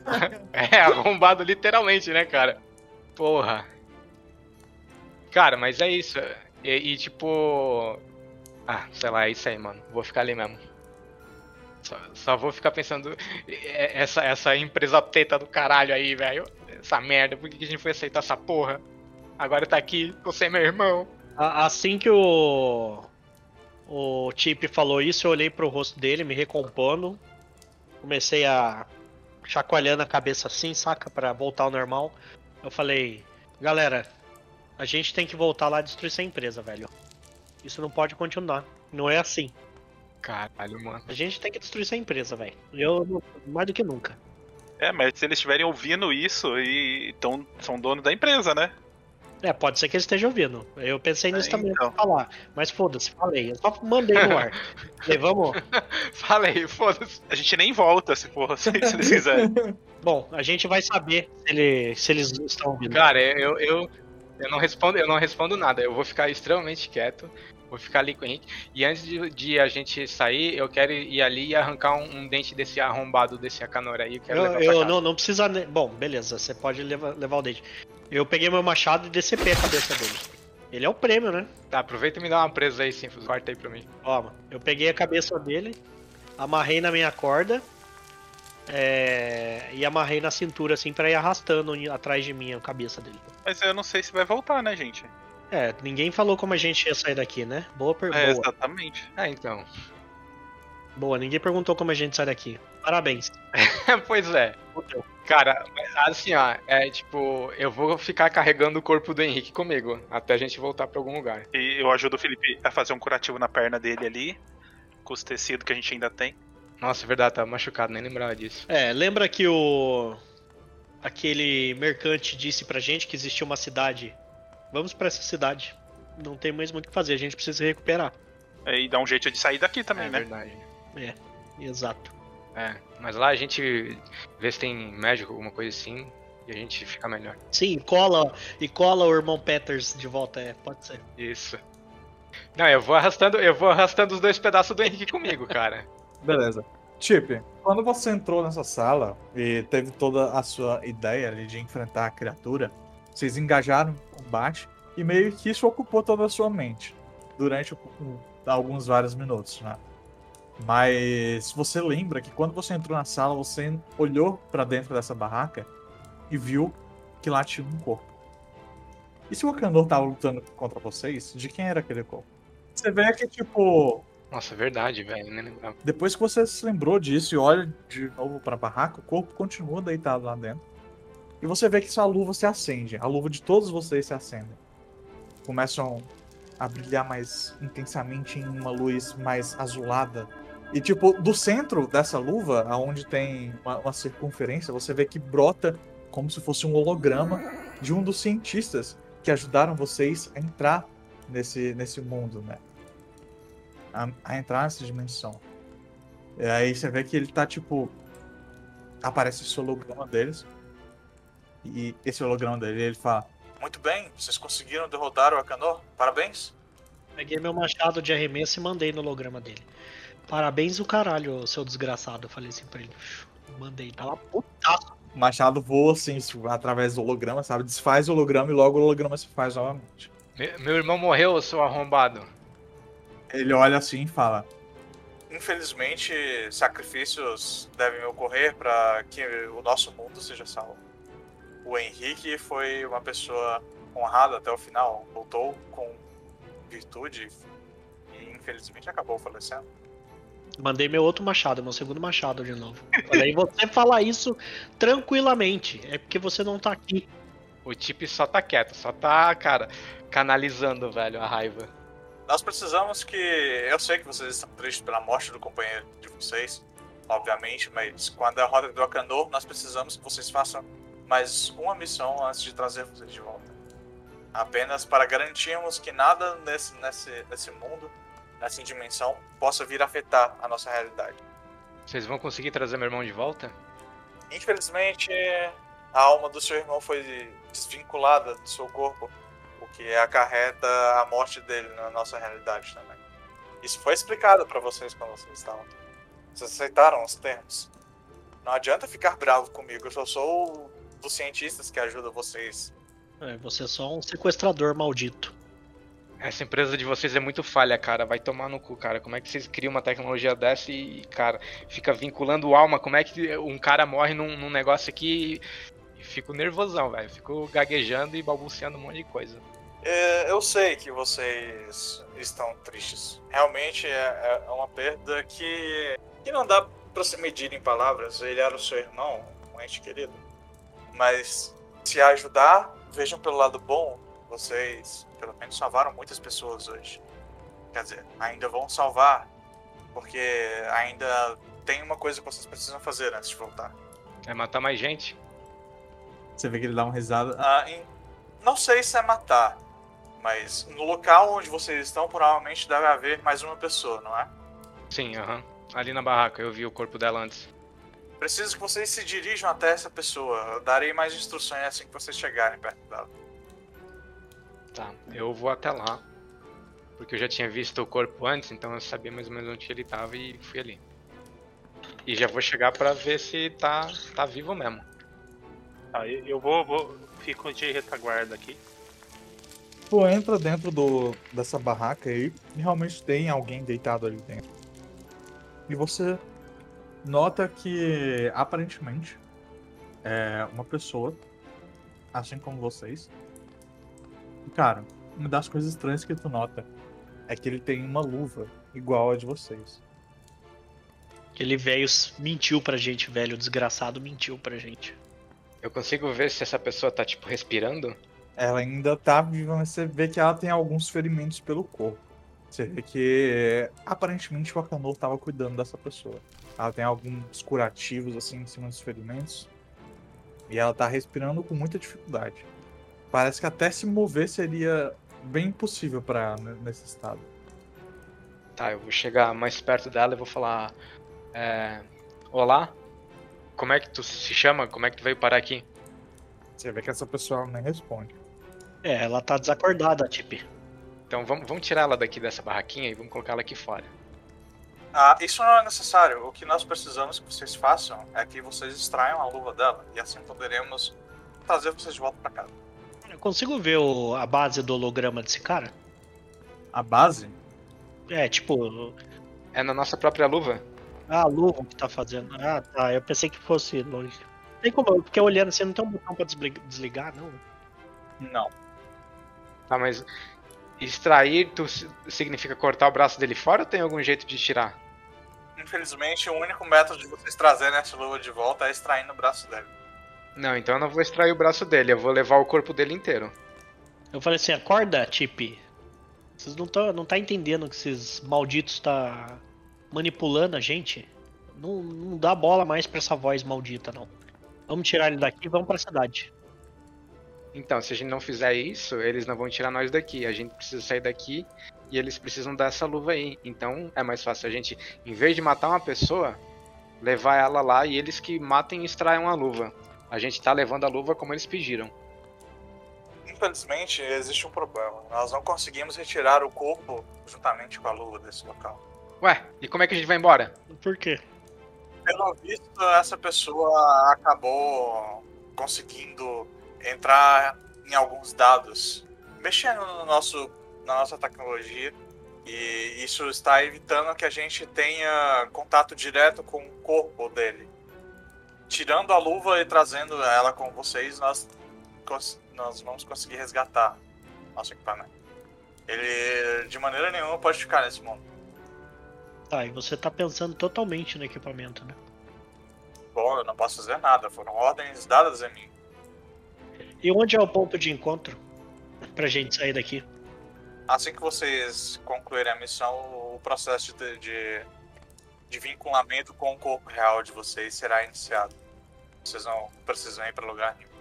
É, arrombado literalmente, né, cara? Porra. Cara, mas é isso. E, e, tipo. Ah, sei lá, é isso aí, mano. Vou ficar ali mesmo. Só, só vou ficar pensando. Essa, essa empresa teta do caralho aí, velho. Essa merda, por que a gente foi aceitar essa porra? Agora tá aqui, você é meu irmão. Assim que o. o Chip falou isso, eu olhei pro rosto dele, me recompondo. Comecei a chacoalhando a cabeça assim, saca? Pra voltar ao normal. Eu falei, galera, a gente tem que voltar lá e destruir essa empresa, velho. Isso não pode continuar. Não é assim. Caralho, mano. A gente tem que destruir essa empresa, velho. Eu mais do que nunca. É, mas se eles estiverem ouvindo isso e tão, são donos da empresa, né? É, pode ser que eles estejam ouvindo. Eu pensei nisso É, também então. pra falar. Mas foda-se, falei. Eu só mandei no ar. [laughs] Falei, vamos. [laughs] Falei, foda-se. A gente nem volta se for se eles quiserem. [laughs] Bom, a gente vai saber se, ele- se eles estão ouvindo. Cara, eu, eu, eu não respondo, eu não respondo nada. Eu vou ficar extremamente quieto. Vou ficar ali com a gente. E antes de, de a gente sair, eu quero ir ali e arrancar um, um dente desse arrombado desse Akanora aí. Eu quero Eu, levar eu não, não precisa. ne- Bom, beleza, você pode levar, levar o dente. Eu peguei meu machado e decepei a cabeça dele. Ele é o prêmio, né? Tá, aproveita e me dá uma presa aí, Sinfus. Corta aí pra mim. Ó, eu peguei a cabeça dele, amarrei na minha corda é, e amarrei na cintura assim pra ir arrastando atrás de mim a cabeça dele. Mas eu não sei se vai voltar, né, gente? É, ninguém falou como a gente ia sair daqui, né? Boa É, pergunta. boa. exatamente. Ah, então. boa, ninguém perguntou como a gente sai daqui. Parabéns. [laughs] pois é. Cara, assim, ó, é tipo, eu vou ficar carregando o corpo do Henrique comigo até a gente voltar pra algum lugar. E eu ajudo o Felipe a fazer um curativo na perna dele ali, com os tecidos que a gente ainda tem. Nossa, é verdade, tá machucado, nem lembrava disso. É, lembra que o. Aquele mercante disse pra gente que existia uma cidade. Vamos pra essa cidade. Não tem mais muito o que fazer, a gente precisa se recuperar. É, E dá um jeito de sair daqui também, é né? verdade. Exato. É, mas lá a gente vê se tem médico, alguma coisa assim, e a gente fica melhor. Sim, cola e cola o irmão Peters de volta, é, pode ser. Isso. Não, eu vou arrastando, eu vou arrastando os dois pedaços do Henrique comigo, cara. [laughs] Beleza. Chip, quando você entrou nessa sala e teve toda a sua ideia ali de enfrentar a criatura, vocês engajaram no combate e meio que isso ocupou toda a sua mente durante o- o- alguns vários minutos, né? Mas você lembra que quando você entrou na sala, você olhou pra dentro dessa barraca e viu que lá tinha um corpo. E se o Akanor tava lutando contra vocês, de quem era aquele corpo? Você vê que, tipo, Nossa, é verdade, velho, nem lembrava. depois que você se lembrou disso e olha de novo pra barraca, o corpo continua deitado lá dentro. E você vê que sua luva se acende. A luva de todos vocês se acende. Começam a brilhar mais intensamente em uma luz mais azulada. E tipo, do centro dessa luva, aonde tem uma, uma circunferência, você vê que brota como se fosse um holograma de um dos cientistas que ajudaram vocês a entrar nesse, nesse mundo, né? A, a entrar nessa dimensão. E aí você vê que ele tá tipo. Aparece esse holograma deles. E esse holograma dele, ele fala: Muito bem, vocês conseguiram derrotar o Akanor? Parabéns. Peguei meu machado de arremesso e mandei no holograma dele. Parabéns o caralho, seu desgraçado. Eu falei assim pra ele. Mandei, tá lá putaço. O machado voa assim, através do holograma, sabe? Desfaz o holograma e logo o holograma se faz novamente. Me- Meu irmão morreu, seu arrombado. Ele olha assim e fala: Infelizmente, sacrifícios devem ocorrer para que o nosso mundo seja salvo. O Henrique foi uma pessoa honrada até o final, lutou com virtude e infelizmente acabou falecendo. Mandei meu outro machado, meu segundo machado de novo. Falei, você [laughs] falar isso tranquilamente. É porque você não tá aqui. O Tip só tá quieto, só tá, cara, canalizando, velho, a raiva. Nós precisamos que. Eu sei que vocês estão tristes pela morte do companheiro de vocês, obviamente, mas com a derrota do Akanor, nós precisamos que vocês façam mais uma missão antes de trazer vocês de volta. Apenas para garantirmos que nada nesse, nesse, nesse mundo, nessa dimensão, possa vir afetar a nossa realidade. Vocês vão conseguir trazer meu irmão de volta? Infelizmente, a alma do seu irmão foi desvinculada do seu corpo, que acarreta a morte dele na nossa realidade também. Isso foi explicado para vocês quando vocês estavam. Vocês aceitaram os termos. Não adianta ficar bravo comigo, eu só sou o dos cientistas que ajudam vocês. É, você é só um sequestrador maldito. Essa empresa de vocês é muito falha, cara. Vai tomar no cu, cara. Como é que vocês criam uma tecnologia dessa e, cara, fica vinculando alma? Como é que um cara morre num, num negócio aqui e, e fico nervosão, velho. Fico gaguejando e balbuciando um monte de coisa. É, eu sei que vocês estão tristes. Realmente é, é uma perda que, que não dá para se medir em palavras. Ele era o seu irmão, um ente querido. Mas se ajudar, vejam pelo lado bom. Vocês, pelo menos, salvaram muitas pessoas hoje. Quer dizer, ainda vão salvar, porque ainda tem uma coisa que vocês precisam fazer antes de voltar. É matar mais gente? Você vê que ele dá uma risada. Ah, em... Não sei se é matar, mas no local onde vocês estão, provavelmente deve haver mais uma pessoa, não é? Sim, aham. Ali na barraca, eu vi o corpo dela antes. Preciso que vocês se dirijam até essa pessoa. Eu darei mais instruções assim que vocês chegarem perto dela. Tá, eu vou até lá. Porque eu já tinha visto o corpo antes, então eu sabia mais ou menos onde ele tava e fui ali. E já vou chegar pra ver se tá, tá vivo mesmo. Tá, eu eu vou, vou. Fico de retaguarda aqui. Tu entra dentro do, dessa barraca aí e realmente tem alguém deitado ali dentro. E você nota que aparentemente é uma pessoa, assim como vocês. Cara, uma das coisas estranhas que tu nota é que ele tem uma luva igual a de vocês. Aquele velho mentiu pra gente, velho. O desgraçado mentiu pra gente. Eu consigo ver se essa pessoa tá, tipo, respirando? Ela ainda tá viva, mas você vê que ela tem alguns ferimentos pelo corpo. Você vê que aparentemente o Akanor tava cuidando dessa pessoa. Ela tem alguns curativos assim em cima dos ferimentos. E ela tá respirando com muita dificuldade. Parece que até se mover seria bem impossível pra ela né, nesse estado. Tá, eu vou chegar mais perto dela e vou falar. É... Olá? Como é que tu se chama? Como é que tu veio parar aqui? Você vê que essa pessoa nem responde. É, ela tá desacordada, Tipe. Então vamos, vamos tirar ela daqui dessa barraquinha e vamos colocar ela aqui fora. Ah, isso não é necessário. O que nós precisamos que vocês façam é que vocês extraiam a luva dela e assim poderemos trazer vocês de volta pra casa. Eu consigo ver o- a base do holograma desse cara? A base? É, tipo, É na nossa própria luva? ah, a luva que tá fazendo. Ah, tá. Eu pensei que fosse longe. Tem como, porque olhando assim, não tem um botão pra desli- desligar, não. Não. Tá, mas extrair tu si- significa cortar o braço dele fora ou tem algum jeito de tirar? Infelizmente, o único método de vocês trazerem essa luva de volta é extraindo o braço dele. Não, então eu não vou extrair o braço dele, eu vou levar o corpo dele inteiro. Eu falei assim, acorda, Tipe. Vocês não estão não tá entendendo que esses malditos tá manipulando a gente? Não, não dá bola mais pra essa voz maldita, não. Vamos tirar ele daqui e vamos pra cidade. Então, se a gente não fizer isso, eles não vão tirar nós daqui. A gente precisa sair daqui e eles precisam dessa luva aí. Então é mais fácil a gente, em vez de matar uma pessoa, levar ela lá e eles que matem e extraiam a luva. A gente tá levando a luva como eles pediram. Infelizmente, existe um problema. Nós não conseguimos retirar o corpo juntamente com a luva desse local. Ué, e como é que a gente vai embora? Por quê? Pelo visto, essa pessoa acabou conseguindo entrar em alguns dados, mexendo no nosso, na nossa tecnologia, e isso está evitando que a gente tenha contato direto com o corpo dele. Tirando a luva e trazendo ela com vocês, nós, nós vamos conseguir resgatar nosso equipamento. Ele, de maneira nenhuma, pode ficar nesse mundo. Tá, e você tá pensando totalmente no equipamento, né? Bom, eu não posso fazer nada, foram ordens dadas a mim. E onde é o ponto de encontro pra gente sair daqui? Assim que vocês concluírem a missão, o processo de, de, de vinculamento com o corpo real de vocês será iniciado. Vocês não precisam ir para lugar nenhum.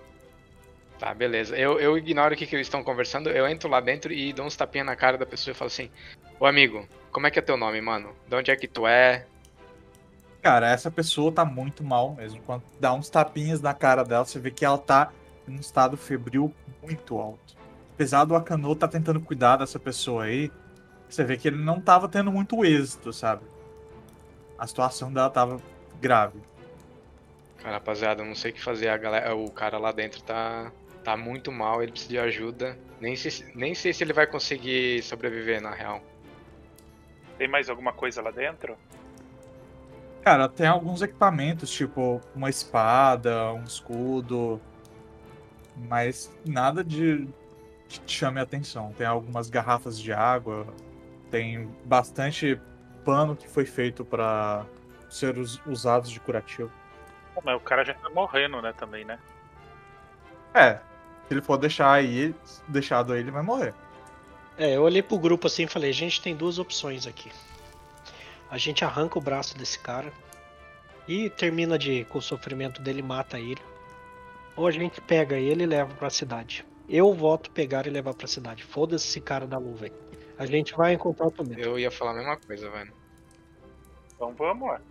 Tá, beleza. Eu, eu ignoro o que, que eles estão conversando, eu entro lá dentro e dou uns tapinhas na cara da pessoa e falo assim: Ô amigo, como é que é teu nome, mano? De onde é que tu é? Cara, essa pessoa tá muito mal mesmo. Quando dá uns tapinhas na cara dela, você vê que ela tá em um estado febril muito alto. Apesar do Akano tá tentando cuidar dessa pessoa aí, você vê que ele não tava tendo muito êxito, sabe? A situação dela tava grave. Cara, rapaziada, eu não sei o que fazer. A galera, o cara lá dentro tá, tá muito mal, ele precisa de ajuda. Nem sei, nem sei se ele vai conseguir sobreviver, na real. Tem mais alguma coisa lá dentro? Cara, tem alguns equipamentos, tipo uma espada, um escudo, mas nada de te chame a atenção. Tem algumas garrafas de água, tem bastante pano que foi feito para ser us- usados de curativo. Pô, Mas o cara já tá morrendo, né, também, né? É, se ele for deixar aí, deixado aí, ele vai morrer. É, eu olhei pro grupo assim e falei, a gente tem duas opções aqui. A gente arranca o braço desse cara e termina de com o sofrimento dele e mata ele. Ou a gente pega ele e leva pra cidade. Eu voto pegar e levar pra cidade. Foda-se esse cara da luva aí. A gente vai encontrar o Tomento. Eu ia falar a mesma coisa, velho. Então vamos lá.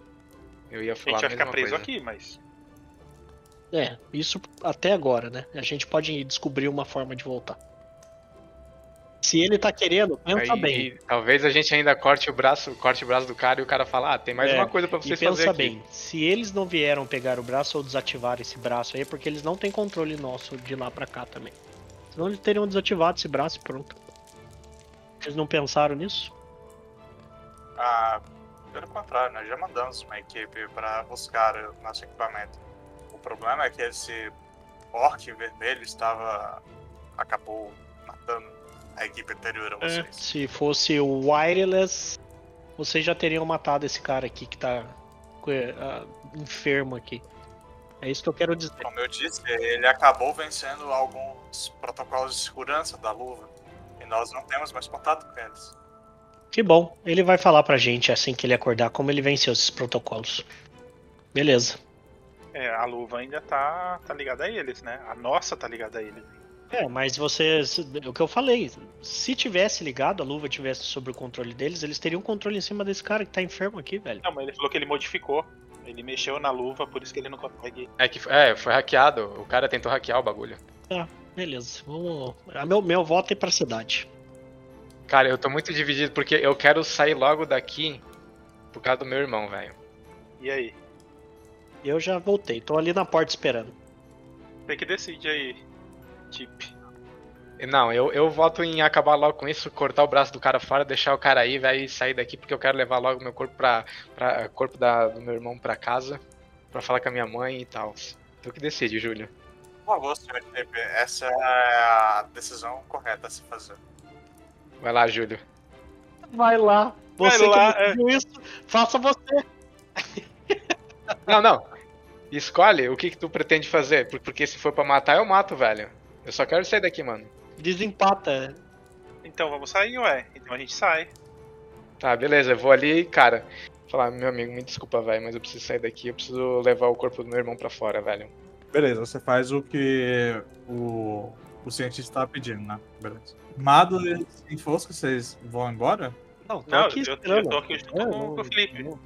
Eu ia A falar gente vai a ficar preso coisa. aqui, mas. É, isso até agora, né? A gente pode descobrir uma forma de voltar. Se ele tá querendo, pensa Aí, bem. Talvez a gente ainda corte o braço, corte o braço do cara e o cara fala, ah, tem mais É, uma coisa pra E vocês pensa fazerem aqui. bem, se eles não vieram pegar o braço ou desativar esse braço aí, é porque eles não têm controle nosso de lá pra cá também. Senão eles teriam desativado esse braço e pronto. Eles não pensaram nisso? Ah, pelo contrário, nós já mandamos uma equipe para buscar o nosso equipamento. O problema é que esse orc vermelho estava. acabou matando a equipe anterior a É, vocês. se fosse o wireless, vocês já teriam matado esse cara aqui que tá ah, enfermo aqui. É isso que eu quero dizer. Como eu disse, ele acabou vencendo alguns protocolos de segurança da luva. E nós não temos mais contato com eles. Que bom, ele vai falar pra gente assim que ele acordar como ele venceu esses protocolos. Beleza. É, a luva ainda tá, tá ligada a eles, né? A nossa tá ligada a eles. É, mas vocês. O que eu falei, se tivesse ligado, a luva tivesse sob o controle deles, eles teriam controle em cima desse cara que tá enfermo aqui, velho. Não, mas ele falou que ele modificou. Ele mexeu na luva, por isso que ele não consegue. É que é, foi hackeado. O cara tentou hackear o bagulho. Beleza, vamos. A meu, meu voto é pra cidade. Cara, eu tô muito dividido porque eu quero sair logo daqui por causa do meu irmão, velho. E aí? Eu já voltei, tô ali na porta esperando. Tem que decide aí, Tip. Não, eu, eu voto em acabar logo com isso, cortar o braço do cara fora, deixar o cara aí, e sair daqui porque eu quero levar logo meu corpo pra. pra corpo da, do meu irmão pra casa, pra falar com a minha mãe e tal. Tu que decide, Júlio. Por favor, senhor TP, essa é a decisão correta a se fazer. Vai lá, Júlio. Vai lá. Vai Você lá, que decidiu isso, faça você. Não, não. Escolhe o que, que tu pretende fazer, por- porque se for pra matar, eu mato, velho. Eu só quero sair daqui, mano. Desempata. Então vamos sair, ué. Então a gente sai. Tá, beleza, eu vou ali, cara. Falar, meu amigo, me desculpa, velho, mas eu preciso sair daqui, eu preciso levar o corpo do meu irmão pra fora, velho. Beleza, você faz o que o, o cientista tá pedindo, né? Beleza. Mado e sem Fosca, vocês vão embora? Não, tô Não, aqui eu, eu tô aqui junto É, com, não- com o Felipe. não-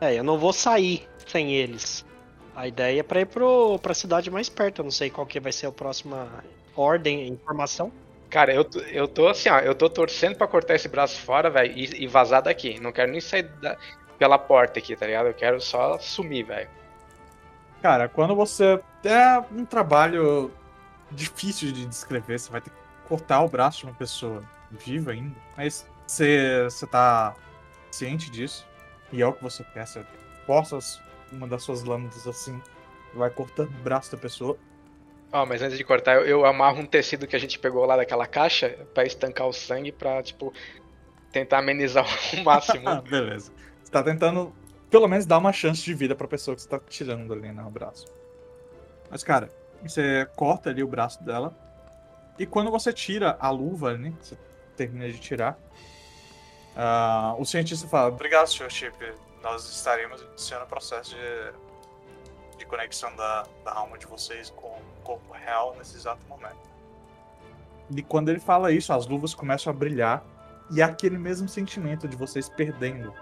É, eu não vou sair sem eles. A ideia é pra ir pro, pra cidade mais perto. Eu não sei qual que vai ser a próxima ordem, informação. Cara, eu, tô- eu tô assim, ó, eu tô torcendo pra cortar esse braço fora, velho, e, e vazar daqui. Não quero nem sair da- pela porta aqui, tá ligado? Eu quero só sumir, velho. Cara, quando você. É um trabalho difícil de descrever, você vai ter que cortar o braço de uma pessoa viva ainda. Mas você, você tá ciente disso. E é o que você quer, você força as- uma das suas lâminas assim, vai cortando o braço da pessoa. Ó, mas antes de cortar, eu, eu amarro um tecido que a gente pegou lá daquela caixa pra estancar o sangue, pra, tipo, tentar amenizar [laughs] o máximo. Ah, [laughs] beleza. Você tá tentando, pelo menos, dar uma chance de vida pra pessoa que você tá tirando ali, né, o braço. Mas, cara, você corta ali o braço dela. E quando você tira a luva ali, você termina de tirar. ah, o cientista fala: Obrigado, Sr. Chip. Nós estaremos iniciando o processo de, de conexão da, da alma de vocês com o corpo real nesse exato momento. E quando ele fala isso, as luvas começam a brilhar. E é aquele mesmo sentimento de vocês perdendo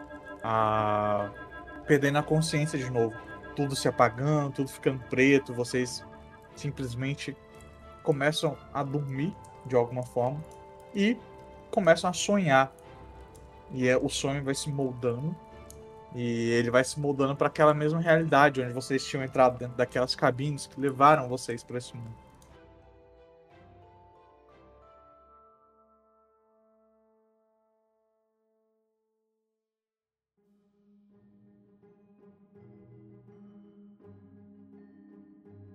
a. perdendo a consciência de novo. Tudo se apagando, tudo ficando preto, vocês simplesmente começam a dormir de alguma forma e começam a sonhar. E é, o sonho vai se moldando e ele vai se moldando para aquela mesma realidade onde vocês tinham entrado dentro daquelas cabines que levaram vocês para esse mundo.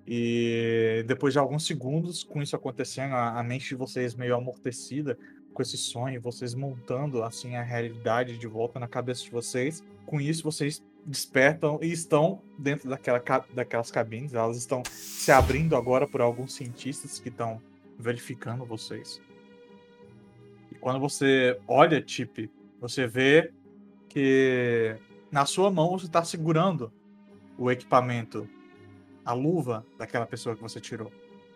E depois de alguns segundos, com isso acontecendo, a mente de vocês meio amortecida, com esse sonho, vocês montando assim a realidade de volta na cabeça de vocês. Com isso, vocês despertam e estão dentro daquela, daquelas cabines. Elas estão se abrindo agora por alguns cientistas que estão verificando vocês. E quando você olha, Tip, você vê que na sua mão você está segurando o equipamento, a luva daquela pessoa que você tirou.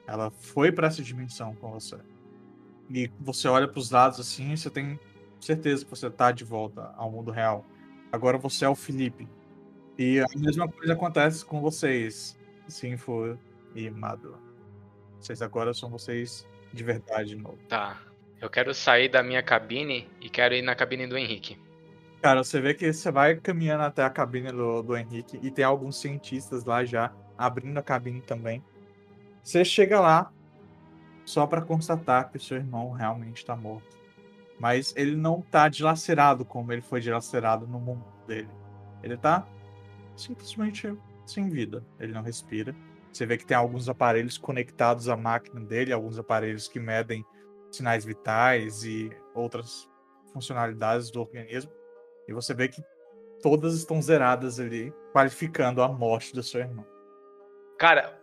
Ela foi para essa dimensão com você. E você olha para os lados assim você tem certeza que você tá de volta ao mundo real. Agora você é o Felipe. E a mesma coisa acontece com vocês, Sinfo e Mado. Vocês agora são vocês de verdade de novo. Tá. Eu quero sair da minha cabine e quero ir na cabine do Henrique. Cara, você vê que você vai caminhando até a cabine do, do Henrique e tem alguns cientistas lá já abrindo a cabine também. Você chega lá só pra constatar que seu irmão realmente tá morto. Mas ele não tá dilacerado como ele foi dilacerado no mundo dele. Ele tá simplesmente sem vida. Ele não respira. Você vê que tem alguns aparelhos conectados à máquina dele, alguns aparelhos que medem sinais vitais e outras funcionalidades do organismo. E você vê que todas estão zeradas ali, qualificando a morte do seu irmão. Cara,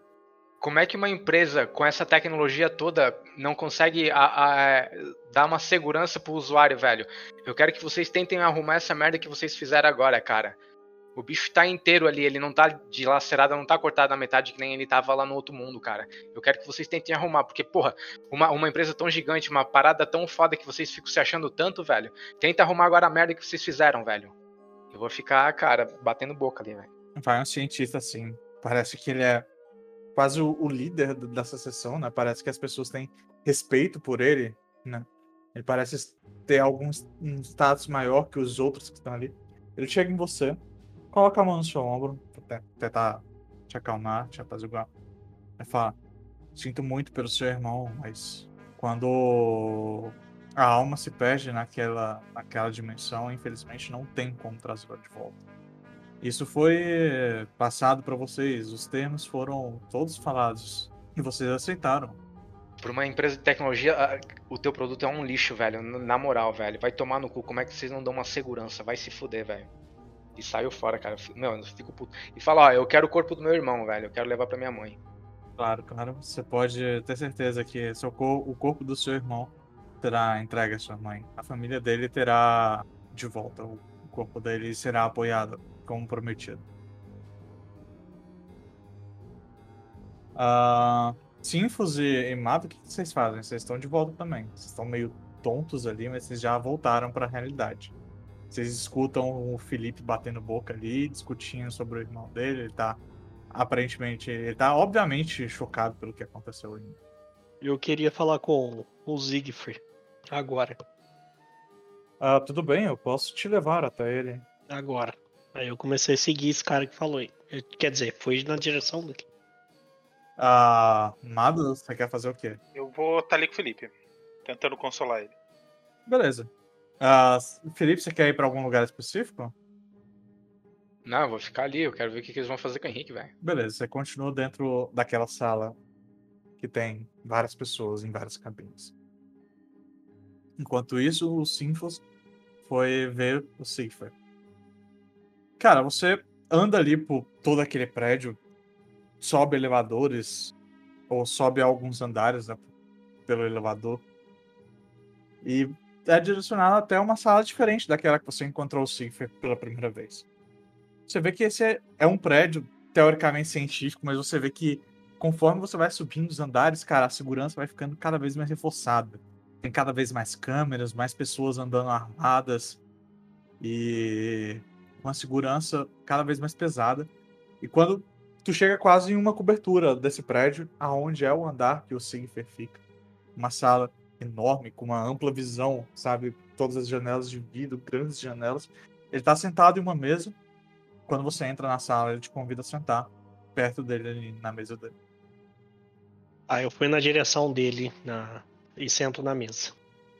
como é que uma empresa com essa tecnologia toda não consegue a- a- dar uma segurança pro usuário, velho? Eu quero que vocês tentem arrumar essa merda que vocês fizeram agora, cara. O bicho tá inteiro ali, ele não tá dilacerado, não tá cortado na metade que nem ele tava lá no outro mundo, cara. Eu quero que vocês tentem arrumar, porque, porra, uma, uma empresa tão gigante, uma parada tão foda que vocês ficam se achando tanto, velho. Tenta arrumar agora a merda que vocês fizeram, velho. Eu vou ficar, cara, batendo boca ali, velho. Vai um cientista assim. Parece que ele é quase o, o líder d- dessa sessão, né? Parece que as pessoas têm respeito por ele, né? Ele parece ter algum um status maior que os outros que estão ali. Ele chega em você, coloca a mão no seu ombro, te- tentar te acalmar, te apaziguar. Ele fala: Sinto muito pelo seu irmão, mas quando a alma se perde naquela, naquela dimensão, infelizmente não tem como trazê-la de volta. Isso foi passado para vocês, os termos foram todos falados e vocês aceitaram. Por uma empresa de tecnologia, o teu produto é um lixo, velho. Na moral, velho. Vai tomar no cu. Como é que vocês não dão uma segurança? Vai se fuder, velho. E saiu fora, cara. Meu, eu fico puto. E fala, ó, eu quero o corpo do meu irmão, velho. Eu quero levar pra minha mãe. Claro, claro, você pode ter certeza que seu o corpo do seu irmão terá entregue à sua mãe. A família dele terá de volta, o corpo dele será apoiado, como prometido. Ah, Sinfos e, e Mato, o que que vocês fazem? Vocês estão de volta também. Vocês estão meio tontos ali, mas vocês já voltaram para a realidade. Vocês escutam o Felipe batendo boca ali, discutindo sobre o irmão dele. Ele tá aparentemente, ele tá obviamente chocado pelo que aconteceu ali. Eu queria falar com o Siegfried agora. Ah, tudo bem, eu posso te levar até ele. Agora. Aí eu comecei a seguir esse cara que falou aí. Eu- Quer dizer, foi na direção dele. Ah, Mado, você quer fazer o quê? Eu vou estar ali com o Felipe, tentando consolar ele. Beleza. Ah, Felipe, você quer ir pra algum lugar específico? Não, eu vou ficar ali. Eu quero ver o que, que eles vão fazer com o Henrique, velho. Beleza, você continua dentro daquela sala que tem várias pessoas em várias cabines. Enquanto isso, o Sinfos foi ver o Siegfried. Cara, você anda ali por todo aquele prédio, sobe elevadores, ou sobe alguns andares né, pelo elevador, e é direcionado até uma sala diferente daquela que você encontrou o Siegfried pela primeira vez. Você vê que esse é, é um prédio teoricamente científico, mas você vê que conforme você vai subindo os andares, cara, a segurança vai ficando cada vez mais reforçada. Tem cada vez mais câmeras, mais pessoas andando armadas e uma segurança cada vez mais pesada. E quando tu chega quase em uma cobertura desse prédio, aonde é o andar que o Sigfer fica, uma sala enorme com uma ampla visão, sabe, todas as janelas de vidro, grandes janelas. Ele tá sentado em uma mesa. Quando você entra na sala, ele te convida a sentar perto dele na mesa dele. Aí eu fui na direção dele na... e sento na mesa.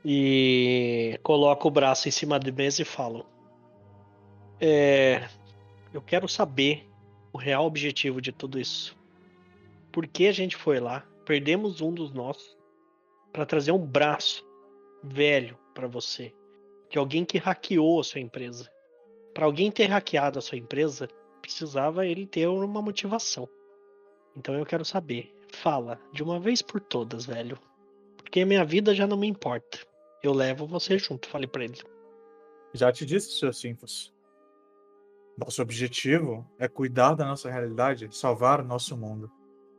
E coloco o braço em cima da mesa e falo: É, Eu quero saber o real objetivo de tudo isso. por que a gente foi lá, perdemos um dos nossos para trazer um braço velho para você, de alguém que hackeou a sua empresa. Para alguém ter hackeado a sua empresa, precisava ele ter uma motivação. Então eu quero saber, fala de uma vez por todas, velho. Porque minha vida já não me importa. Eu levo você junto, falei para ele. Já te disse, Sr. Sinfos. Nosso objetivo é cuidar da nossa realidade, salvar o nosso mundo.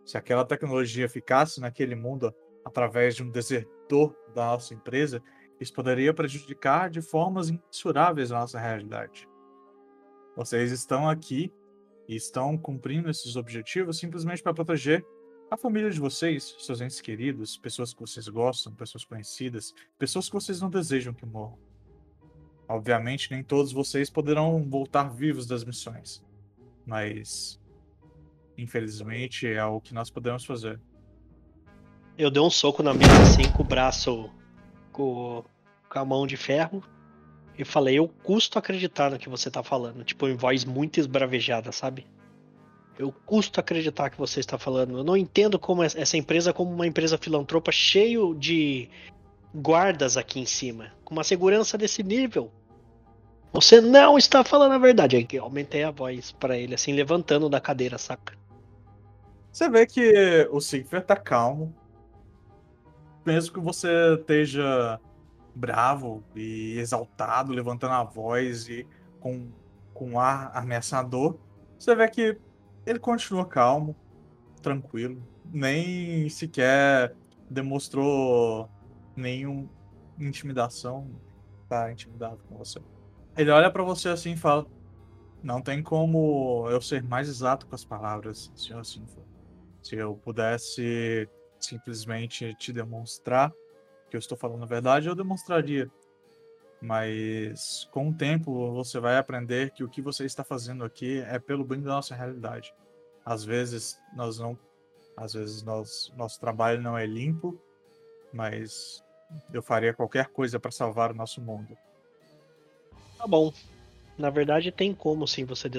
Se aquela tecnologia ficasse naquele mundo através de um desertor da nossa empresa, isso poderia prejudicar de formas insuráveis a nossa realidade. Vocês estão aqui e estão cumprindo esses objetivos simplesmente para proteger a família de vocês, seus entes queridos, pessoas que vocês gostam, pessoas conhecidas, pessoas que vocês não desejam que morram. Obviamente, nem todos vocês poderão voltar vivos das missões, mas infelizmente é o que nós podemos fazer. Eu dei um soco na mesa assim com o braço com, com a mão de ferro e falei, eu custo acreditar no que você tá falando, tipo em voz muito esbravejada, sabe? Eu custo acreditar que você está falando. Eu não entendo como essa empresa como uma empresa filantropa cheio de guardas aqui em cima, com uma segurança desse nível. Você não está falando a verdade. Aí aumentei a voz para ele, assim, levantando da cadeira, saca? Você vê que o Sigfer tá calmo. Mesmo que você esteja bravo e exaltado, levantando a voz e com, com ar ameaçador, você vê que ele continua calmo, tranquilo. Nem sequer demonstrou nenhuma intimidação. Tá intimidado com você. Ele olha para você assim e fala: Não tem como eu ser mais exato com as palavras, senhor Sinfo. Se eu pudesse simplesmente te demonstrar que eu estou falando a verdade, eu demonstraria. Mas com o tempo você vai aprender que o que você está fazendo aqui é pelo bem da nossa realidade. Às vezes nós não, às vezes nós, nosso trabalho não é limpo, mas eu faria qualquer coisa para salvar o nosso mundo. Tá bom. Na verdade, tem como sim você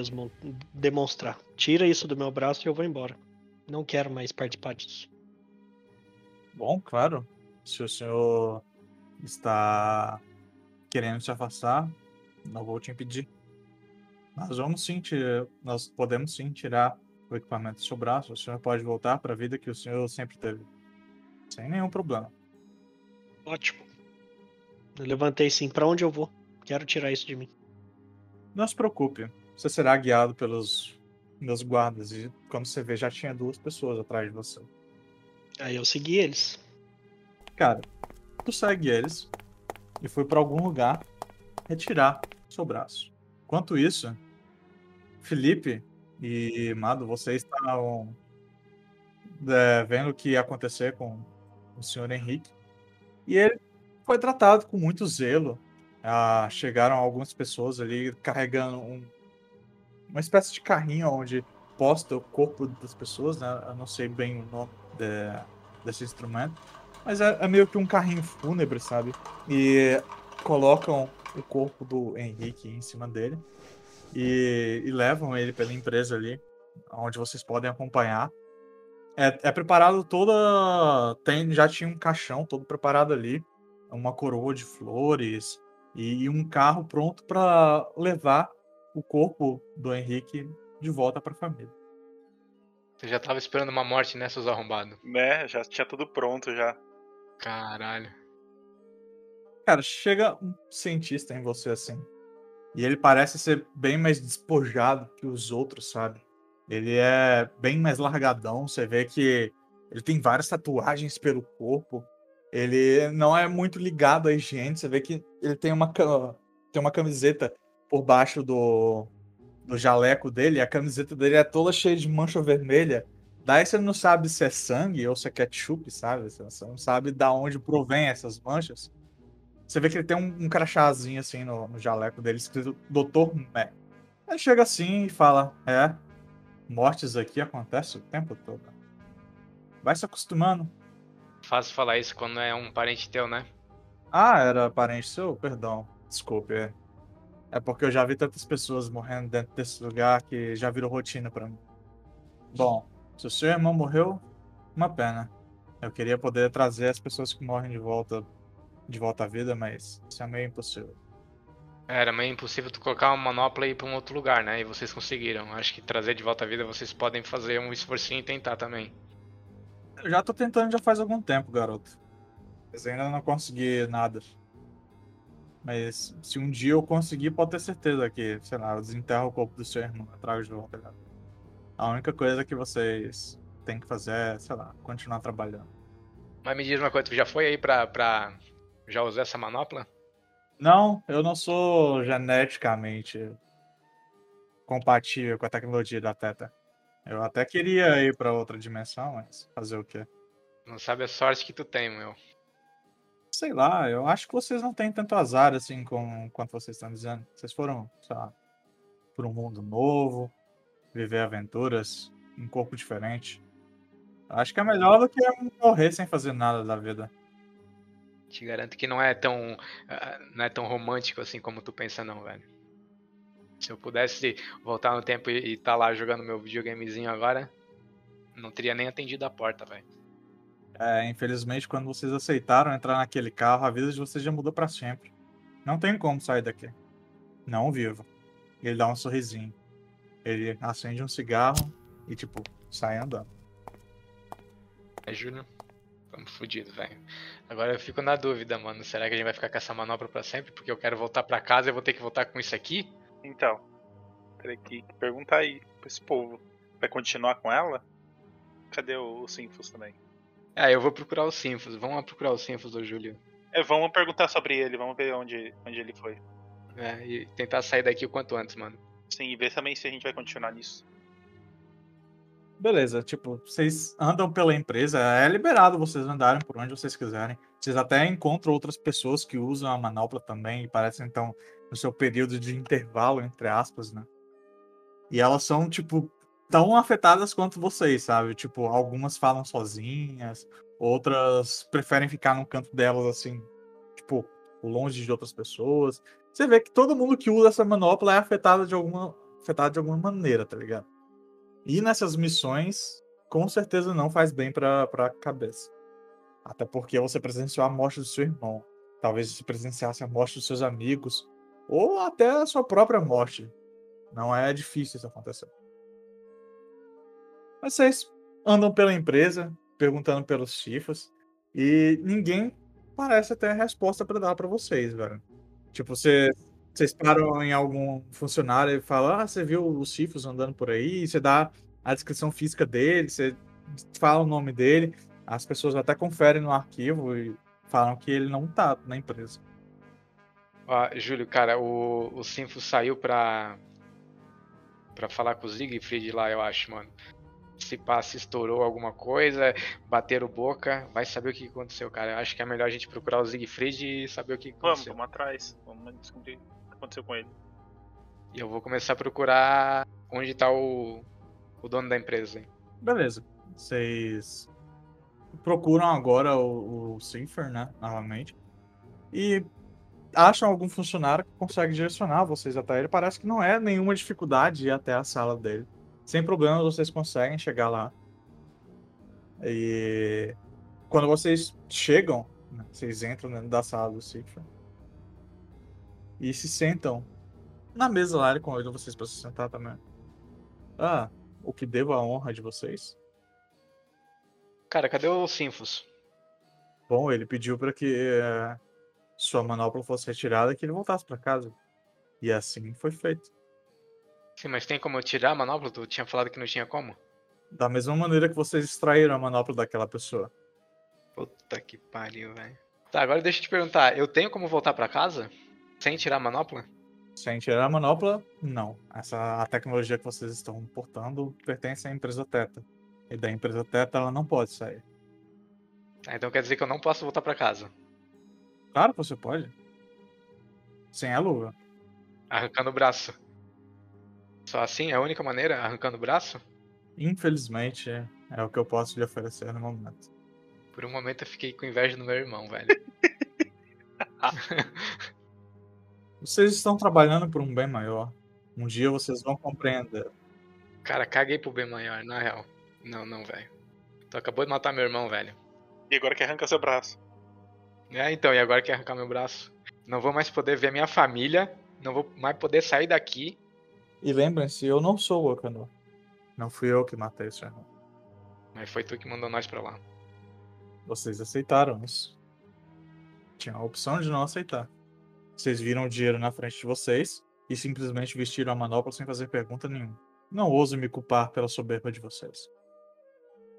demonstrar. Tira isso do meu braço e eu vou embora. Não quero mais participar disso. Bom, claro. Se o senhor está querendo se afastar, não vou te impedir. Nós vamos sim, tirar, nós podemos sim tirar o equipamento do seu braço. O senhor pode voltar para a vida que o senhor sempre teve. Sem nenhum problema. Ótimo. Eu levantei sim. Para onde eu vou? Quero tirar isso de mim. Não se preocupe. Você será guiado pelos meus guardas. E quando você vê, já tinha duas pessoas atrás de você. Aí eu segui eles. Cara, tu segue eles e foi para algum lugar retirar seu braço. Enquanto isso, Felipe e Mado, vocês estavam é, vendo o que ia acontecer com o senhor Henrique. E ele foi tratado com muito zelo ah, chegaram algumas pessoas ali carregando um, uma espécie de carrinho onde posta o corpo das pessoas, né? Eu não sei bem o nome de, desse instrumento, mas é, é, meio que um carrinho fúnebre, sabe? E colocam o corpo do Henrique em cima dele e, e levam ele pela empresa ali, onde vocês podem acompanhar. É, é preparado toda. Tem, já tinha um caixão todo preparado ali, uma coroa de flores, e um carro pronto para levar o corpo do Henrique de volta para a família. Você já tava esperando uma morte, né, seus arrombados? Né, já tinha tudo pronto já. Caralho. Cara, chega um cientista em você assim. E ele parece ser bem mais despojado que os outros, sabe? Ele é bem mais largadão. Você vê que ele tem várias tatuagens pelo corpo. Ele não é muito ligado à higiene. Você vê que ele tem uma, tem uma camiseta por baixo do, do jaleco dele. A camiseta dele é toda cheia de mancha vermelha. Daí você não sabe se é sangue ou se é ketchup, sabe? Você não sabe da onde provém essas manchas. Você vê que ele tem um, um crachazinho assim no, no jaleco dele, escrito Dr. Mac. Ele chega assim e fala: É, mortes aqui acontecem o tempo todo. Vai se acostumando. Fácil falar isso quando é um parente teu, né? Ah, era parente seu? Perdão. Desculpe. É. é porque eu já vi tantas pessoas morrendo dentro desse lugar que já virou rotina para mim. Bom, Se o seu irmão morreu, uma pena. Eu queria poder trazer as pessoas que morrem de volta de volta à vida, mas isso é meio impossível. Era meio impossível tu colocar uma manopla e ir pra um outro lugar, né? E vocês conseguiram. Acho que trazer de volta à vida vocês podem fazer um esforcinho e tentar também. Eu já tô tentando já faz algum tempo, garoto. Mas ainda não consegui nada. Mas se um dia eu conseguir, pode ter certeza que, sei lá, eu desenterro o corpo do seu irmão atrás de volta. Tá A única coisa que vocês têm que fazer é, sei lá, continuar trabalhando. Mas me diz uma coisa, tu já foi aí pra, pra já usou essa manopla? Não, eu não sou geneticamente compatível com a tecnologia da Teta. Eu até queria ir para outra dimensão, mas fazer o quê? Não sabe a sorte que tu tem, meu. Sei lá, eu acho que vocês não têm tanto azar assim com quanto vocês estão dizendo. Vocês foram, sei lá, por um mundo novo, viver aventuras, um corpo diferente. Acho que é melhor do que morrer sem fazer nada da vida. Te garanto que não é tão. Uh, não é tão romântico assim como tu pensa, não, velho. Se eu pudesse voltar no tempo e estar tá lá jogando meu videogamezinho agora, não teria nem atendido a porta, velho. É, infelizmente, quando vocês aceitaram entrar naquele carro, a vida de vocês já mudou para sempre. Não tem como sair daqui. Não vivo. Ele dá um sorrisinho. Ele acende um cigarro e, tipo, sai andando. É, Júnior? Estamos fodidos, velho. Agora eu fico na dúvida, mano. Será que a gente vai ficar com essa manobra pra sempre? Porque eu quero voltar pra casa e vou ter que voltar com isso aqui? Então, teria que perguntar aí pra esse povo. Vai continuar com ela? Cadê o, o Sinfos também? Ah, eu vou procurar o Sinfos. Vamos lá procurar o Sinfos do Júlio. É, vamos perguntar sobre ele, vamos ver onde, onde ele foi. É, e tentar sair daqui o quanto antes, mano. Sim, e ver também se a gente vai continuar nisso beleza, tipo, vocês andam pela empresa, é liberado vocês andarem por onde vocês quiserem. Vocês até encontram outras pessoas que usam a manopla também, e parecem então no seu período de intervalo, entre aspas, né? E elas são, tipo, tão afetadas quanto vocês, sabe? Tipo, algumas falam sozinhas, outras preferem ficar no canto delas, assim, tipo, longe de outras pessoas. Você vê que todo mundo que usa essa manopla é afetado de alguma, afetado de alguma maneira, tá ligado? E nessas missões, com certeza não faz bem pra, pra cabeça. Até porque você presenciou a morte do seu irmão. Talvez você presenciasse a morte dos seus amigos. Ou até a sua própria morte. Não é difícil isso acontecer. Vocês andam pela empresa, perguntando pelos chifres. E ninguém parece ter resposta para dar para vocês, velho. Tipo, você vocês param em algum funcionário e falam, ah, você viu os chifres andando por aí, você dá a descrição física dele, você fala o nome dele, as pessoas até conferem no arquivo e falam que ele não tá na empresa. Ah, Júlio, cara, o, o Sinfo saiu pra, pra falar com o Siegfried lá, eu acho, mano. Se passa, estourou alguma coisa, bateram boca, vai saber o que aconteceu, cara. Eu acho que é melhor a gente procurar o Siegfried e saber o que aconteceu. Vamos, vamos atrás, vamos descobrir aconteceu com ele. E eu vou começar a procurar onde tá o, o dono da empresa. Hein? Beleza. Vocês procuram agora o, o Cipher, né? Novamente. E acham algum funcionário que consegue direcionar vocês até ele. Parece que não é nenhuma dificuldade ir até a sala dele. Sem problemas, vocês conseguem chegar lá. E quando vocês chegam, né, vocês entram dentro da sala do Cipher e se sentam na mesa lá. Ele convida vocês para se sentar também. Ah, o que devo a honra de vocês? Cara, cadê o Sinfos? Bom, ele pediu para que é, sua manopla fosse retirada que ele voltasse para casa. E assim foi feito. Sim, mas tem como eu tirar a manopla? Tu tinha falado que não tinha como? Da mesma maneira que vocês extraíram a manopla daquela pessoa. Puta que pariu, velho. Tá, agora deixa eu te perguntar, eu tenho como voltar para casa? Sem tirar a manopla? Sem tirar a manopla, não. Essa a tecnologia que vocês estão portando pertence à empresa Teta. E da empresa Teta ela não pode sair. Ah, então quer dizer que eu não posso voltar para casa? Claro que você pode. Sem a luva. Arrancando o braço. Só assim é a única maneira? Arrancando o braço? Infelizmente, é o que eu posso lhe oferecer no momento. Por um momento eu fiquei com inveja do meu irmão, velho. [laughs] [laughs] Vocês estão trabalhando por um bem maior. Um dia vocês vão compreender. Cara, caguei pro bem maior, na real. Não, não, velho. Tu acabou de matar meu irmão, velho. E agora que arranca seu braço. É, então, e agora quer arrancar meu braço? Não vou mais poder ver minha família, não vou mais poder sair daqui. E lembrem-se, eu não sou o Okanor. Não fui eu que matei o seu irmão. Mas foi tu que mandou nós pra lá. Vocês aceitaram isso. Tinha a opção de não aceitar. Vocês viram o dinheiro na frente de vocês e simplesmente vestiram a manopla sem fazer pergunta nenhuma. Não ouso me culpar pela soberba de vocês.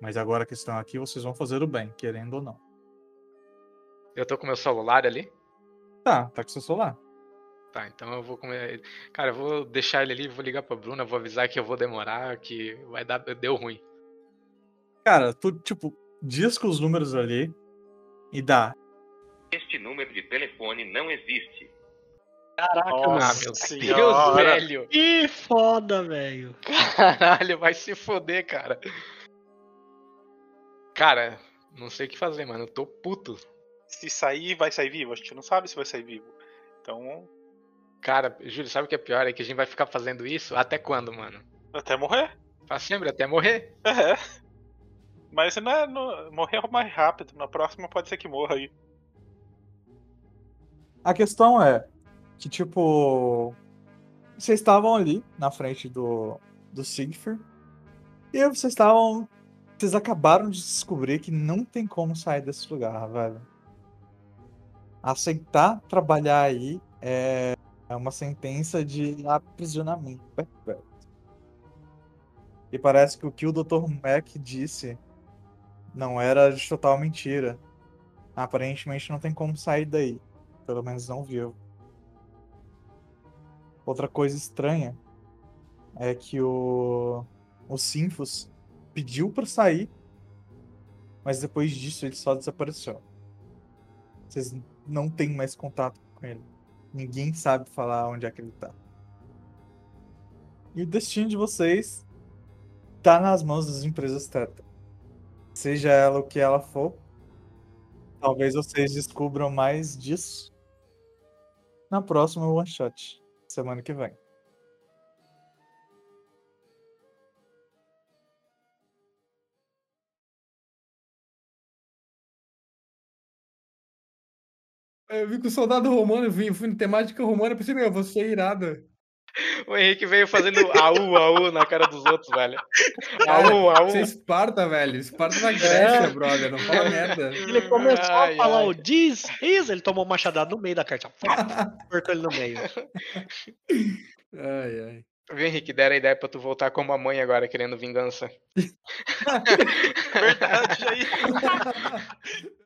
Mas agora que estão aqui, vocês vão fazer o bem, querendo ou não. Eu tô com meu celular ali. Tá, tá com seu celular. Tá, então eu vou comer. Cara, eu vou deixar ele ali, vou ligar pra Bruna, vou avisar que eu vou demorar, que vai dar. Deu ruim. Cara, tu, tipo, disca os números ali e dá. Este número de telefone não existe. Caraca, ah, mano. meu Deus, velho. Que foda, velho. Caralho, vai se foder, cara. Cara, não sei o que fazer, mano. Eu tô puto. Se sair, vai sair vivo? A gente não sabe se vai sair vivo. Então, Cara, Júlio, sabe o que é pior? É que a gente vai ficar fazendo isso até quando, mano? até morrer. Pra sempre, até morrer. É. Mas não é, no, morrer é mais rápido. Na próxima pode ser que morra aí. A questão é que, tipo, vocês estavam ali na frente do, do Sigfir e vocês estavam. Vocês acabaram de descobrir que não tem como sair desse lugar, velho. Aceitar trabalhar aí é, é uma sentença de aprisionamento perpétuo. E parece que o que o Dr. Mac disse não era de total mentira. Aparentemente não tem como sair daí. Pelo menos não viu. Outra coisa estranha é que o, o Sinfos pediu pra sair, mas depois disso ele só desapareceu. Vocês não têm mais contato com ele. Ninguém sabe falar onde é que ele tá. E o destino de vocês tá nas mãos das empresas Teta. Seja ela o que ela for, talvez vocês descubram mais disso na próxima One Shot, semana que vem. Eu vi que o soldado romano, eu fui, fui em temática romana, eu pensei, meu, você é irada. O Henrique veio fazendo au, au na cara dos outros, velho. Au, au. Você é Esparta, velho. Esparta na Grécia, brother. Não fala merda. Ele começou Ai, a falar ai. o diz, is, ele tomou machadada no meio da carta. [laughs] Cortou ele no meio. Ai, ai. Viu, Henrique? Deram a ideia pra tu voltar como a mãe agora, querendo vingança. [laughs] Verdade aí. [laughs]